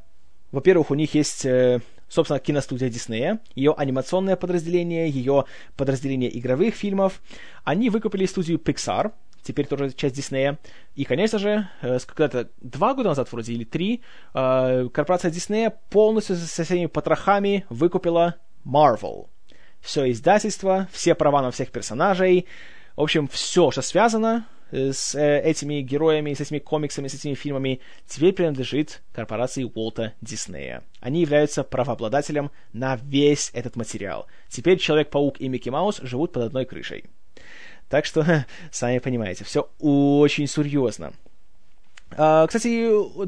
Во-первых, у них есть э, собственно, киностудия Диснея, ее анимационное подразделение, ее подразделение игровых фильмов. Они выкупили студию Pixar, теперь тоже часть Диснея. И, конечно же, э, когда-то два года назад вроде или три, э, корпорация Диснея полностью со всеми потрохами выкупила Marvel. Все издательство, все права на всех персонажей, в общем, все, что связано э, с этими героями, с этими комиксами, с этими фильмами, теперь принадлежит корпорации Уолта Диснея. Они являются правообладателем на весь этот материал. Теперь Человек-паук и Микки Маус живут под одной крышей. Так что, сами понимаете, все очень серьезно. Uh, кстати,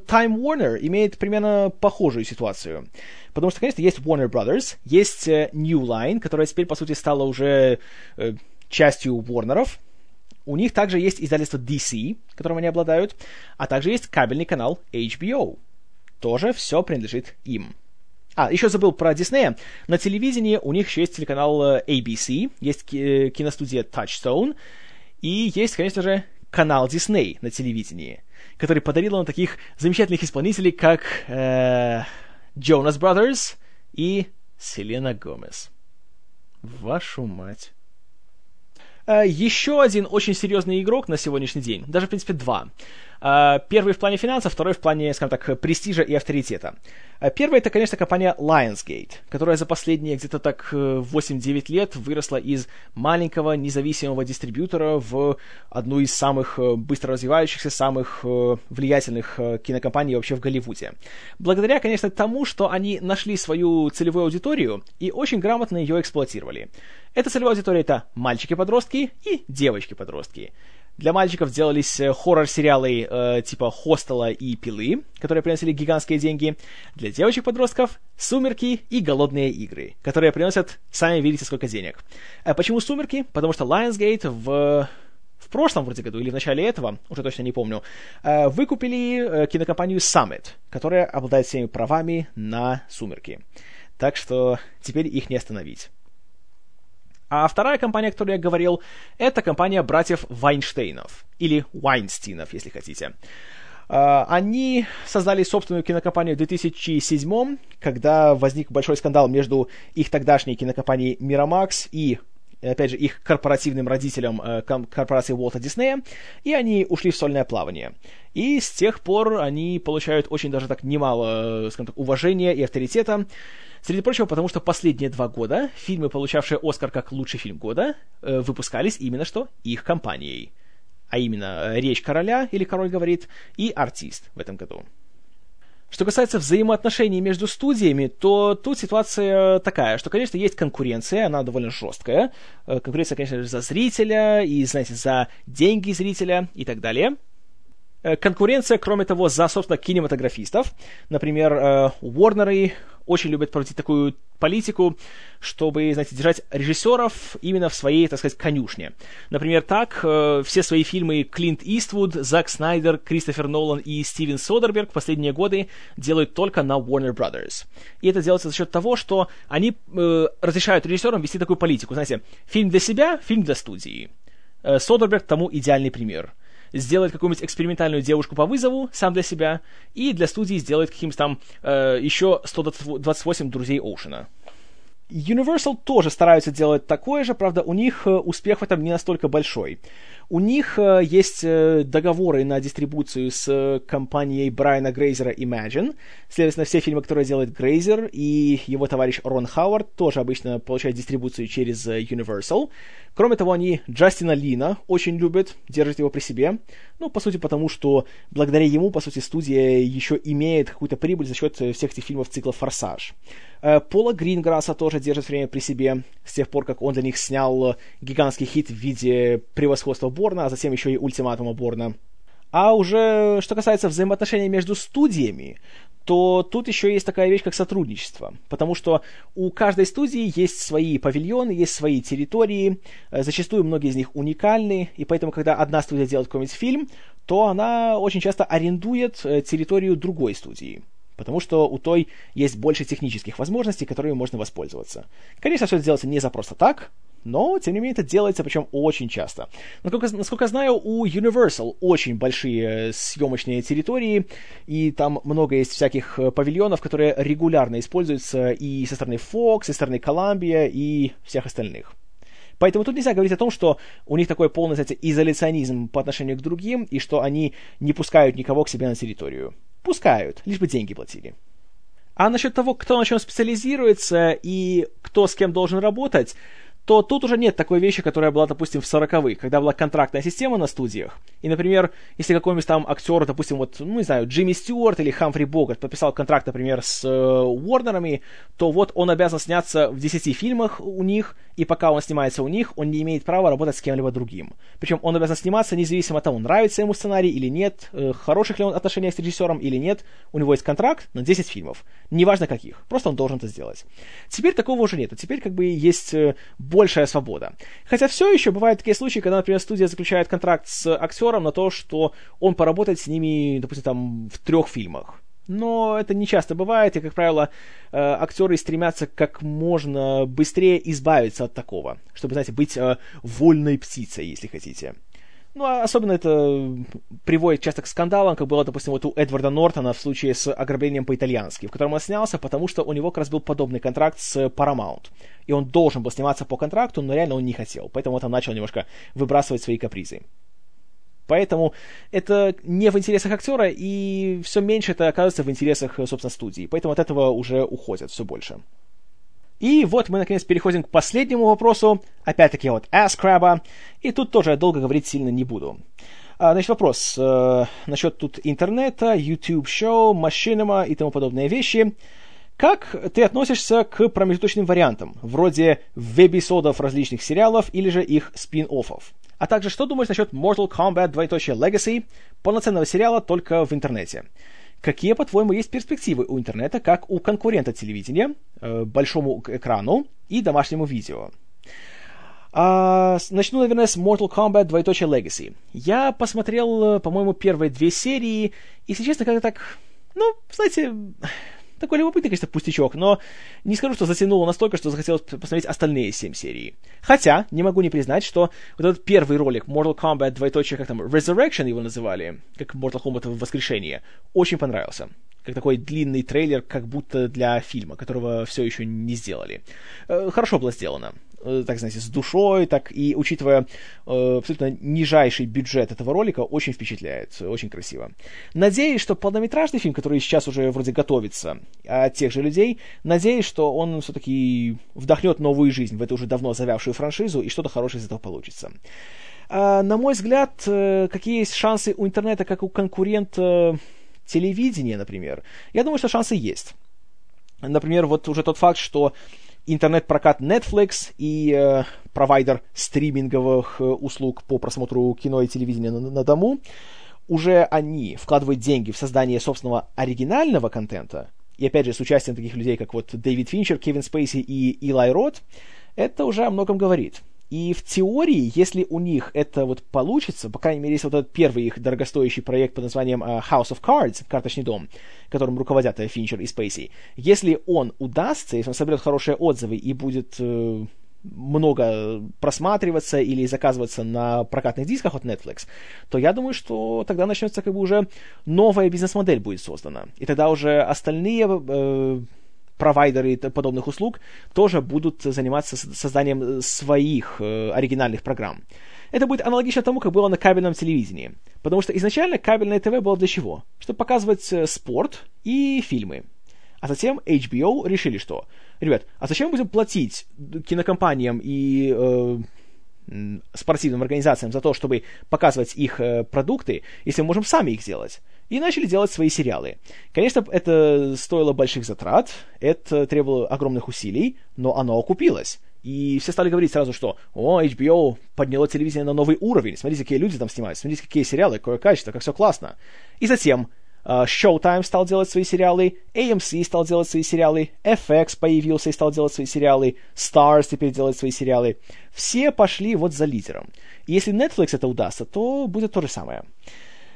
Time Warner имеет примерно похожую ситуацию. Потому что, конечно, есть Warner Brothers, есть uh, New Line, которая теперь, по сути, стала уже uh, частью Warner'ов. У них также есть издательство DC, которым они обладают, а также есть кабельный канал HBO. Тоже все принадлежит им. А, еще забыл про Диснея. На телевидении у них еще есть телеканал ABC, есть киностудия Touchstone, и есть, конечно же, канал Disney на телевидении, который подарил нам таких замечательных исполнителей, как э, Jonas Brothers и Селена Гомес. Вашу мать. Э, еще один очень серьезный игрок на сегодняшний день, даже, в принципе, два. Э, первый в плане финансов, второй в плане, скажем так, престижа и авторитета. Э, первый это, конечно, компания Lionsgate, которая за последние где-то так 8-9 лет выросла из маленького независимого дистрибьютора в одну из самых быстро развивающихся, самых влиятельных кинокомпаний вообще в Голливуде. Благодаря, конечно, тому, что они нашли свою целевую аудиторию и очень грамотно ее эксплуатировали. Эта целевая аудитория — это мальчики-подростки и девочки-подростки. Для мальчиков делались э, хоррор-сериалы э, типа «Хостела» и «Пилы», которые приносили гигантские деньги. Для девочек-подростков — «Сумерки» и «Голодные игры», которые приносят, сами видите, сколько денег. А почему «Сумерки»? Потому что Lionsgate в в прошлом вроде году или в начале этого, уже точно не помню, э, выкупили кинокомпанию Summit, которая обладает всеми правами на «Сумерки». Так что теперь их не остановить. А вторая компания, о которой я говорил, это компания братьев Вайнштейнов, или Вайнстинов, если хотите. Uh, они создали собственную кинокомпанию в 2007 когда возник большой скандал между их тогдашней кинокомпанией Miramax и опять же, их корпоративным родителям э, корпорации Уолта Диснея, и они ушли в сольное плавание. И с тех пор они получают очень даже так немало, э, скажем так, уважения и авторитета. Среди прочего, потому что последние два года фильмы, получавшие Оскар как лучший фильм года, э, выпускались именно что их компанией. А именно «Речь короля» или «Король говорит» и «Артист» в этом году. Что касается взаимоотношений между студиями, то тут ситуация такая, что, конечно, есть конкуренция, она довольно жесткая. Э, конкуренция, конечно же, за зрителя и, знаете, за деньги зрителя и так далее. Э, конкуренция, кроме того, за, собственно, кинематографистов. Например, Уорнеры очень любят проводить такую политику, чтобы, знаете, держать режиссеров именно в своей, так сказать, конюшне. Например, так э, все свои фильмы Клинт Иствуд, Зак Снайдер, Кристофер Нолан и Стивен Содерберг последние годы делают только на Warner Brothers. И это делается за счет того, что они э, разрешают режиссерам вести такую политику. Знаете, фильм для себя, фильм для студии. Э, Содерберг тому идеальный пример сделает какую-нибудь экспериментальную девушку по вызову сам для себя, и для студии сделает каким-то там э, еще 128 друзей Оушена. Universal тоже стараются делать такое же, правда, у них э, успех в этом не настолько большой. У них э, есть э, договоры на дистрибуцию с компанией Брайана Грейзера Imagine. Следовательно, все фильмы, которые делает Грейзер и его товарищ Рон Хауард, тоже обычно получают дистрибуцию через Universal. Кроме того, они Джастина Лина очень любят, держат его при себе. Ну, по сути, потому что благодаря ему, по сути, студия еще имеет какую-то прибыль за счет всех этих фильмов цикла «Форсаж». Пола Гринграсса тоже держит время при себе с тех пор, как он для них снял гигантский хит в виде превосходства Борна, а затем еще и ультиматума Борна. А уже что касается взаимоотношений между студиями, то тут еще есть такая вещь, как сотрудничество. Потому что у каждой студии есть свои павильоны, есть свои территории, э, зачастую многие из них уникальны, и поэтому, когда одна студия делает какой-нибудь фильм, то она очень часто арендует э, территорию другой студии потому что у той есть больше технических возможностей, которыми можно воспользоваться. Конечно, все это делается не за просто так, но, тем не менее, это делается, причем очень часто. Насколько, насколько я знаю, у Universal очень большие съемочные территории, и там много есть всяких э, павильонов, которые регулярно используются и со стороны Fox, и со стороны Columbia, и всех остальных. Поэтому тут нельзя говорить о том, что у них такой полный, знаете, изоляционизм по отношению к другим, и что они не пускают никого к себе на территорию. Пускают, лишь бы деньги платили. А насчет того, кто на чем специализируется и кто с кем должен работать, то тут уже нет такой вещи, которая была, допустим, в 40-х, когда была контрактная система на студиях. И, например, если какой-нибудь там актер, допустим, вот, ну, не знаю, Джимми Стюарт или Хамфри Богат подписал контракт, например, с э, Уорнерами, то вот он обязан сняться в 10 фильмах у них и пока он снимается у них, он не имеет права работать с кем-либо другим. Причем он обязан сниматься независимо от того, нравится ему сценарий или нет, э, хороших ли он отношения с режиссером или нет, у него есть контракт на 10 фильмов. Неважно каких, просто он должен это сделать. Теперь такого уже нет, теперь как бы есть э, большая свобода. Хотя все еще бывают такие случаи, когда, например, студия заключает контракт с актером на то, что он поработает с ними, допустим, там в трех фильмах но это не часто бывает, и, как правило, э, актеры стремятся как можно быстрее избавиться от такого, чтобы, знаете, быть э, вольной птицей, если хотите. Ну, а особенно это приводит часто к скандалам, как было, допустим, вот у Эдварда Нортона в случае с ограблением по-итальянски, в котором он снялся, потому что у него как раз был подобный контракт с Paramount. И он должен был сниматься по контракту, но реально он не хотел. Поэтому он там начал немножко выбрасывать свои капризы. Поэтому это не в интересах актера, и все меньше это оказывается в интересах, собственно, студии. Поэтому от этого уже уходят все больше. И вот мы, наконец, переходим к последнему вопросу. Опять-таки от AskCrab. И тут тоже я долго говорить сильно не буду. А, значит, вопрос э, насчет тут интернета, YouTube-шоу, машинима и тому подобные вещи. Как ты относишься к промежуточным вариантам, вроде веб-эпизодов различных сериалов или же их спин-оффов? А также, что думаешь насчет Mortal Kombat двоеточие Legacy, полноценного сериала только в интернете? Какие, по-твоему, есть перспективы у интернета как у конкурента телевидения, э, большому экрану и домашнему видео? А, начну, наверное, с Mortal Kombat двоеточие Legacy. Я посмотрел, э, по-моему, первые две серии, и, если честно, как-то так, ну, знаете, такой любопытный, конечно, пустячок, но не скажу, что затянуло настолько, что захотелось посмотреть остальные семь серий. Хотя, не могу не признать, что вот этот первый ролик Mortal Kombat, двоеточие, как там, Resurrection его называли, как Mortal Kombat в воскрешение, очень понравился как такой длинный трейлер, как будто для фильма, которого все еще не сделали. Э, хорошо было сделано. Э, так, знаете, с душой, так и учитывая э, абсолютно нижайший бюджет этого ролика, очень впечатляет, очень красиво. Надеюсь, что полнометражный фильм, который сейчас уже вроде готовится от тех же людей, надеюсь, что он все-таки вдохнет новую жизнь в эту уже давно завявшую франшизу, и что-то хорошее из этого получится. А, на мой взгляд, какие есть шансы у интернета, как у конкурента телевидения, например, я думаю, что шансы есть. Например, вот уже тот факт, что интернет-прокат Netflix и э, провайдер стриминговых э, услуг по просмотру кино и телевидения на, на дому, уже они вкладывают деньги в создание собственного оригинального контента, и опять же с участием таких людей, как вот Дэвид Финчер, Кевин Спейси и Илай Рот, это уже о многом говорит. И в теории, если у них это вот получится, по крайней мере, если вот этот первый их дорогостоящий проект под названием uh, House of Cards, карточный дом, которым руководят Финчер и Спейси, если он удастся, если он соберет хорошие отзывы и будет uh, много просматриваться или заказываться на прокатных дисках от Netflix, то я думаю, что тогда начнется как бы уже новая бизнес-модель будет создана. И тогда уже остальные э, провайдеры подобных услуг тоже будут заниматься созданием э, своих э, оригинальных программ. Это будет аналогично тому, как было на кабельном телевидении. Потому что изначально кабельное ТВ было для чего? Чтобы показывать э, спорт и фильмы. А затем HBO решили, что, ребят, а зачем мы будем платить кинокомпаниям и э, спортивным организациям за то, чтобы показывать их э, продукты, если мы можем сами их сделать. И начали делать свои сериалы. Конечно, это стоило больших затрат, это требовало огромных усилий, но оно окупилось. И все стали говорить сразу, что «О, HBO подняло телевидение на новый уровень, смотрите, какие люди там снимают, смотрите, какие сериалы, какое качество, как все классно». И затем Uh, Showtime стал делать свои сериалы, AMC стал делать свои сериалы, FX появился и стал делать свои сериалы, Stars теперь делает свои сериалы. Все пошли вот за лидером. И если Netflix это удастся, то будет то же самое. Uh,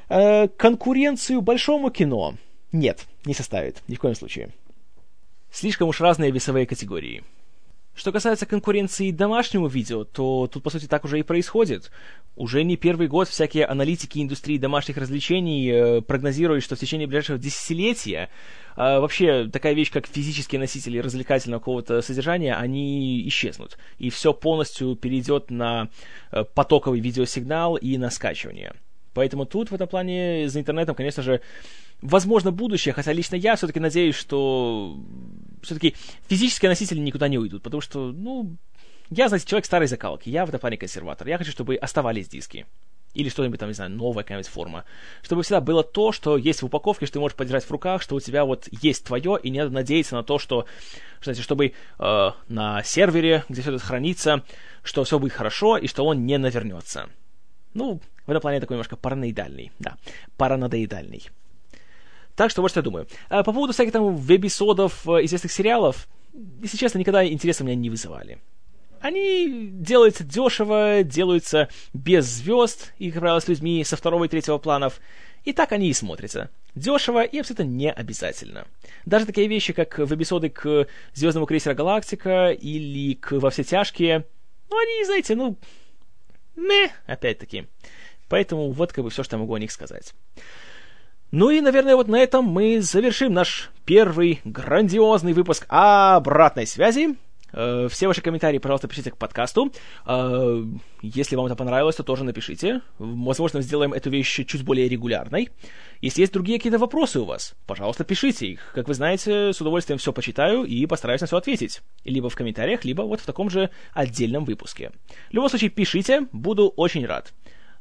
конкуренцию большому кино нет, не составит, ни в коем случае. Слишком уж разные весовые категории. Что касается конкуренции домашнего видео, то тут, по сути, так уже и происходит. Уже не первый год всякие аналитики индустрии домашних развлечений э, прогнозируют, что в течение ближайшего десятилетия э, вообще такая вещь, как физические носители развлекательного какого-то содержания, они исчезнут. И все полностью перейдет на э, потоковый видеосигнал и на скачивание. Поэтому тут в этом плане за интернетом, конечно же, возможно будущее, хотя лично я все-таки надеюсь, что все-таки физические носители никуда не уйдут, потому что, ну, я, знаете, человек старой закалки, я в этом плане консерватор, я хочу, чтобы оставались диски. или что-нибудь там, не знаю, новая какая-нибудь форма. Чтобы всегда было то, что есть в упаковке, что ты можешь подержать в руках, что у тебя вот есть твое, и не надо надеяться на то, что, знаете, чтобы э, на сервере, где все это хранится, что все будет хорошо, и что он не навернется. Ну, в этом плане такой немножко параноидальный, да, паранадоидальный. Так что вот что я думаю. А по поводу всяких там веб-эпизодов э, известных сериалов, если честно, никогда интереса меня не вызывали. Они делаются дешево, делаются без звезд, и, как правило, с людьми со второго и третьего планов. И так они и смотрятся. Дешево и абсолютно не обязательно. Даже такие вещи, как в эпизоды к Звездному крейсеру Галактика или к Во все тяжкие, ну, они, знаете, ну, ме, опять-таки. Поэтому вот как бы все, что я могу о них сказать. Ну и, наверное, вот на этом мы завершим наш первый грандиозный выпуск обратной связи. Э, все ваши комментарии, пожалуйста, пишите к подкасту. Э, если вам это понравилось, то тоже напишите. Возможно, сделаем эту вещь чуть более регулярной. Если есть другие какие-то вопросы у вас, пожалуйста, пишите их. Как вы знаете, с удовольствием все почитаю и постараюсь на все ответить. Либо в комментариях, либо вот в таком же отдельном выпуске. В любом случае, пишите, буду очень рад.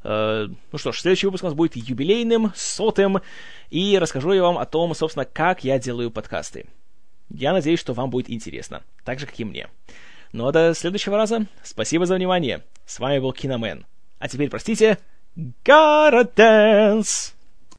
Э, ну что ж, следующий выпуск у нас будет юбилейным, сотым, и расскажу я вам о том, собственно, как я делаю подкасты. Я надеюсь, что вам будет интересно, так же, как и мне. Ну а до следующего раза, спасибо за внимание. С вами был Киномен. А теперь, простите, gotta dance!